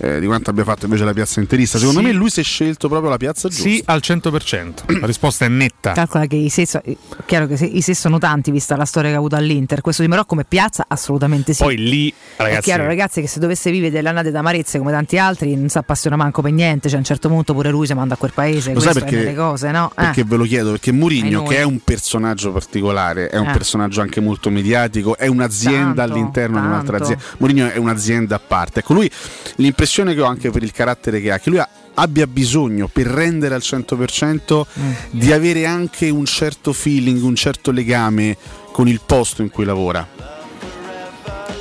Eh, di quanto abbia fatto invece la piazza interista. Secondo Sì. me lui si è scelto proprio la piazza giusta. Sì, al 100%. La (clears throat) risposta è netta. Calcola che i sé, so- è chiaro che se- i sé sono tanti vista la storia che ha avuto all'Inter. Questo di Marocco come piazza assolutamente sì. Poi lì, È ragazzi, chiaro ragazzi che se dovesse vivere delle annate d'amarezze come tanti altri non si appassiona manco per niente, cioè a un certo punto pure lui si manda a quel paese, Lo sai è perché, cose, no? Eh. perché ve lo chiedo? Perché Murigno, che è un personaggio particolare, è un Eh. personaggio anche molto mediatico, è un'azienda Tanto, all'interno di un'altra tanto. azienda. Murigno è un'azienda a parte. Ecco, lui l'impressione che ho anche per il carattere che ha, che lui ha- abbia bisogno per rendere al 100% Mm. di avere anche un certo feeling, un certo legame con il posto in cui lavora.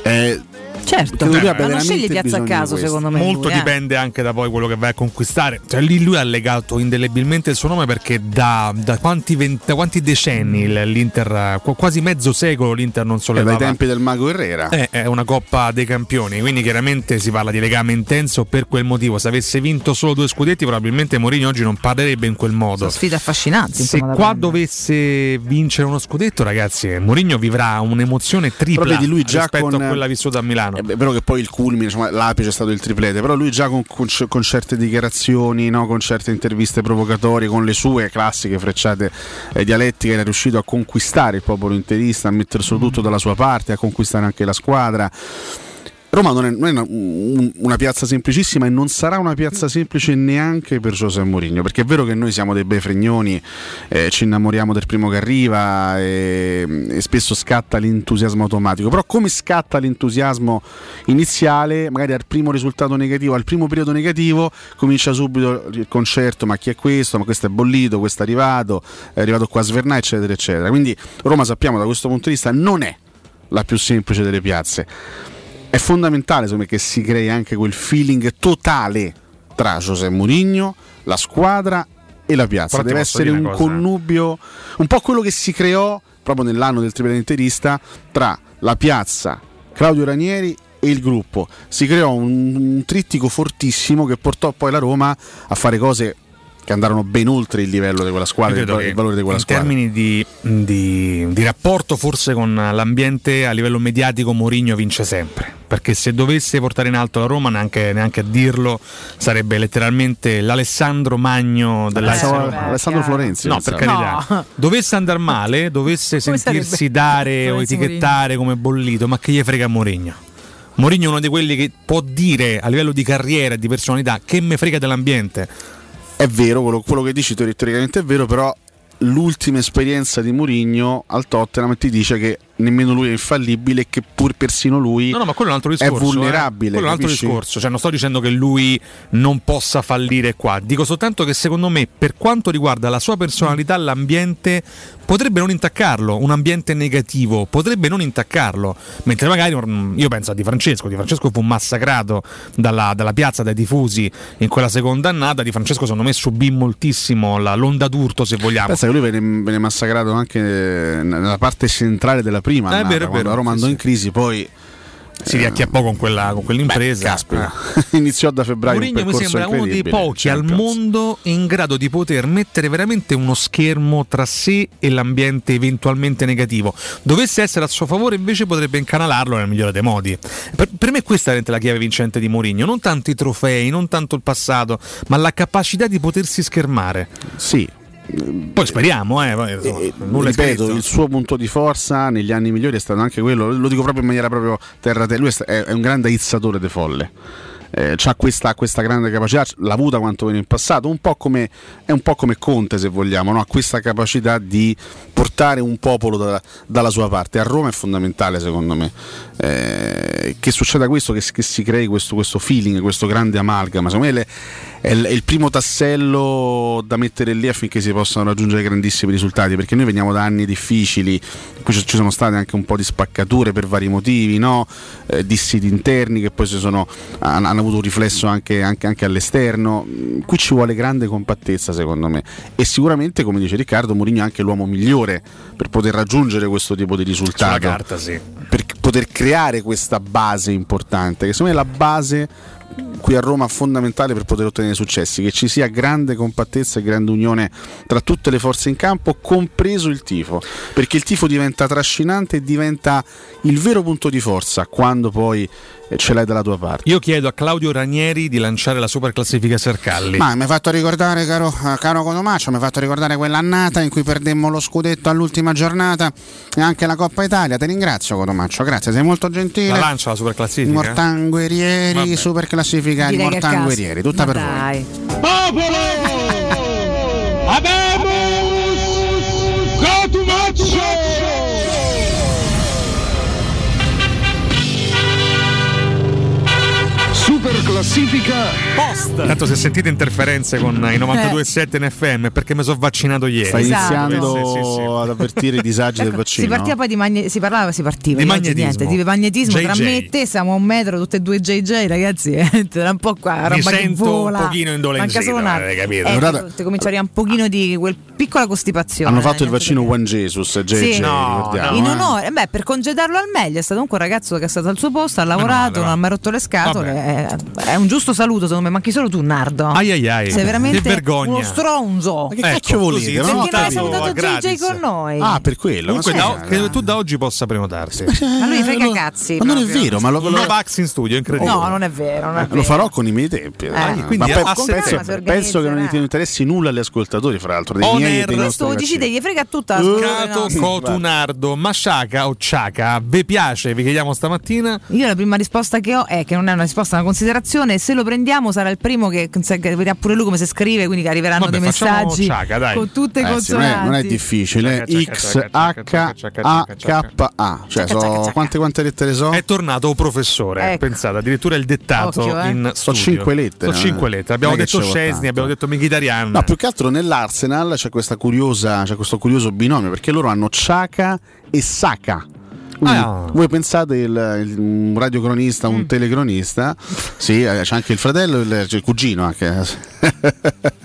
Eh, Certo, lui ma abbia non sceglie piazza a di caso secondo me. Molto lui, eh. dipende anche da poi quello che vai a conquistare. Cioè, lì lui ha legato indelebilmente il suo nome perché da, da quanti, vent- da quanti decenni l'Inter, qu- quasi mezzo secolo l'Inter non è sollevava. dai tempi del Mago Herrera. Eh, è una coppa dei campioni, quindi chiaramente si parla di legame intenso per quel motivo. Se avesse vinto solo due scudetti, probabilmente Mourinho oggi non parlerebbe in quel modo. Sono sfide affascinanti. Se qua prendere. dovesse vincere uno scudetto, ragazzi, Mourinho vivrà un'emozione tripla vedi, lui già rispetto con- a quella vissuta a Milano. È vero che poi il culmine, insomma, l'apice è stato il triplete, però lui già con, con- con certe dichiarazioni, no, con certe interviste provocatorie, con le sue classiche frecciate eh, dialettiche, era riuscito a conquistare il popolo interista, a metterselo tutto dalla sua parte, a conquistare anche la squadra. Roma non è, non è una, un- una piazza semplicissima e non sarà una piazza semplice neanche per José Mourinho, perché è vero che noi siamo dei bei fregnoni, eh, ci innamoriamo del primo che arriva e, e spesso scatta l'entusiasmo automatico, però come scatta l'entusiasmo iniziale, magari al primo risultato negativo, al primo periodo negativo, comincia subito il concerto, ma chi è questo, ma questo è bollito, questo è arrivato, è arrivato qua a svernare, eccetera, eccetera. Quindi Roma sappiamo da questo punto di vista non è la più semplice delle piazze è fondamentale me che si crei anche quel feeling totale tra José Mourinho, la squadra e la piazza. Però Deve essere un cosa. connubio, un po' quello che si creò proprio nell'anno del triplete interista tra la piazza, Claudio Ranieri e il gruppo. Si creò un, un trittico fortissimo che portò poi la Roma a fare cose che andarono ben oltre il livello di quella squadra, il, il valore di quella in squadra. termini di, di- di rapporto forse con l'ambiente a livello mediatico Mourinho vince sempre perché se dovesse portare in alto la Roma neanche, neanche a dirlo sarebbe letteralmente l'Alessandro Magno della Roma. Alessandro Florenzi. No, per carità. No. (laughs) Dovesse andare male, dovesse Come sentirsi dare o etichettare come bollito, ma che gli frega Mourinho? Mourinho è uno di quelli che può dire a livello di carriera e di personalità che me frega dell'ambiente. È vero, quello, quello che dici teori- teoricamente è vero, però l'ultima esperienza di Mourinho al Tottenham ti dice che nemmeno lui è infallibile che pur persino lui No, no, quello è discorso. eh. vulnerabile. Quello è un altro capisci? discorso. Cioè, non sto dicendo che lui non possa fallire qua. Dico soltanto che secondo me, per quanto riguarda la sua personalità, l'ambiente potrebbe non intaccarlo. Un ambiente negativo potrebbe non intaccarlo. Mentre magari mm, io penso a Di Francesco. Di Francesco fu massacrato dalla, dalla piazza, dai tifosi in quella seconda annata. Di Francesco, secondo me, subì moltissimo la- l'onda d'urto, se vogliamo. Pensa che lui venne, venne massacrato anche eh, nella parte centrale della prima. Annata, vero, quando vero, la Roma andò sì. in crisi, poi si riacchiappò con, quella, con quell'impresa. caspita. Eh. (laughs) iniziò da febbraio. Mourinho mi sembra uno dei pochi al mondo in grado di poter mettere veramente uno schermo tra sé e l'ambiente eventualmente negativo. Dovesse essere a suo favore, invece, potrebbe incanalarlo nel migliore dei modi. Per, per me, questa è la chiave vincente di Mourinho: non tanto i trofei, non tanto il passato, ma la capacità di potersi schermare. Sì. Poi speriamo, eh. poi, insomma, nulla ripeto, il suo punto di forza negli anni migliori è stato anche quello, lo dico proprio in maniera proprio terra terra, lui è è, un grande aizzatore de folle. Eh, ha questa, questa grande capacità, l'ha avuta quanto meno in passato, un po' come, è un po' come Conte se vogliamo, no? ha questa capacità di portare un popolo da- dalla sua parte. A Roma è fondamentale secondo me eh, che succeda questo, che, che si crei questo, questo feeling, questo grande amalgama. Secondo me è il, è il primo tassello da mettere lì affinché si possano raggiungere grandissimi risultati, perché noi veniamo da anni difficili, cui ci sono state anche un po' di spaccature per vari motivi, no? Eh, dissidi interni che poi si sono, hanno avuto un riflesso anche, anche- anche all'esterno. Mm, Qui ci vuole grande compattezza, secondo me. E sicuramente, come dice Riccardo, Mourinho è anche l'uomo migliore per poter raggiungere questo tipo di risultato. Carta, sì. Per poter creare questa base importante, che secondo me è la base qui a Roma fondamentale per poter ottenere successi, che ci sia grande compattezza e grande unione tra tutte le forze in campo, compreso il tifo, perché il tifo diventa trascinante e diventa il vero punto di forza quando poi eh, ce l'hai dalla tua parte. Io chiedo a Claudio Ranieri di lanciare la super classifica Sercalli. Ma mi hai fatto ricordare, caro, eh, caro Cotomaccio, mi hai fatto ricordare quell'annata in cui perdemmo lo scudetto all'ultima giornata e anche la Coppa Italia. Ti ringrazio, Cotomaccio, grazie, sei molto gentile. La lancia la super classifica? Mortanguerieri, Vabbè. super classifica di Direi che è Mortanguerieri, caso. tutta Ma per voi. dai. Popolo! (laughs) classifica post. Tanto se sentite interferenze con i 92.7 in FM è perché mi sono vaccinato ieri. Stai Esatto. iniziando Sì, sì, sì. ad avvertire i disagi del (laughs) vaccino. Si partiva poi di magne- si parlava, si partiva Di magnetismo. niente, di magnetismo tra JJ. me e te siamo a un metro, tutte e due JJ, ragazzi. eh, (laughs) Tra un po' qua, roba Mi sento vola. un pochino indolenzito, Manca solo un attimo. capito? Eh, Guardate- ti comincia un pochino di quel piccola costipazione. Hanno eh, fatto il niente vaccino Juan Jesus, JJ, Sì. No, ricordiamo. In eh. onore, beh, per congedarlo al meglio è stato un ragazzo che è stato al suo posto, ha lavorato, non ha mai rotto le scatole. È, è un giusto saluto, secondo me. Manchi solo tu, Nardo. Ai ai ai. Sei veramente Che vergogna. uno stronzo. Ma che cacchio volete? così, no? Perché non hai salutato a JJ gratis. con noi? Ah, per quello. Comunque, da, che tu da oggi possa prenotarti. Ma lui frega cazzi. Ma non è vero, ma lo, lo- Una Vax in studio, incredibile. No, non è vero. Non è lo farò con i miei tempi. Ah, Eh, quindi ma a- pe- a penso, che non gli interessi nulla agli ascoltatori, fra l'altro. Dei miei dei Questo vaccini. gli frega tutta la scuola Cato. Cotunardo, ma Sciaca o Ciaca, vi piace? Vi chiediamo stamattina. Io la prima risposta che ho è che non è una risposta, è una considerazione. Se lo prendiamo sarà il primo che, che vedrà pure lui come si scrive, quindi che arriveranno Vabbè, dei messaggi Ciaca, dai. con tutte le Eh, sì, non, è, consonanti. non è difficile. Ciaca, X ciaca, ciaca, H ciaca, ciaca, A ciaca, K A. Cioè, Ciaca, so- ciaca, ciaca. quante, quante lettere so? È tornato professore, Ecco. pensate, addirittura il dettato Occhio, eh. in studio. cinque lettere, So cinque eh. lettere. Abbiamo detto Scesni, abbiamo detto Mkhitaryan. No, più che altro nell'Arsenal c'è questa curiosa, c'è questo curioso binomio perché loro hanno Chaka e Saka. Quindi Ah. Voi pensate il, il- un radiocronista, Mm. un telecronista? Sì, eh, c'è anche il fratello, il, il cugino anche. (laughs)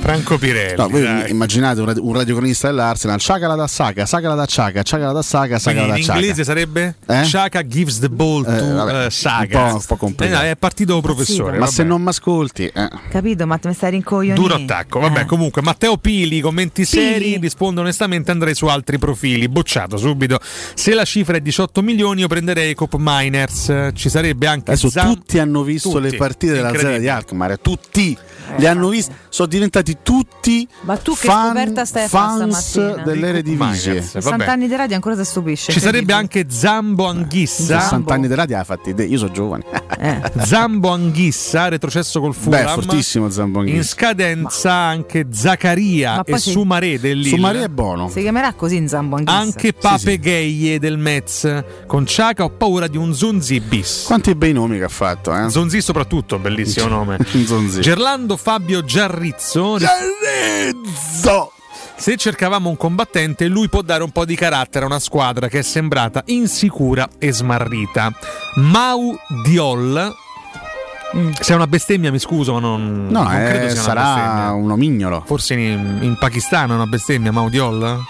Franco Pirelli. No, voi dai. immaginate un, radio- un radiocronista dell'Arsenal, Chaka la da Saka, Saka la da Chaka, Chaka la da Saka, Saka Quindi la da in Chaka. inglese sarebbe Eh? Chaka gives the ball to Eh, vabbè, eh, Saga. un po'- un po' complicato. Eh, no, è partito professore. Ma vabbè. se non mi ascolti, eh. Capito, ma mi stai rincoglionendo. Duro attacco, vabbè. Comunque, Matteo Pili, commenti seri. Risponde onestamente: andrei su altri profili. Bocciato subito. Se la cifra è 18 milioni, io prenderei Cop Miners. Ci sarebbe anche Adesso Zam- tutti hanno visto Tutti. le partite della Zera di. Alkmaar, tutti li hanno visti, sono diventati tutti Ma tu che fan, scoperta stai a fans stamattina? dell'Eredivisie. Miners. 60 vabbè. anni di radio ancora ti stupisce. Ci sarebbe anche Zambo Anghissa. 60 anni di radio ha fatti io sono giovane. (laughs) Zambo Anghissa, retrocesso col Fulham. Beh, fortissimo Zambo Anghissa. In scadenza anche Zaccaria Ma e sì. Sumaré del Lille. Sumaré è buono. Si chiamerà così in Zambo anche Anche Pape Gheie del Metz. Con Ciaca ho paura di un Zonzi bis. Quanti bei nomi che ha fatto, eh? Zonzi soprattutto, bellissimo (laughs) nome. Zonzi. Gerlando Fabio Giarrizzo. Giarrizzo! Se cercavamo un combattente, lui può dare un po' di carattere a una squadra che è sembrata insicura e smarrita. Mau Diol. Se è una bestemmia, mi scuso, ma non, No, non credo eh, sia una sarà un omignolo. Forse in, in Pakistan è una bestemmia, Mau Diol?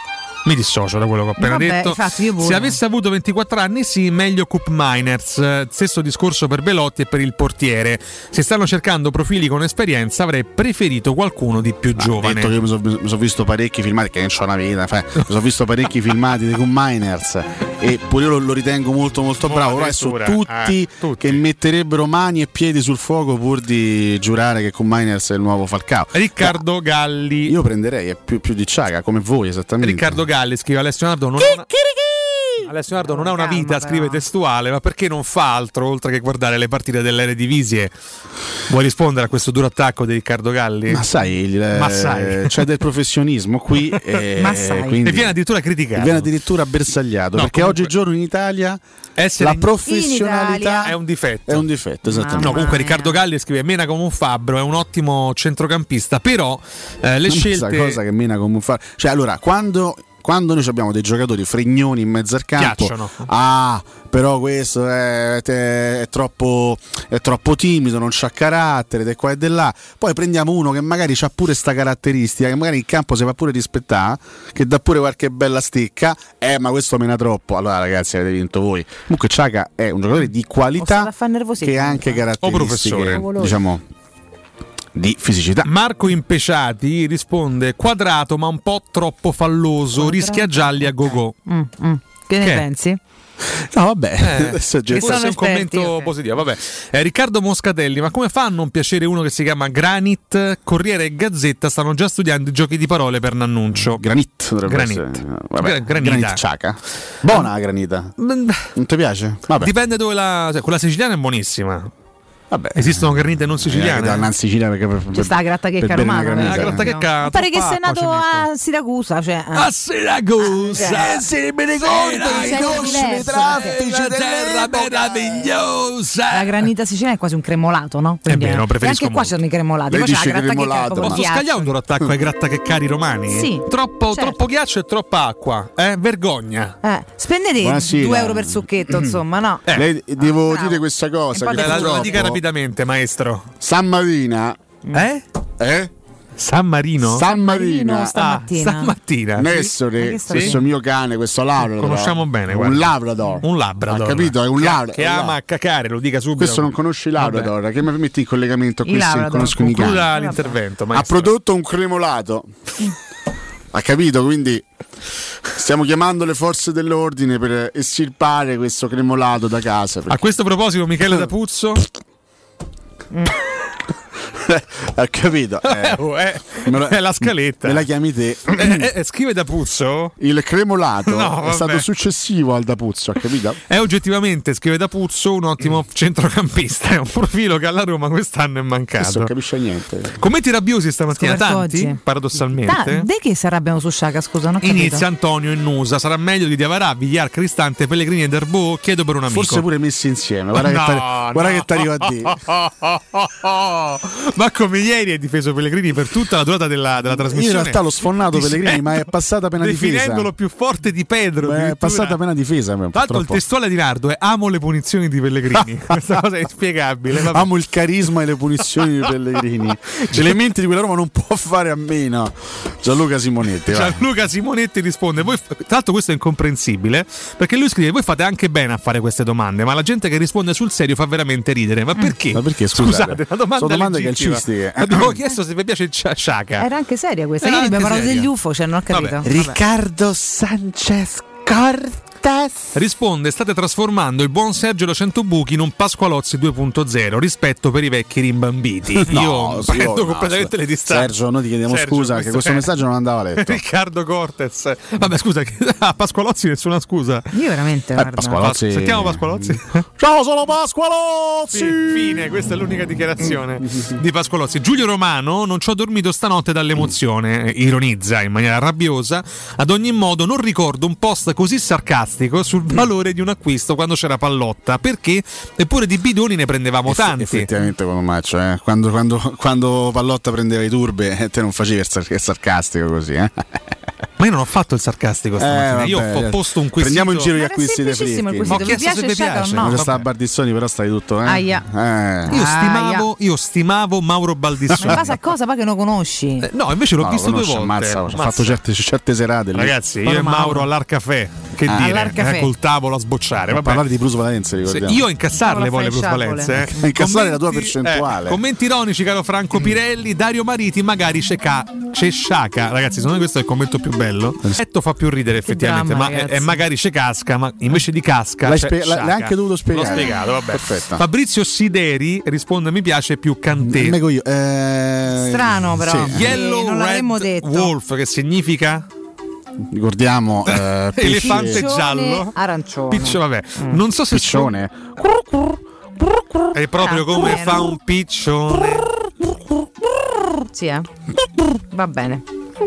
Mi dissocio da quello che ho appena Vabbè, detto. infatti, io pure. Se avesse avuto 24 anni, sì, meglio Cup Miners. Stesso discorso per Belotti e per il portiere. Se stanno cercando profili con esperienza, avrei preferito qualcuno di più Ha giovane. detto che mi sono visto parecchi filmati, che non c'ho una vita, fa- mi sono visto parecchi (laughs) filmati di Cum Miners e pure io lo, lo ritengo molto molto Oh, bravo. Ora adesso addirittura, tutti, eh, tutti. che metterebbero mani e piedi sul fuoco pur di giurare che Cum Miners è il nuovo Falcao. Riccardo Galli. Io prenderei più, più di Ciaga, come voi esattamente. Riccardo Galli scrive Alessio Nardo non ha una... Alessio Nardo non ha una vita, scrive testuale, ma perché non fa altro oltre che guardare le partite dell'Eredivisie? Vuoi rispondere a questo duro attacco di Riccardo Galli? Ma sai, il- Ma sai. c'è del professionismo qui (laughs) e, Ma sai. quindi- E viene addirittura criticato. e viene addirittura bersagliato No, perché comunque- oggigiorno in Italia Essere la professionalità è un difetto. è un difetto, esattamente. No, comunque Riccardo Galli scrive mena come un fabbro, è un ottimo centrocampista, però eh, le (laughs) Questa scelte cosa che mena come un fa- Cioè, allora, quando quando noi abbiamo dei giocatori fregnoni in mezzo al campo, Piacciono. ah, però questo è, è- è troppo, è troppo timido, non c'ha carattere, di qua e là. Poi prendiamo uno che magari ha pure sta caratteristica, che magari in campo si fa pure rispettare, che dà pure qualche bella stecca, eh, ma questo mena troppo. Allora, ragazzi, avete vinto voi. Comunque, Ciaga è un giocatore di qualità che ha anche caratteristiche, professore. diciamo, di fisicità. Marco Impeciati risponde quadrato ma un po' troppo falloso, rischia gialli a go-go. Mm, mm. Che ne Che è? pensi? No, vabbè, Eh, (laughs) forse è un commento positivo. Vabbè. Eh, Riccardo Moscatelli, ma come fa a non piacere uno che si chiama Granit? Corriere e Gazzetta stanno già studiando i giochi di parole per Nannuncio. Granit dovrebbe Granit. essere. Vabbè, Gra- granita. Granit Ciaca. Buona la granita. Non ti piace? Vabbè. Dipende dove la. Cioè, quella siciliana è buonissima. Vabbè. Esistono granite non Eh, siciliane? danno in Sicilia perché per, C'è sta la grattachecca romana. La grattachecca Mi pare che sei nato a Siracusa. Cioè, A Siracusa, Eh. me ne ricordo i nostri traffici perché- terra meravigliosa. La granita siciliana è quasi un cremolato, no? È vero, e preferisco anche qua ci sono i cremolati. Poi c'è la cremolato, Posso scagliare un loro attacco ai grattacheccari romani? Sì, Troppo, certo. troppo ghiaccio e troppa acqua. Eh? Vergogna. Eh, spendete Buonasera. 2 euro per (clears throat) succhetto, insomma, no? Eh. Lei, devo bravo. dire questa cosa. E Che La, dica rapidamente, maestro. San Marina. Eh? Eh? San Marino? San Marina. Ah, stamattina. Ah, stamattina. Nessore, sta questo mio cane, questo Labrador. Conosciamo bene, Un guarda. Labrador. Un Labrador. Ha capito? È un Che- Labrador. Che ama cacare, lo dica subito. Questo non conosci il Labrador, che mi metti in collegamento a I questi Labrador. conoscono i cani. L'intervento, Ha maestro. prodotto un cremolato. ha capito? Quindi stiamo chiamando le forze dell'ordine per estirpare questo cremolato da casa. A questo proposito, Michele (clears throat) D'Apuzzo. Mm. (laughs) ha capito? Eh, Oh, eh, me la- è la scaletta. Me la chiami te. Eh, eh, eh, scrive D'Apuzzo? Il cremolato (laughs) No, è stato successivo al Dapuzzo, ha capito? È oggettivamente, scrive D'Apuzzo, un ottimo centrocampista. È un profilo che alla Roma quest'anno è Questo mancato. non capisce niente. Commenti rabbiosi stamattina, Scoperto tanti, oggi. Da, paradossalmente. de che si arrabbiano su Sciaca, scusa, non ho. Inizia Antonio e Nusa. Sarà meglio di Diavarà, Vigliar, Cristante, Pellegrini e Darbo. Chiedo per un amico. Forse pure messi insieme. Guarda No, che t'arri- guarda no. che ti arriva a dire. (laughs) Ma come ieri hai difeso Pellegrini per tutta la durata della, della Io trasmissione. in realtà l'ho sfonnato Dicendo- Pellegrini, ma è passata appena difesa. Definendolo più forte di Pedro. Beh, è passata appena difesa. Tra l'altro il testuale di Nardo è amo le punizioni di Pellegrini. (laughs) Questa cosa è inspiegabile. vabbè. Amo il carisma e le punizioni di (laughs) Pellegrini. Elementi di cui la Roma non può fare a meno. Gianluca Simonetti. vai. Gianluca Simonetti risponde: voi, Tra l'altro, questo è incomprensibile perché lui scrive: Voi fate anche bene a fare queste domande, ma la gente che risponde sul serio fa veramente ridere. Ma perché? Ma perché, scusate? una domanda Sono domande legittima. Calcistiche. Abbiamo chiesto se vi piace il cia- Sciaca. Era anche seria questa. Era Ieri abbiamo parlato degli UFO, cioè non ho capito. Vabbè. Vabbè. Riccardo Sanchez Cortes. Risponde: State trasformando il buon Sergio Lo Centobuchi in un Pasqualozzi 2.0 rispetto per i vecchi rimbambiti. (laughs) Io sì, prendo no, completamente le distanze. Sergio, noi ti chiediamo Sergio, scusa che questo è- messaggio non andava letto. Riccardo Cortez. Vabbè, scusa, (laughs) a Pasqualozzi nessuna scusa. Io veramente, guarda. Pasqualozzi. Sentiamo Pasqualozzi. (laughs) Ciao, sono Pasqualozzi. Sì, fine, questa è l'unica dichiarazione di Pasqualozzi. Giulio Romano, non ci ho dormito stanotte dall'emozione, eh, ironizza in maniera rabbiosa. Ad ogni modo, non ricordo un post così sarcastico sul valore di un acquisto quando c'era Pallotta, perché eppure di bidoni ne prendevamo Eff- tanti. Effettivamente come maccio, eh. quando, quando, quando Pallotta prendeva i turbe, eh, te non facevi il sar- il sarcastico così. Eh. (laughs) Ma io non ho fatto il sarcastico stamattina, Eh, io ho posto un quesito. Prendiamo in giro gli acquisti dei quesito. Ma ho chiesto se piace vi piace. no? Quando sta Bardissoni però stai tutto, eh? Aia. Eh. Io stimavo, io stimavo Mauro Ma in Baldissoni. base a cosa poi che non conosci? Eh, No, invece l'ho No, visto due volte. ammazza, ho Mazza. fatto certe, certe serate lì. Ragazzi, io e Mauro Mauro. all'Arcafè. Che Ah. dire? Eh, col tavolo a sbocciare. Per Vabbè. parlare di Bruce Valenzi, Se- ricordiamo. io a incassarle poi le fai plusvalenze. A (laughs) incassare la tua Commenti- percentuale. eh, commenti ironici, caro Franco Pirelli, Dario Mariti, magari c'è ca- c'è sciaca. Ragazzi, secondo me questo è il commento più bello. Letto fa più ridere effettivamente, dramma, ma è, ragazzi. è magari c'è casca, ma invece di casca L'hai c'è spie- l'hai anche dovuto spiegare. L'ho spiegato, vabbè. Perfetto. Fabrizio Sideri risponde mi piace più Cantè. Io. eh, Strano però. sì. Eh, Yellow non l'avremmo Red detto. Wolf che significa Ricordiamo eh, (laughs) pesce- elefante giallo. Arancione. Piccio, vabbè. Non so se piccione. è proprio come fa un piccione. Sì, eh. Va bene.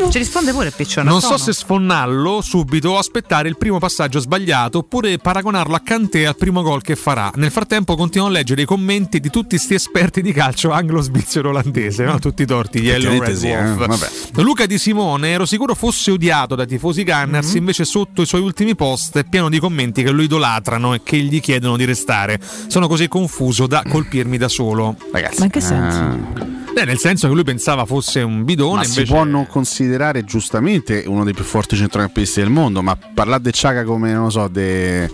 Ci risponde pure il piccione. Non so se sfonnarlo subito o aspettare il primo passaggio sbagliato oppure paragonarlo a Kanté al primo gol che farà. Nel frattempo continuo a leggere i commenti di tutti sti esperti di calcio anglo-svizzero olandese, no? tutti i torti, Yellow Red sì, eh. Luca Di Simone ero sicuro fosse odiato dai tifosi Gunners, Mhm. invece sotto i suoi ultimi post è pieno di commenti che lo idolatrano e che gli chiedono di restare. Sono così confuso da colpirmi da solo. Ragazzi, Ma in che senso? Eh, nel senso che lui pensava fosse un bidone, Ma invece si può non considerare giustamente uno dei più forti centrocampisti del mondo, ma parlare di Ciaga come, non lo so, de, eh,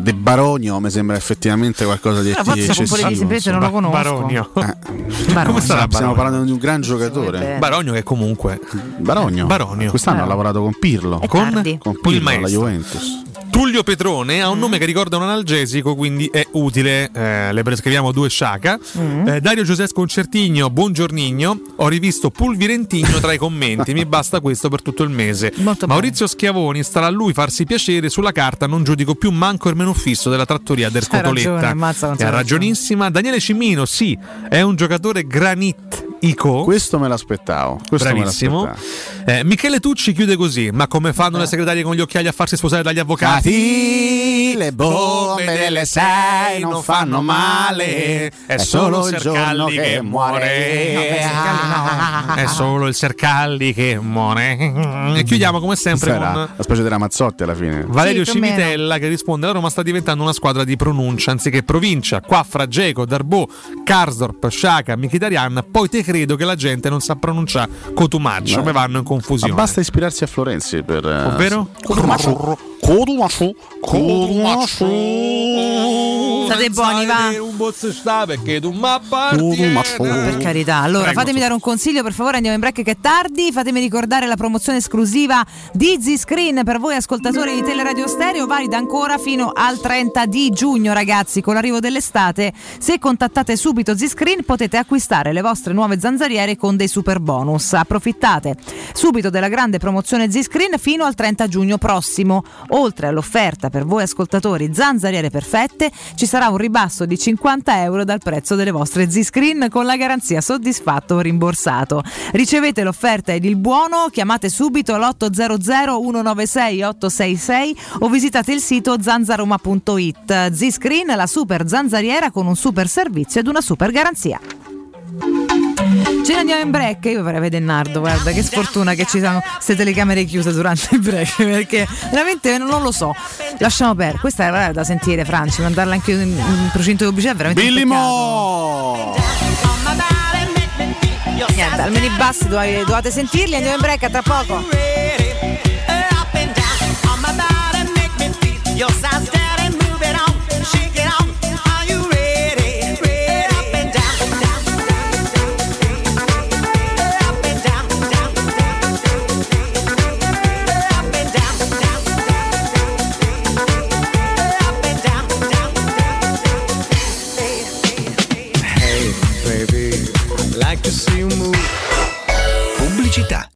de Baronio mi sembra effettivamente qualcosa di forse eccessivo. semplicemente non lo conosco. Baronio. Baronio. Stiamo Baronio? parlando di un gran giocatore. Baronio che comunque Baronio. Baronio. Quest'anno ha Bravo. lavorato con Pirlo. Con-. Con il Pirlo alla. Juventus. Tullio Petrone ha un nome che ricorda un analgesico, quindi è utile. Eh, le prescriviamo due sciaca. Mm. Eh, Dario Giuseppe Concertigno, buongiornigno. Ho rivisto Pulvirentigno tra i commenti. Mi basta questo per tutto il mese. Molto Maurizio Schiavoni starà a lui farsi piacere. Sulla carta non giudico più manco il meno fisso della trattoria del E ha ragionissima. Daniele Cimino, sì, è un giocatore granit. Ico. Questo me l'aspettavo. Questo Bravissimo. me l'aspettavo. Eh, Michele Tucci chiude così: Ma come fanno le segretarie con gli occhiali a farsi sposare dagli avvocati? Le bombe delle sei non fanno male, È solo il giorno che muore. È solo il Sercalli che muore. E chiudiamo come sempre era con la specie della Mazzotti alla fine. Valerio Sì. Cimitella che risponde: La Roma sta diventando una squadra di pronuncia anziché provincia. Qua fra Geco, Darbo, Karsdorp, Sciaca, Mkhitaryan. Poi te credo che la gente non sa pronunciare Cotumaccio. Come vanno in Ma confusione. basta ispirarsi a Florenzi per. eh, Ovvero? Cotumaccio. Cotumaccio. Cotumaccio. State buoni, va. Un bozzo sta perché tu ma. Per carità, allora Prego, fatemi dare un consiglio, per favore andiamo in break che è tardi, fatemi ricordare la promozione esclusiva di Z-Screen per voi ascoltatori di Teleradio Stereo, valida ancora fino al 30 di giugno ragazzi, con l'arrivo dell'estate, se contattate subito Z-Screen potete acquistare le vostre nuove zanzariere con dei super bonus, approfittate subito della grande promozione Z-Screen fino al 30 giugno prossimo, oltre all'offerta per voi ascoltatori zanzariere perfette, ci sarà un ribasso di 50 euro dal prezzo delle vostre Z-Screen con la garanzia soddisfatto o rimborsato. Ricevete l'offerta ed il buono, chiamate subito l'800 196 866 o visitate il sito zanzaroma.it. Z-Screen, la super zanzariera con un super servizio ed una super garanzia. Ce ne andiamo in break. Io vorrei vedere Nardo. Guarda che sfortuna che ci sono queste telecamere chiuse durante il break. (laughs) Perché veramente non lo so. Lasciamo perdere. Questa era da sentire, Franci. Mandarla anche in, in procinto di pubblicità è veramente. Billy. Mo! Niente, almeno i bassi dovete, dovete sentirli. Andiamo in break a tra poco. Hey, Pubblicità.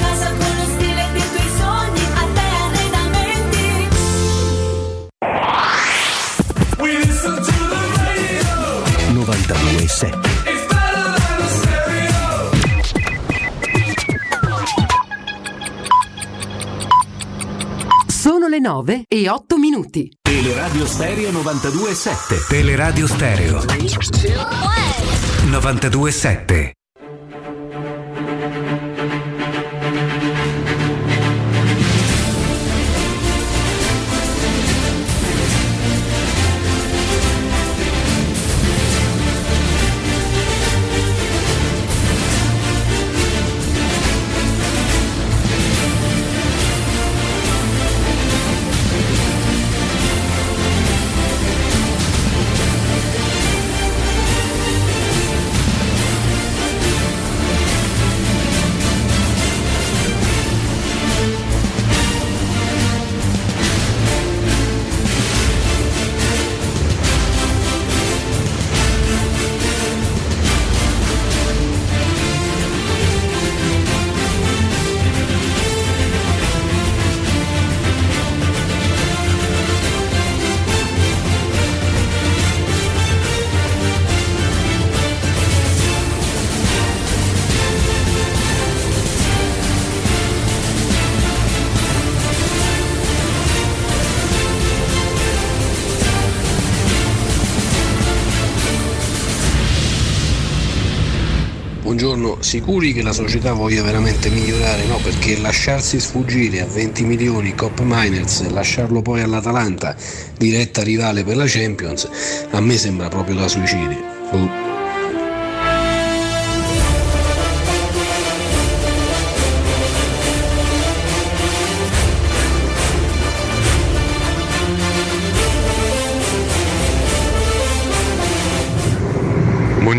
92.7 Sono le 9 e 8 minuti. Teleradio Stereo 92.7 Teleradio Stereo. 92.7 Buongiorno, sicuri che la società voglia veramente migliorare? No, perché lasciarsi sfuggire a 20 milioni Cop Miners e lasciarlo poi all'Atalanta, diretta rivale per la Champions, a me sembra proprio da suicidio.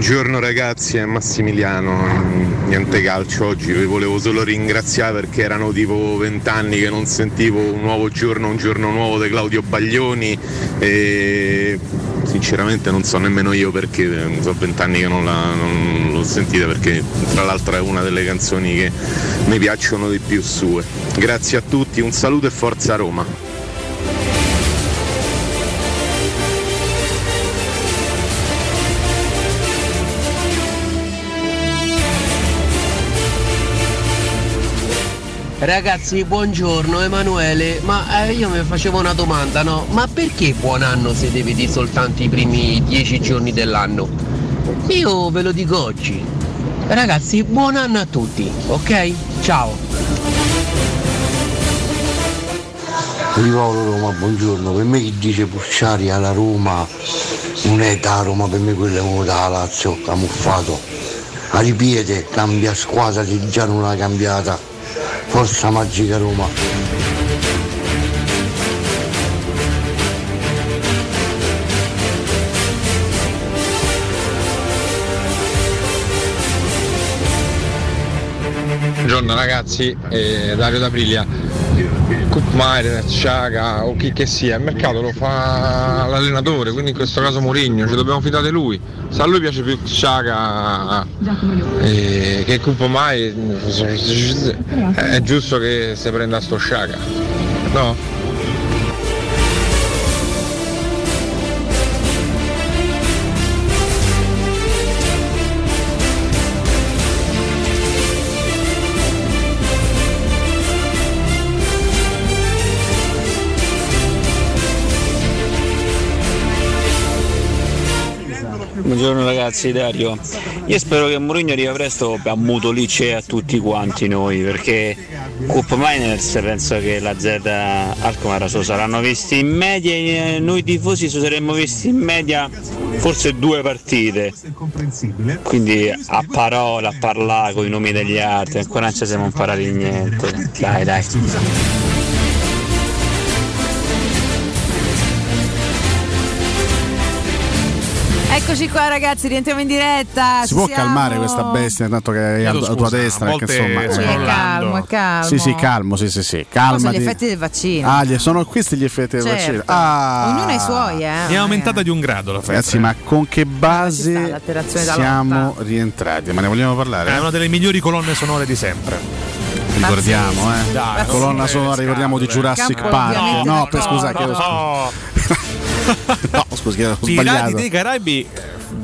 Buongiorno ragazzi, è Massimiliano, niente calcio oggi, vi volevo solo ringraziare perché erano tipo vent'anni che non sentivo un nuovo giorno, un giorno nuovo di Claudio Baglioni. E sinceramente non so nemmeno io perché, sono vent'anni che non, la, non l'ho sentita perché tra l'altro è una delle canzoni che mi piacciono di più sue. Grazie a tutti, un saluto e forza Roma. Ragazzi, buongiorno Emanuele, ma eh, io mi facevo una domanda, no? Ma perché buon anno si deve dire soltanto i primi dieci giorni dell'anno? Io ve lo dico oggi. Ragazzi, buon anno a tutti, ok? Ciao. Rivolo Roma, buongiorno. Per me chi dice Pucciari alla Roma non è da Roma, per me quello è uno da Lazio, camuffato. A ripiede, cambia squadra se già non l'ha cambiata. Forza magica Roma. Buongiorno ragazzi, eh, Dario D'Aprilia. Kutmaier, Sciaga o chi che sia, il mercato lo fa l'allenatore, quindi in questo caso Mourinho, ci dobbiamo fidare di lui. Se a lui piace più Sciaga eh, che Kutmaier, è giusto che si prenda sto Sciaga, no? Buongiorno ragazzi, Dario. Io spero che Mourinho arrivi presto a Mutolicce e a tutti quanti noi perché Cup Miners penso che la Z Alkmaar so saranno visti in media, eh, noi tifosi so saremmo visti in media forse due partite. Quindi a parola, a parlare con i nomi degli altri, ancora non ci siamo imparati niente. Dai dai. Eccoci qua ragazzi, rientriamo in diretta. Si può siamo. calmare questa bestia, tanto che è alla tua destra, a perché volte insomma. sto eh. È calmo, è calmo. Sì, sì, calmo, sì, sì, sì. Cosa Calmati. gli effetti del vaccino? Ah, gli- sono questi gli effetti del Certo. vaccino. Ah. Ognuno ha i suoi, eh. È aumentata di un grado la febbre. Ragazzi, ma con che base siamo rientrati? Ma ne vogliamo parlare? È una delle migliori colonne sonore di sempre. Ricordiamo, eh. Dai, La colonna sonora, ricordiamo di Jurassic Campo Park. ovviamente No, no, per scusa, chiedo scusa. No. (laughs) No, chiedo, ho (laughs) Pirati sbagliato. dei Caraibi,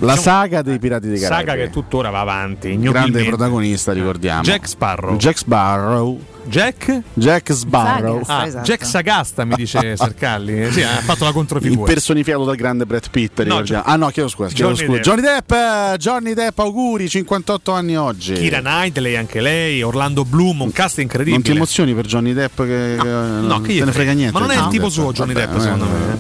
La saga dei Pirati dei Caraibi. saga che tuttora va avanti. Grande protagonista, ricordiamo. Jack Sparrow. Jack Sparrow. Jack? Jack Sparrow. Ah, esatto. Jack Sagasta mi dice (laughs) Sercalli. Eh, Sì, ha fatto la controfigura. Impersonificato dal grande Brad Pitt, ricordiamo. Gio- ah no, chiedo scusa, chiedo Johnny scusa. Depp. Johnny Depp, eh, Johnny Depp, auguri, 58 anni oggi. Kira Knightley, anche lei, Orlando Bloom, un cast incredibile. Non ti emozioni per Johnny Depp che, che non no, che te ne frega niente. Ma non è il tipo Depp. suo Johnny Vabbè, Depp, secondo eh, me.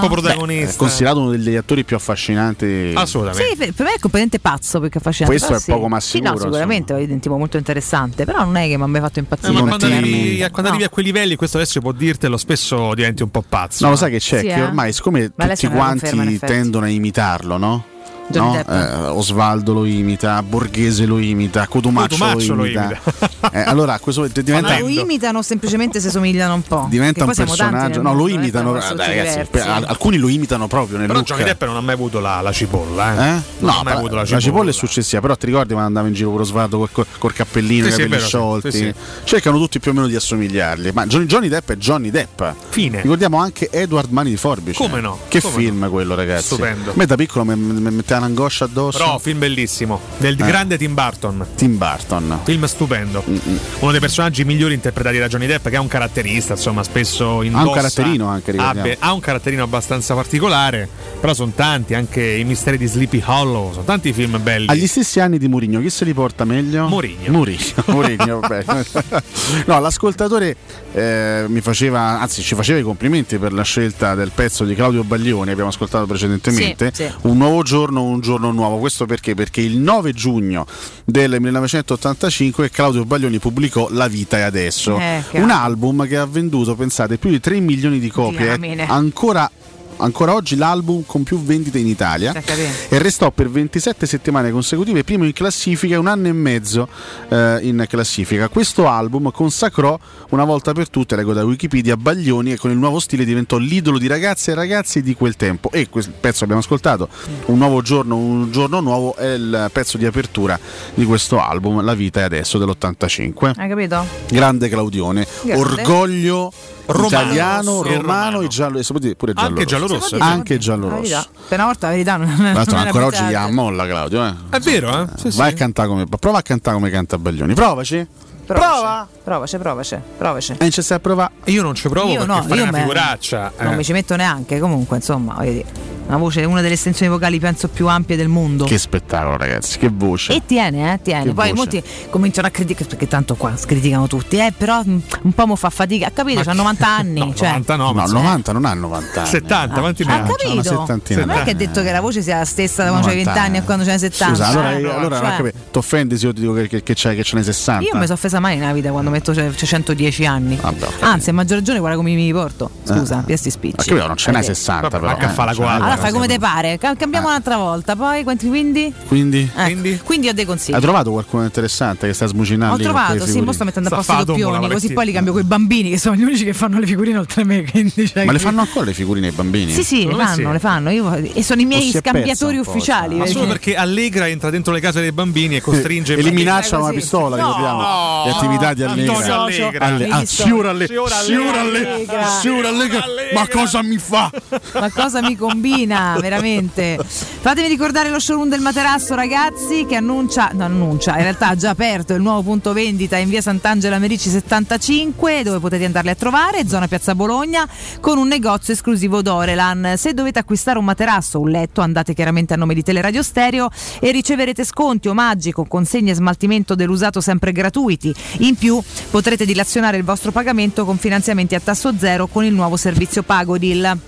Troppo protagonista. È considerato uno degli attori più affascinanti. Assolutamente. Sì, per me è completamente pazzo perché affascinante. Questo però è poco sì. ma Sì, no, sicuramente lo identifico molto interessante, però non è che mi ha mai fatto impazzire. Eh, ma quando, ti- arrivi, quando No. arrivi a quei livelli, questo adesso può dirtelo, spesso diventi un po' pazzo. No, lo sai che c'è? Sì, che eh? ormai, siccome Ma tutti quanti tendono a imitarlo, no? No? Eh, Osvaldo lo imita, Borghese lo imita, Cotumaccio, Cotumaccio lo lo imita. (laughs) Eh, allora a questo punto diventa, Ma lo imitano semplicemente si somigliano un po'? diventa un personaggio. No, lo non che imitano. assunti ragazzi, per- eh. alcuni lo imitano proprio nel Però look. Johnny Depp non ha mai avuto la, la cipolla, eh? Eh? Non No, ha mai avuto la la cipolla. cipolla è successiva, però ti ricordi quando andava in giro con lo Osvaldo col, col, col cappellino, Sì, i sì, capelli sì. sciolti? Sì, sì. Cercano tutti più o meno di assomigliarli. Ma Johnny, Johnny Depp è Johnny Depp. Fine. Ricordiamo anche Edward Mani di Forbice. Come no? Che Come film quello, ragazzi. Stupendo. A me da piccolo mi, mi metteva un'angoscia addosso. Però film bellissimo, del Eh. grande Tim Burton. Tim Burton. Film stupendo. Mm, Uno dei personaggi migliori interpretati da Johnny Depp, che è un caratterista, insomma, spesso indossa. caratterino anche, abbia- ha un caratterino abbastanza particolare, però sono tanti, anche i misteri di Sleepy Hollow, sono tanti film belli. Agli stessi anni di Murigno, chi se li porta meglio? Mourinho. Murigno, Mourinho, vabbè. (laughs) No, l'ascoltatore eh, mi faceva, anzi ci faceva i complimenti per la scelta del pezzo di Claudio Baglioni, abbiamo ascoltato precedentemente. Sì, sì. Un nuovo giorno, un giorno nuovo. Questo perché? Perché il 9 giugno del 1985 Claudio Baglioni pubblicò La vita è adesso. Eh, un album. album che ha venduto, pensate, più di 3 milioni di copie. Diamine. Ancora ancora oggi l'album con più vendite in Italia capendo. e restò per 27 settimane consecutive primo in classifica e un anno e mezzo eh, in classifica. Questo album consacrò una volta per tutte, leggo da Wikipedia, Baglioni e con il nuovo stile diventò l'idolo di ragazze e ragazzi di quel tempo. E quel pezzo abbiamo ascoltato, Un nuovo giorno, un giorno nuovo, è il pezzo di apertura di questo album, La vita è adesso dell'85. Hai capito? Grande Claudione, Grande. orgoglio Romano italiano, e romano e giallo, e soprattutto pure giallo Anche giallo-rosso, eh. Anche giallo rosso. Per una volta la verità non, non ancora oggi gli ammolla Claudio, eh. È vero, eh? Sì, Vai sì. a cantare come prova a cantare come canta Baglioni. Provaci. Prova. Provaci, provaci, provaci. E non ci stai a provare. Io non ci provo Io perché no, fare io una me- figuraccia. Non eh. mi ci metto neanche, comunque, insomma, voglio dire. Una voce, una delle estensioni vocali penso più ampie del mondo. Che spettacolo, ragazzi, che voce. E tiene, eh, tiene. Che Poi voce. molti cominciano a criticare, perché tanto qua criticano tutti, eh, però mm, un po' mo fa fatica. Ha capito? C'ha 90 (laughs) anni. No, cioè. 90 no, No, ma 90 non ha 90 anni. 70, quanti ne Ha ha? Capito? settantina Non è che ha detto che la voce sia la stessa da quando c'hai 20 anni a quando c'hai 70. Scusa, allora, Eh, allora cioè, non capito. ti offendi se io ti dico che, che, che c'hai, che ce n'hai 60? Io mi sono offesa mai nella vita quando metto c'è, c'è 110 anni. Vabbè, ho capito. Anzi, a maggior ragione, guarda come mi porto. Scusa, Eh. piesti Ma spicci. che non ce n'hai Vabbè. 60 Vabbè, però. a fa la eh, n'hai quadra. Allora fai come te 60. pare. Ca- Cambiamo un'altra volta. Poi quanti- quindi? Quindi? Eh, Quindi? quindi ho dei consigli. Hai trovato qualcuno interessante che sta smucinando Ho trovato, sì, mo sto mettendo a posto i doppioni, così poi li cambio con i bambini che sono gli unici che fanno le figurine oltre a me. Quindi, cioè, Ma le fanno ancora le figurine ai bambini? Sì, sì, le fanno, sì. le fanno. Io- e sono i miei scambiatori ufficiali. Ma solo perché- perché Allegra entra dentro le case dei bambini e costringe e li minacciano Così. una pistola, ricordiamo. le attività di Allegra. Antonio Allegra. Alle- ah, sto- signor Alle- Signor signor Allegra. Allegra. Signor Allegra. Ma cosa mi fa? Ma cosa mi combina veramente? Fatemi ricordare lo showroom del materasso, ragazzi, che annuncia, no, annuncia, in realtà ha già aperto il nuovo punto vendita in via Sant'Angela Merici 75, dove potete andarli a trovare, zona Piazza Bologna, con un negozio esclusivo d'Orelan. Se dovete acquistare un materasso o un letto, andate chiaramente a nome di Teleradio Stereo e riceverete sconti, omaggi con consegne e smaltimento dell'usato sempre gratuiti. In più potrete dilazionare il vostro pagamento con finanziamenti a tasso zero con il nuovo servizio Pagodil.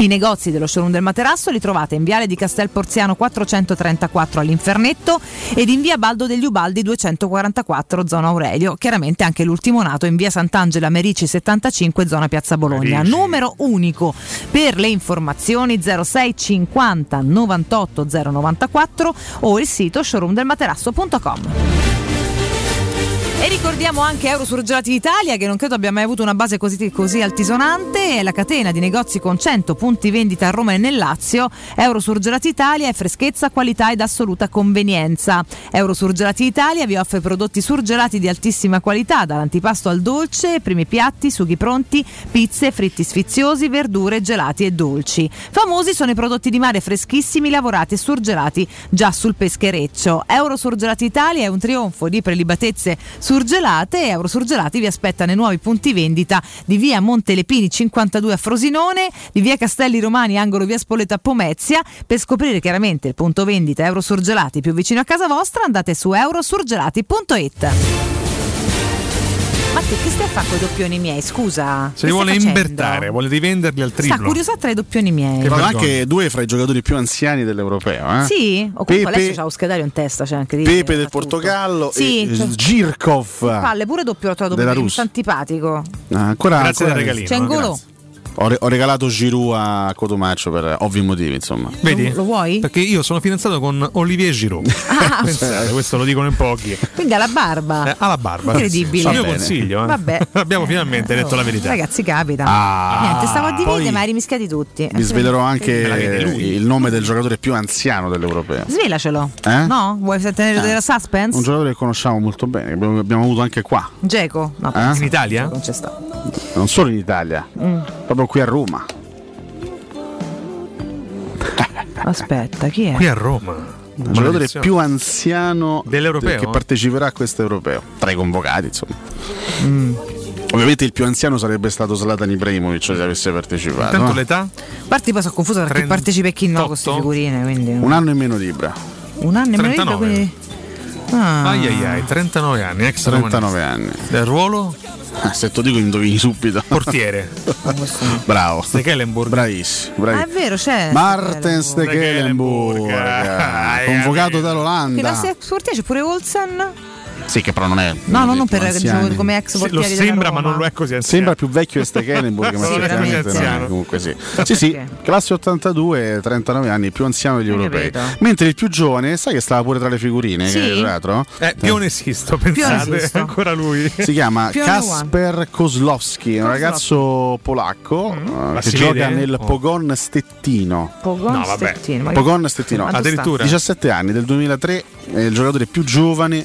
I negozi dello showroom del materasso li trovate in Viale di Castel Porziano 434 all'Infernetto ed in Via Baldo degli Ubaldi 244 zona Aurelio. Chiaramente anche l'ultimo nato in Via Sant'Angela Merici 75 zona Piazza Bologna. Merici. Numero unico per le informazioni 06 50 98 094 o il sito showroomdelmaterasso.com. E ricordiamo anche Eurosurgelati d'Italia che non credo abbia mai avuto una base così, così altisonante, è la catena di negozi con 100 punti vendita a Roma e nel Lazio. Eurosurgelati Italia è freschezza, qualità ed assoluta convenienza. Eurosurgelati Italia vi offre prodotti surgelati di altissima qualità, dall'antipasto al dolce, primi piatti, sughi pronti, pizze, fritti sfiziosi, verdure, gelati e dolci. Famosi sono i prodotti di mare freschissimi lavorati e surgelati già sul peschereccio. Eurosurgelati Italia è un trionfo di prelibatezze surgelate e Eurosurgelati vi aspetta nei nuovi punti vendita di via Montelepini 52 a Frosinone, di via Castelli Romani angolo via Spoleta a Pomezia. Per scoprire chiaramente il punto vendita Eurosurgelati più vicino a casa vostra andate su eurosurgelati.it. Ma te che stai a fare con i doppioni miei? Scusa. Se li Che vuole invertare, vuole rivenderli al Sta triplo. curiosità tra i doppioni miei. Sono anche due fra i giocatori più anziani dell'europeo. Eh? Sì, o comunque Pepe- adesso c'ha lo schedario in testa, c'è anche di Pepe del Portogallo Sì, e cioè- Girkov. Palle pure doppio proprio Russia. antipatico. Ah, ancora, Grazie ancora del regalino, C'è Ngolo? Ho, re- ho regalato Giroud a Cotomaccio per ovvi motivi, insomma. Vedi? Lo vuoi? Perché io sono fidanzato con Olivier Giroud. Ah, (laughs) Pensate, questo lo dicono in pochi. quindi alla barba. Eh, alla barba. Incredibile. Sì, Il mio consiglio. eh. Vabbè. (laughs) Abbiamo finalmente detto la verità. Ragazzi, capita. Ah, Niente, stavo a dividere, ma hai rimischiati tutti. Vi svelerò anche il nome del giocatore più anziano dell'europeo. Svelacelo. Eh? No? Vuoi tenere Eh. della suspense? Un giocatore che conosciamo molto bene, abbiamo, abbiamo avuto anche qua, Geco? No, Eh? In Italia? non c'è sta. non solo in Italia, Mm. proprio qui a Roma. Aspetta, chi è? Qui a Roma. Il giocatore più anziano Dell'europeo? che parteciperà a questo europeo, tra i convocati, insomma. Mm. Ovviamente il più anziano sarebbe stato Zlatan Ibrahimovic se avesse partecipato. Intanto no? l'età? A parte poi sono confusa perché 38? partecipa e chi no con queste figurine. Quindi... Un anno in meno di Ibra. Un anno e meno di 39. quindi. Ah. Ai ai ai, 39 anni, ex 39 anni. Del ruolo? Ah, se te lo dico indovini subito. Portiere. (laughs) Bravo. Stekelenburg. Bravissimo. Ah, bravi- è vero, c'è. Marten Stekelenburg, Ah, (laughs) convocato Che la dall'Olanda. se- portiere c'è pure Olsen? Sì, che però non è. No, no, non per diciamo, anziani. come ex Sì, lo sembra, Roma. ma non lo è così anziano. Sembra più vecchio di Stekelenburg, ma Sì, è. Anziano. Comunque (laughs) sì. Sì, sì, classe 82, 39 anni, più anziano degli europei. Mentre il più giovane, sai che stava pure tra le figurine Sì? che trovato? Eh, Pione Sisto, pensate, Sisto. (laughs) ancora lui. Si chiama Pione Kasper Kozlowski, è un ragazzo polacco eh, Ma che gioca vede? nel Oh. Pogon Stettino. Pogon No, vabbè. Stettino. Pogon Stettino. Addirittura. 17 anni, del 2003, è il giocatore più giovane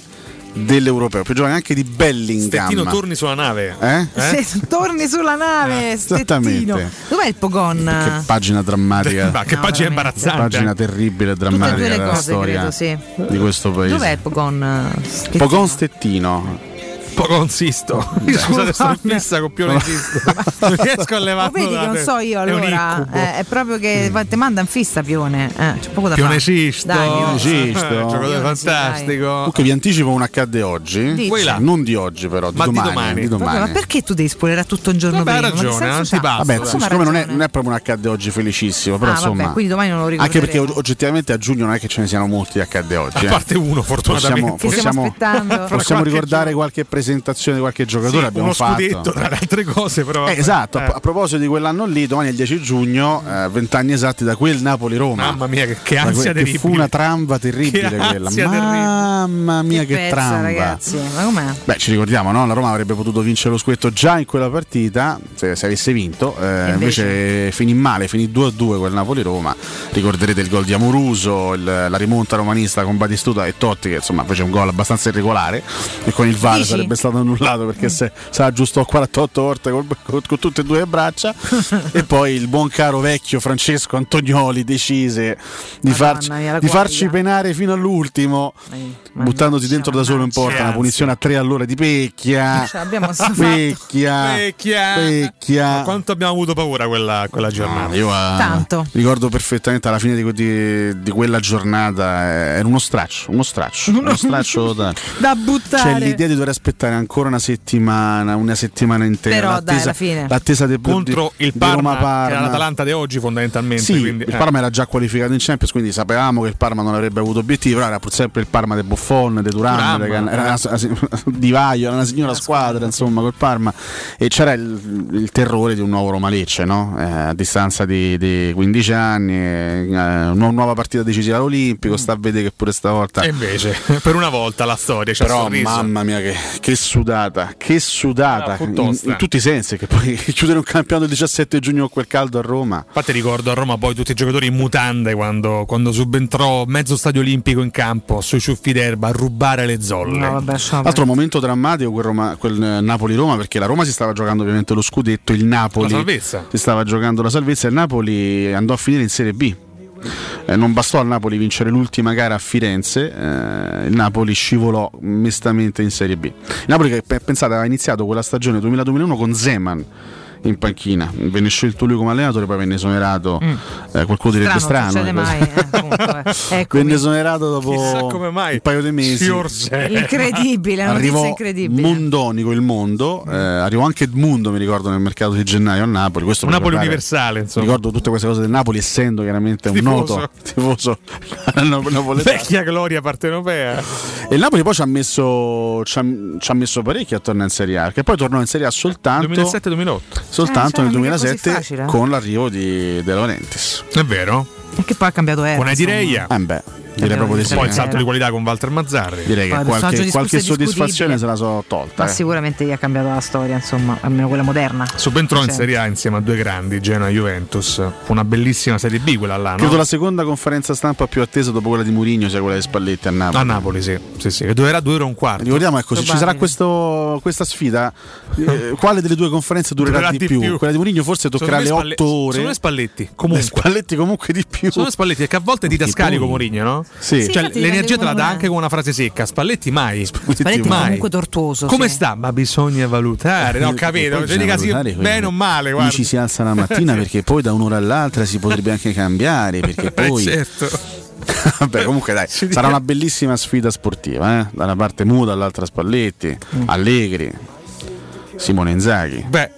dell'europeo, più giovane anche di Bellingham. Stettino torni sulla nave. Eh? (laughs) Se torni sulla nave, Stettino. esattamente. Dov'è il Pogon? Che pagina drammatica. Ma che No, pagina veramente. Che imbarazzante. pagina terribile e Tutte drammatica due le della cose, storia credo, sì. di questo paese. Dov'è il Pogon? Stettino? Pogon Stettino. Poco consisto. (laughs) Io scusate, in fissa con Pione Sisto. (laughs) Non riesco a Lo levarlo vedi che non te. so io È allora, incubo. eh, è proprio che ti manda in fissa Pione, eh, c'è poco da Pione fare. Sisto. Dai, Pione. Sisto. Eh, Giocatore fantastico. Comunque vi anticipo un accadde oggi. Non di oggi però, di Ma di domani. domani. di Vabbè, domani. ma perché tu devi spoilerare tutto un giorno Vabbè, hai prima? Ma che ragione, senso antipasto. c'ha? Vabbè, Come siccome non è, non è proprio un accadde oggi felicissimo, però Ah, insomma. vabbè, quindi domani non lo anche perché ricorderemo. oggettivamente a giugno non è che ce ne siano molti accadde oggi. A eh. parte uno, fortunatamente. Possiamo, possiamo, aspettando. possiamo Qualche ricordare qualche presentazione di qualche giocatore. Sì, abbiamo uno fatto. scudetto tra le altre cose, però. Eh, esatto, a- Eh. a proposito di quell'anno lì, domani è il 10 giugno, eh, vent'anni esatti da quel Napoli-Roma. Mamma mia, che, che ansia que- che fu una tramba (laughs) terribile Che quella. Mamma mia, che, pezza, tramba. ragazzi, ma com'è? Beh, ci ricordiamo, no? La Roma avrebbe potuto vincere lo scudetto già in quella partita se, se avesse vinto. eh, invece? invece finì male, finì 2-2 quel Napoli-Roma. Ricorderete il gol di Amoruso, il- la rimonta romanista con Batistuta e Totti, che insomma fece un gol abbastanza irregolare. E con il VAR Dici? Sarebbe stato annullato perché se, se aggiustò 48 volte col- con, con tutte e due le braccia. (laughs) e poi il buon caro vecchio Francesco Antonioli decise di, farci, mia, di farci penare fino all'ultimo, buttandosi dentro da solo in porta. Una punizione a tre all'ora di pecchia. (laughs) Fatto. (laughs) Pecchia. Vecchia. Pecchia. Quanto abbiamo avuto paura quella, quella giornata? Io eh, Tanto. ricordo perfettamente alla fine di, di- di quella giornata eh, era uno straccio, uno straccio, uno straccio da, Da buttare. c'è l'idea di dover aspettare ancora una settimana, una settimana intera. Però, dai, l'attesa, alla fine. l'attesa de- Contro di- il di Parma, che era l'Atalanta di oggi, fondamentalmente. Sì, quindi, il eh. Parma era già qualificato in Champions, quindi sapevamo che il Parma non avrebbe avuto obiettivi, però era pur sempre il Parma di Buffon, di Can- era una, (laughs) di Vaio, era una signora squadra, insomma, col Parma. E c'era il, il terrore di un nuovo Roma Lecce, no? Eh, a distanza di, di 15 anni, eh, una nuova partita decisiva all'Olimpico, sta a vedere che pure stavolta. E invece, (laughs) per una volta la storia ci ha Però sorriso. mamma mia che, che sudata, che sudata Ah, in, in tutti i sensi, che poi (laughs) chiudere un campionato il 17 giugno con quel caldo a Roma. Infatti ricordo a Roma poi tutti i giocatori in mutande quando, quando subentrò mezzo stadio olimpico in campo sui ciuffi d'erba a rubare le zolle. No, vabbè, Altro momento drammatico quel, Roma- quel, eh, Napoli-Roma perché la Roma si stava giocando ovviamente lo scudetto, il Napoli si stava giocando la salvezza e il Napoli andò a finire in Serie B. Eh, non bastò al Napoli vincere l'ultima gara a Firenze, eh, il Napoli scivolò mestamente in Serie B. Il Napoli che pe- pensate aveva iniziato quella stagione 2000-2001 con Zeman in panchina, venne scelto lui come allenatore, poi venne esonerato, eh, qualcuno direbbe Strano, strano, non succede eh, mai. Eh, (laughs) venne esonerato dopo Chissà come mai un paio di mesi. (laughs) Incredibile, una Arrivò incredibile. Mondonico il mondo, eh, arrivò anche Edmundo, mi ricordo, nel mercato di gennaio a Napoli. Questo Un Napoli ricordare- universale, insomma. Ricordo tutte queste cose del Napoli, essendo chiaramente un Tifoso. noto tifoso (laughs) napoletano. Vecchia gloria partenopea. E il Napoli poi ci ha messo, ci ha, ci ha messo parecchio a tornare in Serie A, perché poi tornò in Serie A soltanto, 2007-2008. Soltanto Eh, nel cioè, così 2007 facile, eh. con l'arrivo di De Laurentiis. È vero? E che poi ha cambiato era. Insomma. Reia. Eh beh, direi proprio di sì. Poi il salto di qualità con Walter Mazzarri. Direi che qualche, qualche soddisfazione se la so tolta. Ma eh. sicuramente gli ha cambiato la storia, insomma, almeno quella moderna. Subentrò in Cioè, Serie A insieme a due grandi, Genoa e Juventus. Fu una bellissima Serie B quella là, no? Credo la seconda conferenza stampa più attesa dopo quella di Mourinho sia quella di Spalletti a Napoli. A Napoli, sì. sì, sì. Che durerà due ore e un quarto. Ricordiamo, ecco, se ci sarà questo- questa sfida, eh, quale delle due conferenze durerà, Durerà di, di più? più. Quella di Mourinho forse toccherà le Secondo me 8 Spalle- ore. Me Spalletti, comunque. Spalletti comunque di più. Sono Spalletti perché a volte ti tascali con Mourinho, no? Sì. Sì, Cioè, l'energia te la dà anche con una frase secca. Spalletti mai. Spalletti è mai. comunque tortuoso. Come sì. sta? Ma bisogna valutare. No, ho capito. Cioè, dica sì, bene o male, Lui guarda. ci si alza la mattina (laughs) perché poi da un'ora all'altra si potrebbe anche cambiare perché (laughs) Eh, poi certo. (laughs) Vabbè, comunque dai, sarà una bellissima sfida sportiva, eh? Da una parte Muda, dall'altra Spalletti, Mm. Allegri, Simone Inzaghi. Beh,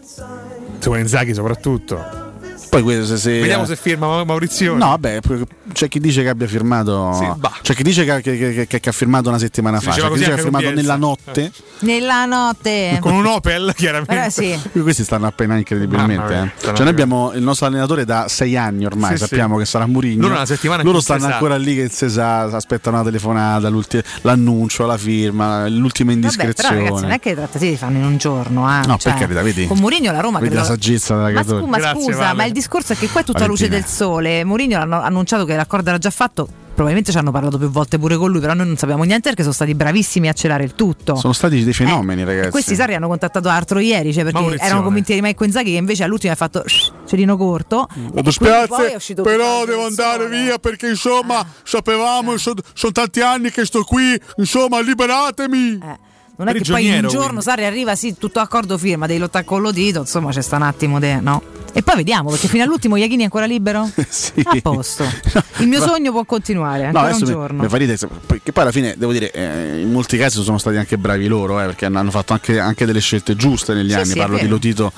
Simone Inzaghi soprattutto. Poi questo se, se- Vediamo se firma Ma- Maurizio. No, vabbè, c'è chi dice che abbia firmato. Sì, c'è chi dice che, che- che- che ha firmato una settimana Si fa. C'è chi dice che ha firmato nella notte. Nella notte. Con un Opel, chiaramente. Però sì. (laughs) Questi stanno appena incredibilmente. Mia, eh. Cioè, noi abbiamo il nostro allenatore da sei anni ormai. Sì, sappiamo sì. che sarà Murigno. Loro una settimana Loro stanno ancora lì che si sa, aspettano la telefonata, l'annuncio, la firma, l'ultima Vabbè, però indiscrezione. ragazzi, non è che le trattative si fanno in un giorno. eh. No, Cioè, per carità, vedi. Con Mourinho la Roma Vedi credo- la saggezza della Ma, scu- scusa, ma il discorso è che qua è tutta luce Valentina. del sole. Mourinho hanno annunciato che l'accordo era già fatto. probabilmente ci hanno parlato più volte pure con lui, però noi non sappiamo niente perché sono stati bravissimi a celare il tutto. Sono stati dei fenomeni, ragazzi. E questi Sarri hanno contattato altro ieri, cioè perché Maurizione. erano convinti di Maicon Inzaghi che invece all'ultimo ha fatto cerino corto. Mi quindi dispiace, poi è uscito però devo andare via perché insomma sapevamo, sono tanti anni che sto qui, insomma liberatemi. Non è che poi un giorno quindi. Sarri arriva, sì, tutto d'accordo, firma, devi lottare con lo dito, insomma c'è sta un attimo de, no? E poi vediamo, perché fino all'ultimo Iachini è ancora libero? (laughs) sì. A posto. (laughs) Il mio sogno può continuare, No, ancora un adesso mi- giorno. mi fa ridere, se- poi- che poi alla fine devo dire, eh, in molti casi sono stati anche bravi loro, eh, perché hanno fatto anche, anche delle scelte giuste negli Sì, anni. sì, Parlo di Lotito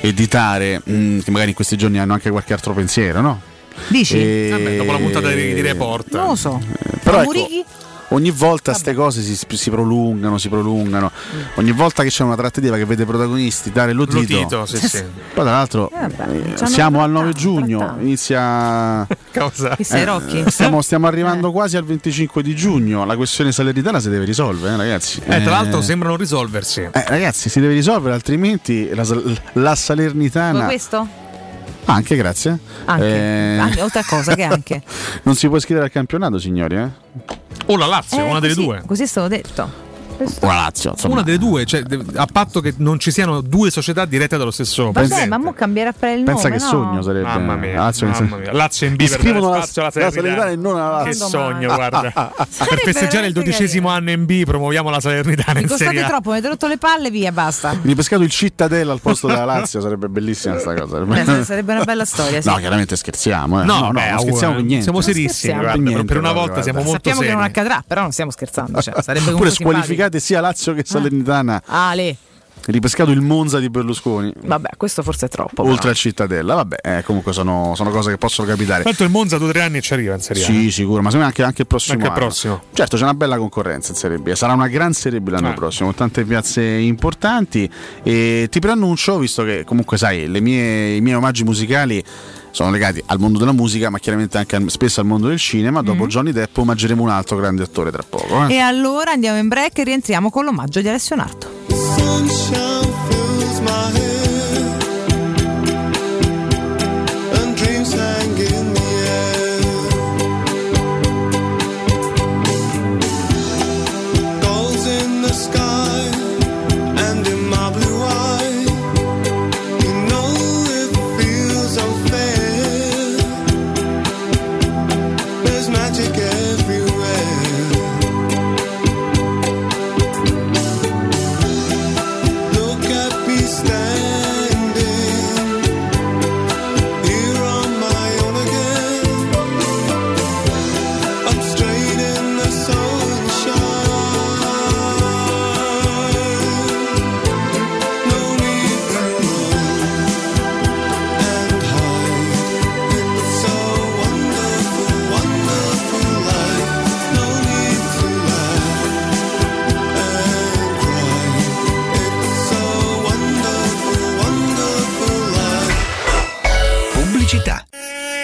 e di Tare, mh, che magari in questi giorni hanno anche qualche altro pensiero, no? Dici? E- Vabbè, dopo la puntata di, di Report. Non lo so. Però Ma ecco, Murichi? Ogni volta queste cose si, si prolungano, si prolungano. Ogni volta che c'è una trattativa che vede protagonisti dare Lotito. Lotito, sì, sì. (laughs) Poi tra l'altro Eh, vabbè, eh, siamo al 9 trattato, giugno, trattato. inizia... (laughs) Cosa? Rocchi? Stiamo, stiamo arrivando quasi al 25 di giugno, la questione salernitana si deve risolvere, eh, ragazzi. Eh, tra l'altro Eh, sembrano risolversi. eh, ragazzi, si deve risolvere, altrimenti la, la Salernitana... Vuoi questo? Anche, grazie. Anche. Eh, Anche, oltre a cosa che anche. (laughs) non si può iscrivere al campionato, signori, eh? O la Lazio, Eh, una delle così- due. Così è stato detto. O la Lazio, insomma. Una delle due, cioè, a patto che non ci siano due società dirette dallo stesso Vabbè, presidente. ma mo cambierà per il Pensa nome, che no? sogno sarebbe. Mamma mia, Lazio, mamma mia. Lazio in B dare la, spazio alla la Salernitana. E non Che Lazio. sogno, guarda. (laughs) per festeggiare il dodicesimo anno in B promuoviamo la Salernitana Mi in Serie A. troppo, mi avete rotto le palle, via, basta. Ripescato il Cittadella al posto della Lazio sarebbe bellissima sta cosa. Beh, sarebbe una bella storia, sì. No, chiaramente scherziamo. Eh. No, no, beh, scherziamo eh, per niente. siamo serissimi, guarda, Per per- niente, per una volta siamo molto Sappiamo che seri. non accadrà, però non stiamo scherzando. Cioè, sarebbe Oppure (laughs) comunque squalificate sia Lazio che Salernitana. Ale, Ripescato il Monza di Berlusconi. vabbè, questo forse è troppo. Oltre però. al Cittadella, vabbè, eh, comunque sono, sono cose che possono capitare. Tanto il Monza due o tre anni ci arriva in Serie A. Sì, sicuro, ma secondo me anche, anche il prossimo Anche il anno. prossimo. Certo, c'è una bella concorrenza in Serie B. Sarà una gran Serie B l'anno Eh. prossimo, con tante piazze importanti. E ti preannuncio, visto che comunque sai, le mie- i miei omaggi musicali sono legati al mondo della musica, ma chiaramente anche al- spesso al mondo del cinema. Dopo Mm. Johnny Depp omaggeremo un altro grande attore tra poco. eh. E allora andiamo in break e rientriamo con l'omaggio di Alessio Narto.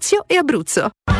Lazio e Abruzzo.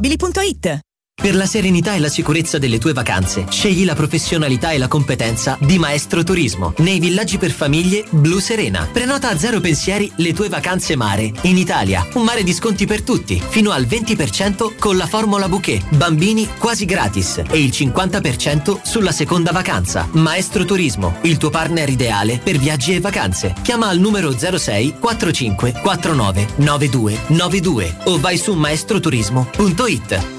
Automobili.it Per la serenità e la sicurezza delle tue vacanze, scegli la professionalità e la competenza di Maestro Turismo nei villaggi per famiglie Blu Serena. Prenota a zero pensieri le tue vacanze mare. In Italia, un mare di sconti per tutti, fino al 20% con la formula bouquet, bambini quasi gratis e il 50% sulla seconda vacanza. Maestro Turismo, il tuo partner ideale per viaggi e vacanze. Chiama al numero 06 45 49 92 92 o vai su maestroturismo.it.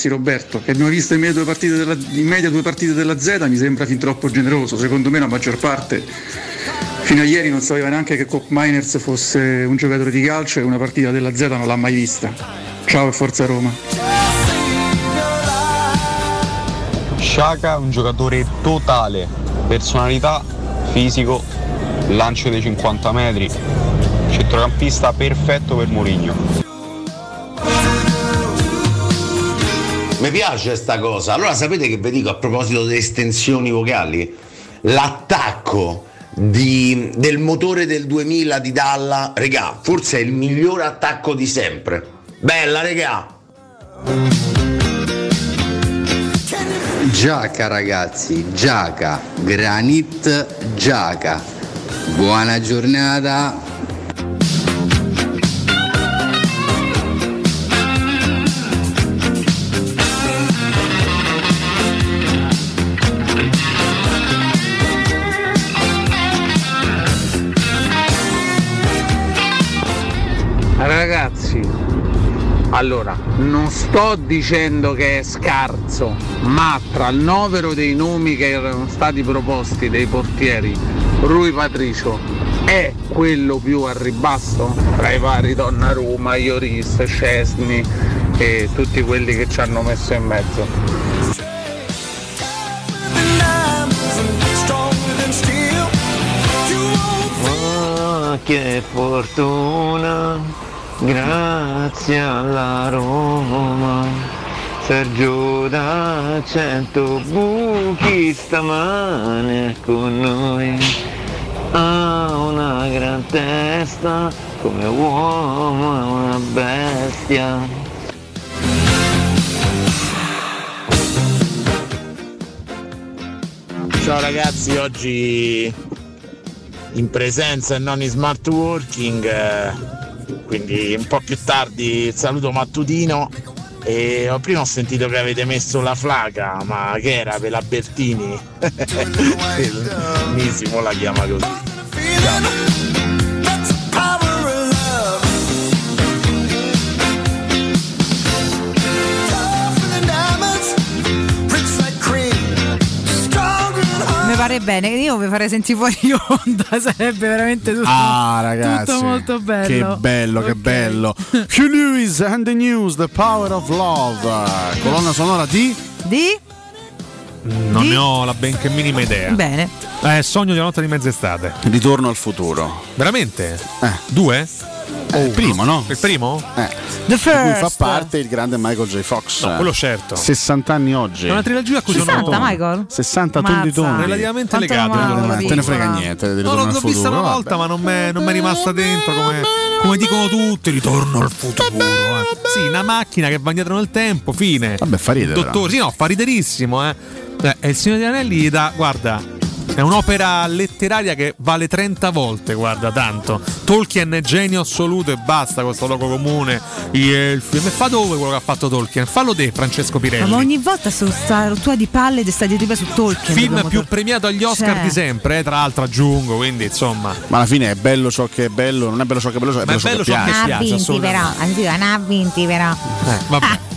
Ragazzi, Roberto, che abbiamo visto in media, due partite della, in media due partite della Z mi sembra fin troppo generoso, secondo me la maggior parte fino a ieri non sapeva neanche che Cop Miners fosse un giocatore di calcio e una partita della Z non l'ha mai vista. Ciao e forza Roma. Sciaca è un giocatore totale, personalità, fisico, lancio dei 50 metri, centrocampista perfetto per Mourinho. Piace sta cosa. Allora sapete che vi dico a proposito delle estensioni vocali? L'attacco di- del motore del 2000 di Dalla, regà, forse è il miglior attacco di sempre. Bella, regà. Giaca ragazzi, Giaca, Granit Giaca. Buona giornata. Allora, non sto dicendo che è scarso, ma tra il novero dei nomi che erano stati proposti dei portieri, Rui Patricio è quello più a ribasso tra i vari Donnarumma, Ioris, Scesni e tutti quelli che ci hanno messo in mezzo. Ah, che fortuna, grazie alla Roma. Sergio da cento buchi stamane con noi. Ha una gran testa, come uomo è una bestia. Ciao ragazzi, oggi in presenza e non in smart working, eh, quindi un po' più tardi il saluto mattutino. E prima ho sentito che avete messo la flaca, ma che era per la Bertini? (laughs) Benissimo la chiama così. Mi pare bene, io vi farei sentire fuori (laughs) onda, sarebbe veramente tutto, Ah, ragazzi. tutto molto bello. Che bello, che bello. (laughs) Hugh Lewis and the News, The Power of Love. Colonna sonora di. Di? Non ne ho la benché minima idea. Bene. Eh, sogno di una notte di mezz'estate. Ritorno al futuro. Veramente? Eh. Due? Il primo, no? Il primo? Eh. The Di cui fa first. parte il grande Michael J. Fox. No, quello certo. 60 anni oggi. È una trilogia a cui 60, sono Michael? 60 Mazza. tondi tondi. relativamente Quanto legato. al te ne frega niente di No, l'ho, vista una vabbè. volta, ma non mi non m'è rimasta dentro come, come dicono tutti. Ritorno al futuro. eh. Sì, una macchina che va indietro nel tempo, fine. Vabbè, fa ridere, Dottore, sì, no, fa riderissimo, eh. Eh, E il Signore degli Anelli gli dà, guarda. È un'opera letteraria che vale 30 volte, guarda, tanto. Tolkien è genio assoluto e basta questo logo comune. Elfi. E fa dove quello che ha fatto Tolkien? Fallo te, Francesco Pirelli. Ma ogni volta su sta rottura di palle di sta diatriba su Tolkien. Film più tor- premiato agli Oscar Cioè. di sempre, eh, tra l'altro aggiungo, quindi insomma. Ma alla fine è bello ciò che è bello, non è bello ciò che è bello, è Ma è bello ciò bello che ciò che piace. piace, Ha vinti però, anzi, non ha vinti però. Eh, vabbè. (laughs)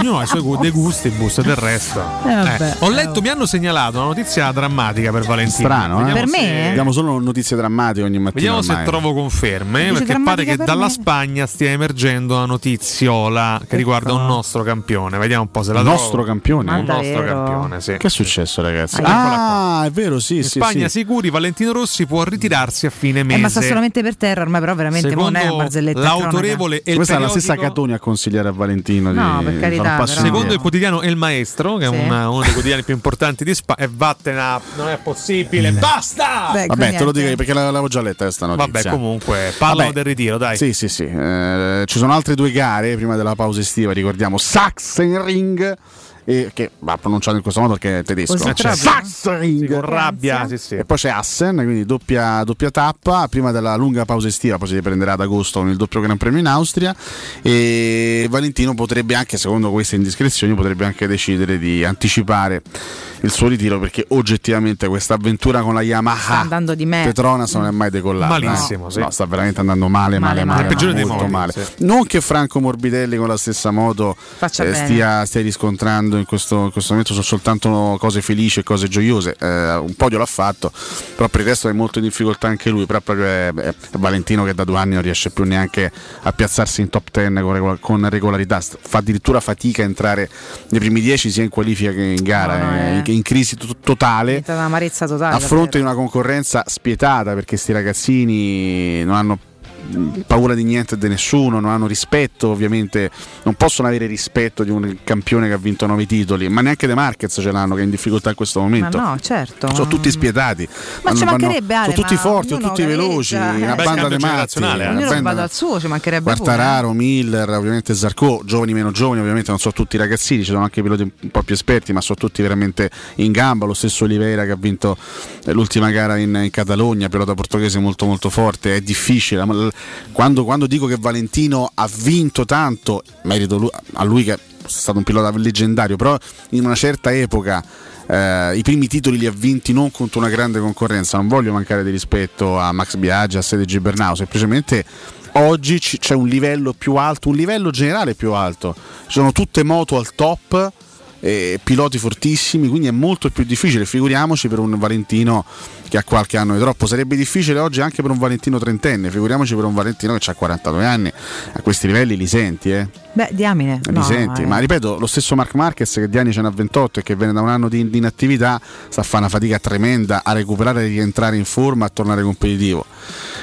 Ognuno ha i suoi dei gusti, bus del resto. Eh, vabbè. Eh, ho letto, mi hanno segnalato una notizia drammatica per Valentino. Strano, eh? Per se- me? Abbiamo solo notizie drammatiche ogni mattina. Vediamo se ormai. trovo conferme, perché pare che per dalla me? Spagna stia emergendo una notiziola che riguarda un nostro campione. Vediamo un po' se la Il trovo. nostro campione? Un nostro campione, sì. Che è successo, ragazzi? Ah, Ah, è vero, sì, In sì. Spagna sì. sicuri, Valentino Rossi può ritirarsi a fine Eh, mese. ma sta solamente per terra ormai, però veramente mo non è una Secondo barzelletta. l'autorevole e il Questa è la stessa Catoni a consigliare a Valentino di No, per carità, passo però. Secondo il quotidiano El Maestro, che Sì. è una- uno dei quotidiani più importanti di Spagna, e vattene a... non è possibile, basta! Beh, Vabbè, te lo dico perché l'avevo già letta questa notizia. Vabbè, comunque, Vabbè. del ritiro, dai. Sì, sì, sì. Eh, ci sono altre due gare prima della pausa estiva, ricordiamo Sachsenring. E che va pronunciato in questo modo perché è tedesco. Così C'è. Sì, con rabbia, sì, sì. E poi c'è Assen, quindi doppia, doppia tappa prima della lunga pausa estiva, poi si riprenderà ad agosto con il doppio Gran Premio in Austria. E Valentino potrebbe anche, secondo queste indiscrezioni, potrebbe anche decidere di anticipare il suo ritiro perché oggettivamente questa avventura con la Sta Yamaha andando di me. Petronas non è mai decollata. Malissimo, no. sì. No, sta veramente andando male, male, Male, male, male. Il peggiore dei molto modi, male. sì. Non che Franco Morbidelli con la stessa moto eh, stia, stia riscontrando in questo, in questo momento sono soltanto cose felici e cose gioiose. Eh, un podio l'ha fatto, però per il resto è molto in difficoltà anche lui. Però proprio è, è Valentino che da due anni non riesce più neanche a piazzarsi in top 10 con, regola- con regolarità. Fa addirittura fatica a entrare nei primi 10 sia in qualifica che in gara, No, no, eh. in, in crisi to- totale. un'amarezza totale. A fronte di una concorrenza spietata perché sti ragazzini non hanno paura di niente e di nessuno, non hanno rispetto, ovviamente non possono avere rispetto di un campione che ha vinto nove titoli, ma neanche De Marquez ce l'hanno che è in difficoltà in questo Ma momento. no, certo. Sono tutti spietati, Ma ci mancherebbe, Ale, sono tutti ma forti, sono tutti veloci, una eh. Banda di matti. Ognuno banda- vada al suo, ci mancherebbe pure. Quartararo, Miller, ovviamente Zarco, giovani meno giovani, ovviamente non sono tutti ragazzini, ci sono anche piloti un po' più esperti, ma sono tutti veramente in gamba. Lo stesso Oliveira che ha vinto l'ultima gara in, in Catalogna, pilota portoghese molto molto forte, è difficile. ma l- Quando, quando dico che Valentino ha vinto tanto, merito lu- a lui che è stato un pilota leggendario, però in una certa epoca eh, i primi titoli li ha vinti non contro una grande concorrenza. Non voglio mancare di rispetto a Max Biaggi, a Sede Gibernau, semplicemente oggi ci- c'è un livello più alto, un livello generale più alto. Ci sono tutte moto al top, eh, piloti fortissimi, quindi è molto più difficile. Figuriamoci per un Valentino che ha qualche anno di troppo. Sarebbe difficile oggi anche per un Valentino trentenne, figuriamoci per un Valentino che ha 42 anni. A questi livelli li senti, eh? Beh, diamine. Li no, senti, eh. ma ripeto, lo stesso Mark Marquez che di anni ce n'ha 28 e che viene da un anno di, di inattività sta a fare una fatica tremenda a recuperare, a rientrare in forma, a tornare competitivo.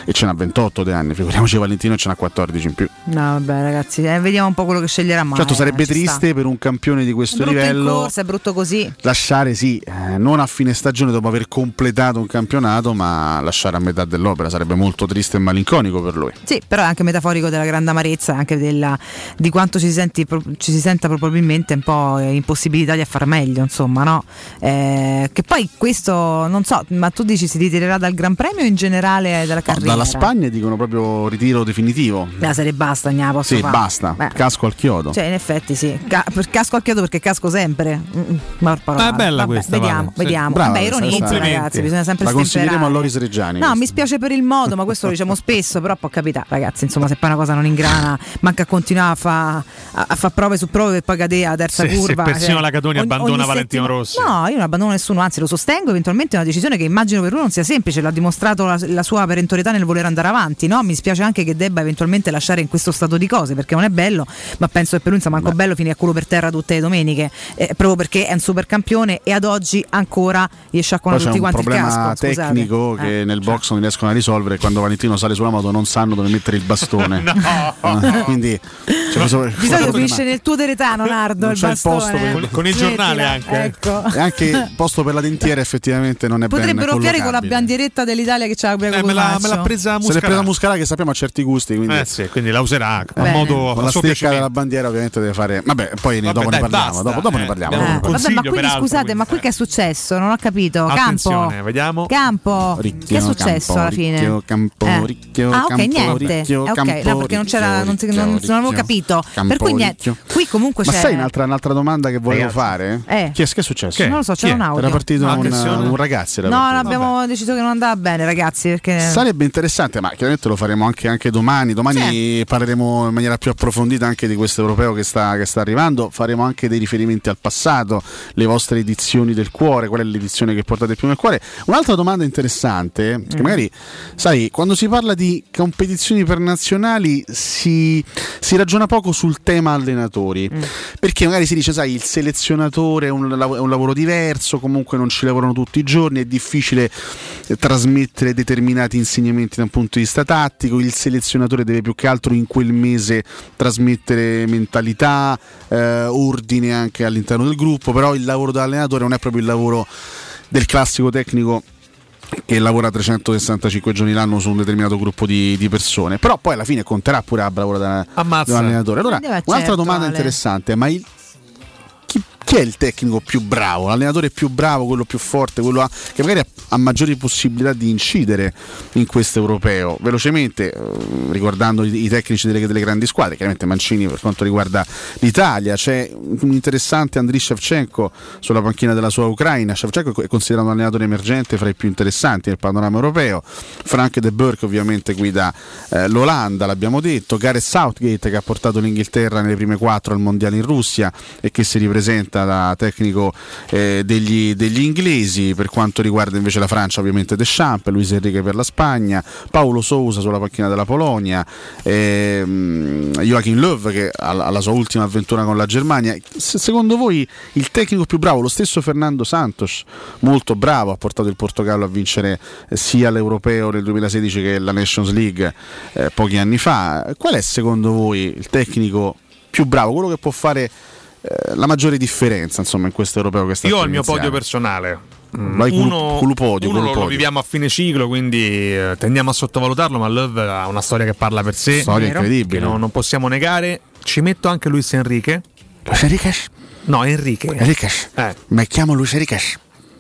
E ce n'ha 28 di anni, figuriamoci Valentino ce n'ha 14 in più. No, vabbè, ragazzi, eh, vediamo un po' quello che sceglierà. Ma certo eh, sarebbe ci triste sta. per un campione di questo È livello corsa, è brutto così. lasciare sì, eh, non a fine stagione dopo aver completato un campionato, ma lasciare a metà dell'opera sarebbe molto triste e malinconico per lui. Sì, però è anche metaforico della grande amarezza, anche della- di quanto ci si, senti, ci si senta probabilmente un po' impossibilitati a far meglio, insomma, no? Eh, che poi questo, non so, ma tu dici si ritirerà dal Gran Premio o in generale dalla No, carriera? dalla Spagna dicono proprio ritiro definitivo. La serie basta, ne posso Sì, fare. basta, Beh. casco al chiodo. Cioè, in effetti sì, Ca- casco al chiodo perché casco sempre. Mm, mm, ma parolate. Ah, è bella Vabbè, questa, Vediamo, Vale. Vediamo. Brava, Vabbè, questa- ragazzi, bisogna sempre La consiglieremo a. Loris Reggiani. No, mi spiace per il modo, ma questo lo diciamo spesso, però può capitare, ragazzi, insomma, se poi una cosa non ingrana, manca a continuare a fare a, fa prove su prove per poi cadere alla terza Se- se curva. cioè, persino la Catoni abbandona Valentino Rossi. No, io non abbandono nessuno, anzi lo sostengo, eventualmente è una decisione che immagino per lui non sia semplice, l'ha dimostrato la, la sua perentorietà nel voler andare avanti, no? Mi spiace anche che debba eventualmente lasciare in questo stato di cose, perché non è bello, ma penso che per lui sia manco bello finire a culo per terra tutte le domeniche, eh, proprio perché è un super campione e ad oggi ancora sciacquano Poi c'è tutti quanti il casco. Scusate. tecnico che Eh. nel box non riescono a risolvere quando Valentino sale sulla moto non sanno dove mettere il bastone. (laughs) Eh, Quindi problema. finisce nel tuo teretano, Nardo, Non il c'è il posto bastone. per- Con il giornale anche. Ecco. E anche il posto per la dentiera effettivamente non è Potrebbero piare con la bandieretta dell'Italia che c'ha Eh, me, l'ha, me l'ha presa Se l'è presa. Muscarà che sappiamo ha certi gusti, quindi Eh sì, quindi la userà a modo con a la stecca della bandiera ovviamente deve fare. Vabbè, poi ne- Vabbè, dopo dai, ne parliamo. dopo, dopo eh, ne parliamo. ne Vabbè, ma quindi scusate, ma qui che è successo? Non ho capito. Attenzione, Campo. vediamo. Campo. Ricchio, che è successo campo, alla fine? ricchio, campo, Eh. ricchio, ah, ok, campo, niente. ricchio, Eh, ok, campo, no, perché non c'era, ricchio, non, non- non avevo capito. campo, per cui niente. Qui comunque Ma c'è. sai un'altra, un'altra domanda che volevo Ragazzi. fare? Eh. Che, è, che è successo? Non lo so, c'era un audio. Era partito No, un, un ragazzo. Era No, partito. no, abbiamo deciso che non andava bene, ragazzi. Perché Sarebbe interessante, ma chiaramente lo faremo anche, anche domani. Domani parleremo in maniera più approfondita anche di questo europeo che sta, che sta arrivando. Faremo anche dei riferimenti al passato, le vostre edizioni del cuore, qual è l'edizione che portate più nel cuore. Un'altra domanda interessante, che Mm. magari, sai, quando si parla di competizioni internazionali si, si ragiona poco sul tema allenatori, Mm. perché magari si dice, sai, il selezionatore è un, è un lavoro diverso, comunque non ci lavorano tutti i giorni, è difficile eh, trasmettere determinati insegnamenti da un punto di vista tattico, il selezionatore deve più che altro in quel mese trasmettere mentalità, eh, ordine anche all'interno del gruppo, però il lavoro dell'allenatore non è proprio il lavoro del classico tecnico che lavora 365 giorni l'anno su un determinato gruppo di, di persone, però poi alla fine conterà pure il lavoro da- Ammazza. dell'allenatore. Allora, Eh, un'altra certo, domanda Ale. interessante, ma il, chi, è il tecnico più bravo, l'allenatore più bravo, quello più forte, quello ha- che magari ha, ha maggiori possibilità di incidere in questo europeo? Velocemente, eh, riguardando i, i tecnici delle, delle grandi squadre, chiaramente Mancini per quanto riguarda l'Italia, c'è un interessante Andriy Shevchenko sulla panchina della sua Ucraina. Shevchenko è considerato un allenatore emergente fra i più interessanti nel panorama europeo. Frank De Burke ovviamente guida eh, l'Olanda, l'abbiamo detto. Gareth Southgate che ha portato l'Inghilterra nelle prime quattro al mondiale in Russia e che si ripresenta da tecnico eh, degli, degli inglesi. Per quanto riguarda invece la Francia, ovviamente Deschamps, Luis Enrique per la Spagna, Paolo Sousa sulla panchina della Polonia, ehm, Joachim Löw che ha la sua ultima avventura con la Germania. Se- secondo voi il tecnico più bravo, lo stesso Fernando Santos, molto bravo, ha portato il Portogallo a vincere eh, sia l'Europeo nel 2016 che la Nations League eh, pochi anni fa. Qual è secondo voi il tecnico più bravo, quello che può fare eh, la maggiore differenza insomma, in questo europeo che sta Io ho il mio iniziare? podio personale. Mm, Vai culu- uno culupodio, uno lo- lo culupodio. viviamo a fine ciclo, quindi eh, tendiamo a sottovalutarlo, ma Love ha una storia che parla per sé. Storia Vero? incredibile. Che non, non possiamo negare. Ci metto anche Luis Enrique. Luis Enrique? No, Enrique. Enrique. Eh. Ma chiamo Luis Enrique.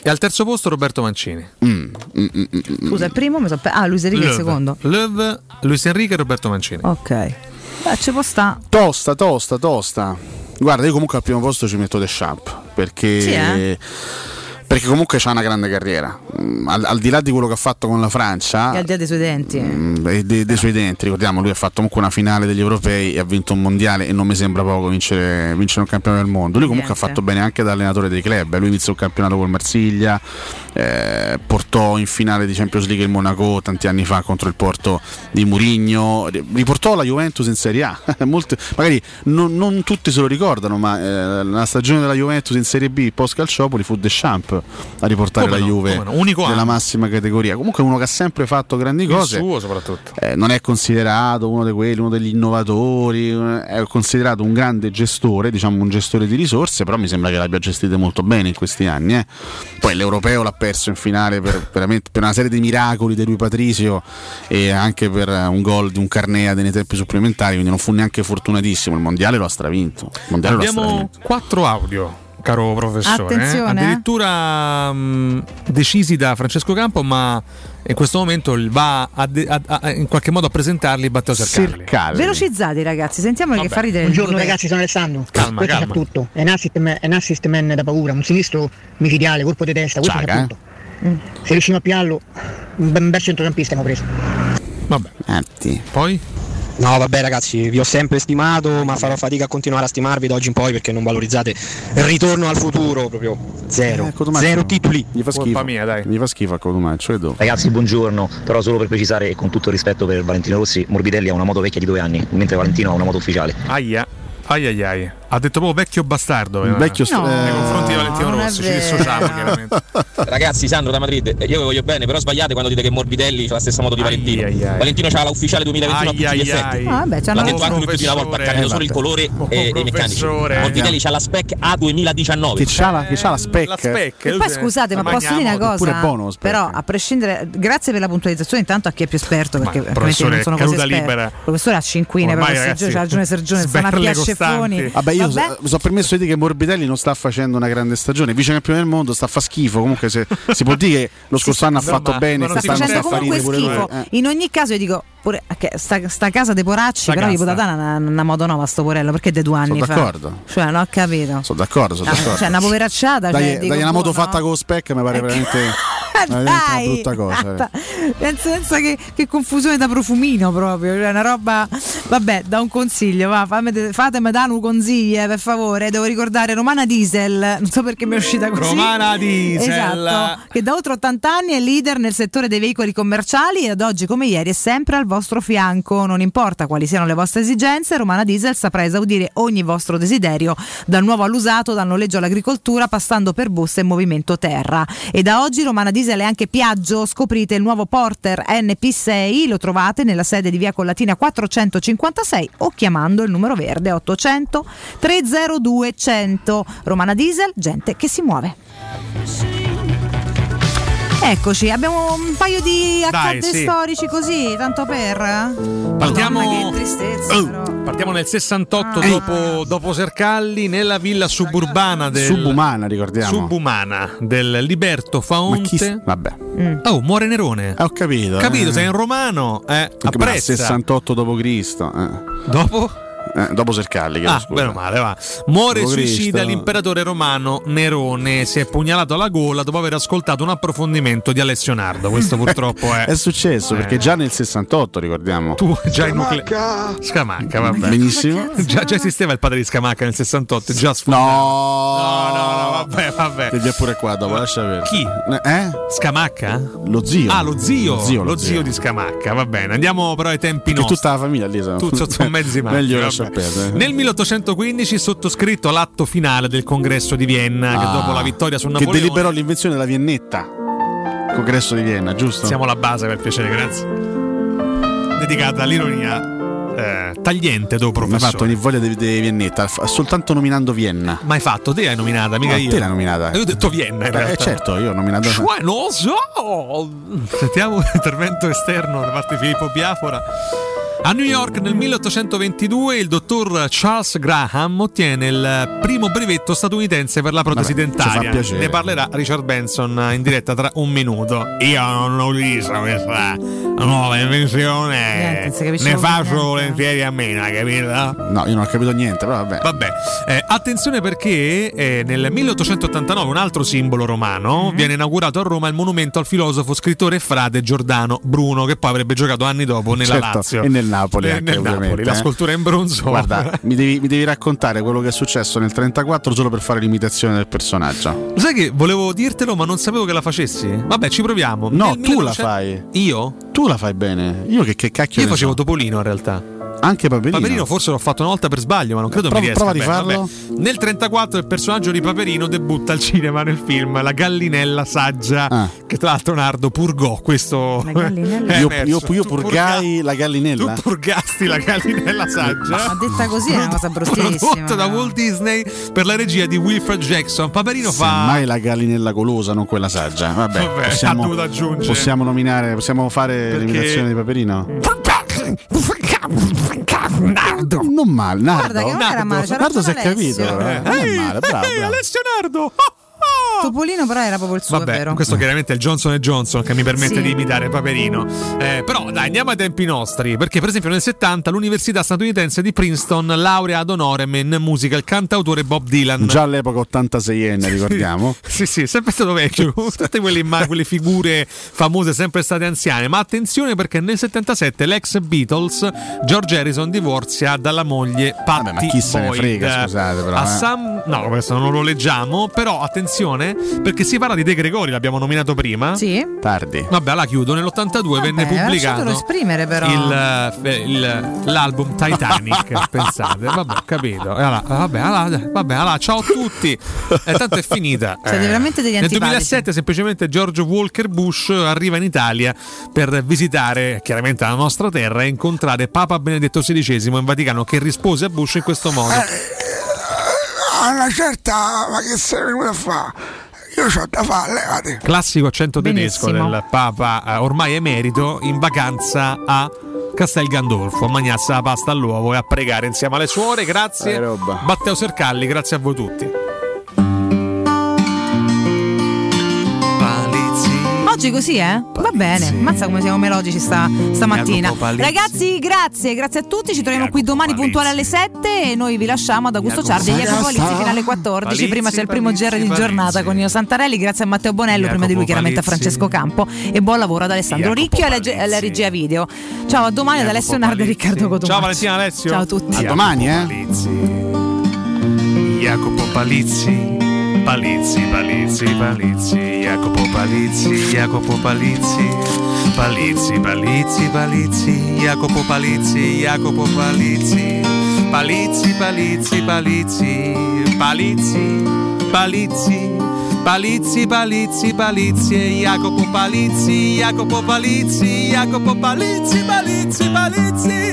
E al terzo posto Roberto Mancini. Mm, mm, mm, mm, mm. Scusa, il primo mi so Ah, Luis Enrique il Love. secondo. Love, Luis Enrique e Roberto Mancini. Ok. Beh, ci può sta. Tosta, tosta, tosta. Guarda, io comunque al primo posto ci metto Deschamps perché Sì, eh? Perché comunque c'ha una grande carriera. Mm, Al, al di là di quello che ha fatto con la Francia E al di là dei suoi denti. mm, e dei, dei suoi denti, ricordiamo, lui ha fatto comunque una finale degli europei e ha vinto un mondiale e non mi sembra poco vincere, vincere un campionato del mondo. Lui comunque Niente. ha fatto bene anche da allenatore dei club. Lui iniziò un campionato col Marsiglia, eh, portò in finale di Champions League il Monaco tanti anni fa contro il Porto di Murigno, riportò la Juventus in Serie A. (laughs) Molte- magari non, non tutti se lo ricordano, ma eh, la stagione della Juventus in Serie B post Calciopoli fu Deschamps a riportare Come la no, Juve no, unico nella anno. massima categoria. Comunque uno che ha sempre fatto grandi Il cose. suo soprattutto. Eh, non è considerato uno di quelli, uno degli innovatori, eh, è considerato un grande gestore, diciamo un gestore di risorse, però mi sembra che l'abbia gestite molto bene in questi anni. eh. Poi l'europeo l'ha perso in finale per, veramente per una serie di miracoli di Rui Patricio e anche per un gol di un Carnea nei tempi supplementari, quindi non fu neanche fortunatissimo. Il mondiale lo ha stravinto. Il Abbiamo quattro audio, caro professore. eh. Eh. Addirittura mh, decisi da Francesco Campo, ma in questo momento va a de- a- a- in qualche modo a presentarli Matteo Sercalli. Velocizzati ragazzi, sentiamolo che fa ridere. Buongiorno ragazzi, sono Alessandro. Calma, questo calma. tutto. È un, assist man, è un assist man da paura, un sinistro micidiale, colpo di testa, questo eh? tutto. Se riusciamo a piarlo, un bel un bel centrocampista abbiamo preso. Vabbè. Poi? No, vabbè ragazzi, vi ho sempre stimato, ma farò fatica a continuare a stimarvi da oggi in poi perché non valorizzate il ritorno al futuro, proprio zero. Eh, zero titoli. Gli fa schifo. Gli fa schifo a Cotumaccio, vedo. Ragazzi, buongiorno. Però solo per precisare e con tutto il rispetto per Valentino Rossi, Morbidelli ha una moto vecchia di due anni, mentre Valentino ha una moto ufficiale. Aia. Ai ai ai. Ha detto proprio vecchio bastardo. Il eh. vecchio st- nei eh, confronti di Valentino non Rossi. Ci dissociamo (laughs) chiaramente. Ragazzi, Sandro da Madrid, io vi voglio bene, però sbagliate quando dite che Morbidelli ha la stessa moto di Valentino. Valentino ha la ufficiale 2021 a tutti gli effetti. Ah, L'ha detto anche lui più di una volta, ha cambiato solo il colore e, e i meccanici. Morbidelli c'ha la spec A 2019. Che c'ha la, che c'ha la spec. La spec. E poi scusate, ma posso dire una cosa? Pure buono. Però a prescindere, grazie per la puntualizzazione intanto a chi è più esperto, perché altrimenti non sono così esperto. libera. Il professore ha cinquine, però ragazzi, c'ha ragione Sergione, stanno a sberle costanti. Vabbè, io Vabbè. mi sono permesso di dire che Morbidelli non sta facendo una grande stagione. Vice campione del mondo, sta a fa schifo. Comunque, se, (laughs) si può dire che lo scorso anno ha fatto ma- bene. ma sta facendo comunque schifo. Eh. In ogni caso, io dico. Pure, che sta, sta casa dei poracci, Sta però gli poteva dare una, una moto nuova sto porello perché de due anni Sono fa. d'accordo. Cioè, non ho capito. Sono d'accordo, sono Ah, d'accordo. cioè, una poveracciata. Dai, cioè, dai una moto boh, no. fatta con lo spec mi pare veramente, veramente (laughs) (laughs) Dai, brutta cosa. eh. (laughs) nel senso che, che confusione da profumino proprio, cioè una roba. Vabbè, da un consiglio, va, fammi- fatemi dare un consiglio per favore. Devo ricordare Romana Diesel, non so perché mi è uscita così. Romana Diesel. Esatto, che da oltre 80 anni è leader nel settore dei veicoli commerciali e ad oggi come ieri è sempre al vostro fianco. Non importa quali siano le vostre esigenze, Romana Diesel saprà esaudire ogni vostro desiderio, dal nuovo all'usato, dal noleggio all'agricoltura, passando per bus e movimento terra. E da oggi Romana Diesel è anche Piaggio. Scoprite il nuovo Porter NP6, lo trovate nella sede di Via Collatina 456 o chiamando il numero verde 800 302 100. Romana Diesel, gente che si muove. Eccoci, abbiamo un paio di Dai, accadde sì. storici così, tanto per. Partiamo, Madonna, che tristezza, però. partiamo nel 68 Ah. dopo, dopo Sercalli nella villa suburbana del Subumana, ricordiamo. Subumana del Liberto Faonte. Vabbè. Oh, muore Nerone. ho capito. Capito, eh. sei un romano, eh, apprezza. 68 dopo-Cristo. eh. Dopo? Eh, dopo Sercalli, che Ah, scusa. bene o male, va. Muore e suicida Cristo. l'imperatore romano Nerone. Si è pugnalato alla gola dopo aver ascoltato un approfondimento di Alessio Nardo. Questo purtroppo è. (laughs) È successo perché Eh. già nel 68, ricordiamo. Tu già in nucle... Scamacca, vabbè. (laughs) Benissimo. Già, già esisteva il padre di Scamacca nel 68, già sfondato. No, no, no, vabbè, vabbè. Ti via pure qua dopo, lascia vedere. Chi? Eh? Scamacca? Lo zio. Ah, lo zio. Lo zio, Lo zio di Scamacca, va bene. Andiamo però ai tempi Che nostri. tutta la famiglia lì sono. Tu sono mezzi matti, (laughs) Meglio vabbè. Lascia perdere. Nel 1815 sottoscritto l'atto finale del congresso di Vienna che Ah, dopo la vittoria su Che Napoleone deliberò l'invenzione della Viennetta. Congresso di Vienna, giusto? siamo alla base per piacere, grazie. Dedicata all'ironia eh, tagliente dopo Mi ha professore. fatto ogni voglia di, di Viennetta, f- soltanto nominando Vienna. Ma hai fatto? Te l'hai nominata, mica No, io. te l'hai nominata. Io ho detto Vienna in Eh, realtà. certo, io ho nominato. Cioè, non so. Sentiamo l'intervento esterno da parte di Filippo Biafora. A New York nel 1822 il dottor Charles Graham ottiene il primo brevetto statunitense per la protesi Vabbè, dentaria. Ne parlerà Richard Benson in diretta tra un minuto. Io non utilizzo questa la nuova invenzione Niente, ne faccio niente. volentieri a meno, hai capito? No, io non ho capito niente, però vabbè. Vabbè, eh, attenzione perché eh, nel 1889 un altro simbolo romano Mhm. viene inaugurato a Roma il monumento al filosofo, scrittore e frate Giordano Bruno, che poi avrebbe giocato anni dopo nella Certo, Lazio e nel Napoli anche, nel Napoli, la eh. scultura in bronzo. Guarda, (laughs) mi devi, mi devi raccontare quello che è successo nel 34 solo per fare l'imitazione del personaggio. Sai che volevo dirtelo, ma non sapevo che la facessi? Vabbè, ci proviamo. No, Nel tu la 1900 fai. Io? Tu la fai bene. Io che, che cacchio Io facevo so? Topolino in realtà. Anche Paperino. Paperino forse l'ho fatto una volta per sbaglio, ma non credo Prova- mi riesca. prova di Beh, farlo. vabbè. Nel 34 il personaggio di Paperino debutta al cinema nel film La gallinella saggia, Ah. che tra l'altro Nardo purgò questo. (laughs) Io, io, io purgai la gallinella. Tu purgasti la gallinella saggia. Ma detta così è una cosa bruttissima. Prodotto (laughs) da Walt Disney per la regia di Wilfred Jackson. Paperino fa. Mai la gallinella golosa, non quella saggia. Vabbè, Vabbè, possiamo, dovuto aggiungere. possiamo nominare, possiamo fare Perché- l'imitazione di Paperino? Non male, Nardo. Guarda che non era male, Nardo si è capito. Eh. Non è Ehi, male, bravo, ehi, bravo. Alessio Nardo! Topolino però era proprio il suo, è Vabbè, vero? questo chiaramente è il Johnson Johnson che mi permette Sì. di imitare Paperino. Eh, però dai, andiamo ai tempi nostri. Perché, per esempio, nel 70 l'Università statunitense di Princeton laurea ad honorem in musica il cantautore Bob Dylan. Già all'epoca 86enne, ricordiamo. (laughs) Sì, sì, è sempre stato vecchio, (laughs) con tutte quelle, imma- quelle figure famose, sempre state anziane. Ma attenzione perché nel 77 l'ex Beatles, George Harrison, divorzia dalla moglie Patti ma chi se ne Boyd. frega, scusate, però, A eh. Sam- No, questo non lo leggiamo, però attenzione perché si parla di De Gregori, l'abbiamo nominato prima. Sì. Tardi. Vabbè, la chiudo. Nell'82 venne Beh, pubblicato esprimere però. il, eh, il- l'album Titanic. (laughs) pensate, vabbè, ho capito. E allora, vabbè, allora, vabbè, allora, ciao a tutti. E tanto è finita. (laughs) Siete veramente degli Nel antipatici. 2007 semplicemente George Walker Bush arriva in Italia per visitare chiaramente la nostra terra e incontrare Papa Benedetto XVI in Vaticano che rispose a Bush in questo modo. (laughs) A una certa, ma che sei venuto a fare? Io ho da fare. Classico accento tedesco Benissimo. del Papa eh, ormai emerito in vacanza a Castel Gandolfo a mangiarsi la pasta all'uovo e a pregare insieme alle suore. Grazie. Roba. Matteo Sercalli, grazie a voi tutti. Oggi così, eh? Va bene. Mazza come siamo melodici sta, stamattina. Ragazzi, grazie, grazie a tutti. Ci troviamo qui domani puntuali alle 7 e noi vi lasciamo ad Augusto Ciardi e Jacopo Palizzi fino alle 14. Palizzi, prima c'è il primo Palizzi, GR di giornata con Io Santarelli. Grazie a Matteo Bonello, prima di lui chiaramente a. Francesco Campo. E buon lavoro ad Alessandro Ricchio e alla, regia video. Ciao, a domani ad Alessio Nardo e Riccardo Cotumaccio. Ciao Valentina Alessio. Ciao a tutti. A domani, eh? Jacopo Palizzi. Palizzi, Palizzi, Palizzi, Jacopo Palizzi, Jacopo Palizzi, Palizzi, Palizzi, Palizzi, Jacopo Palizzi, Jacopo Palizzi, Palizzi, Palizzi, Palizzi, Palizzi, Palizzi, Palizzi, Palizzi, Palizzi, e Jacopo Palizzi, Jacopo Palizzi, Jacopo Palizzi, Palizzi, Palizzi.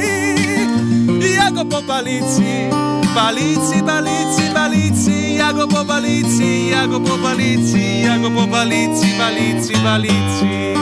Jacopo Palizzi, Palizzi, Palizzi, Palizzi, Jacopo Palizzi, Jacopo Palizzi, Jacopo Palizzi, Palizzi, Palizzi.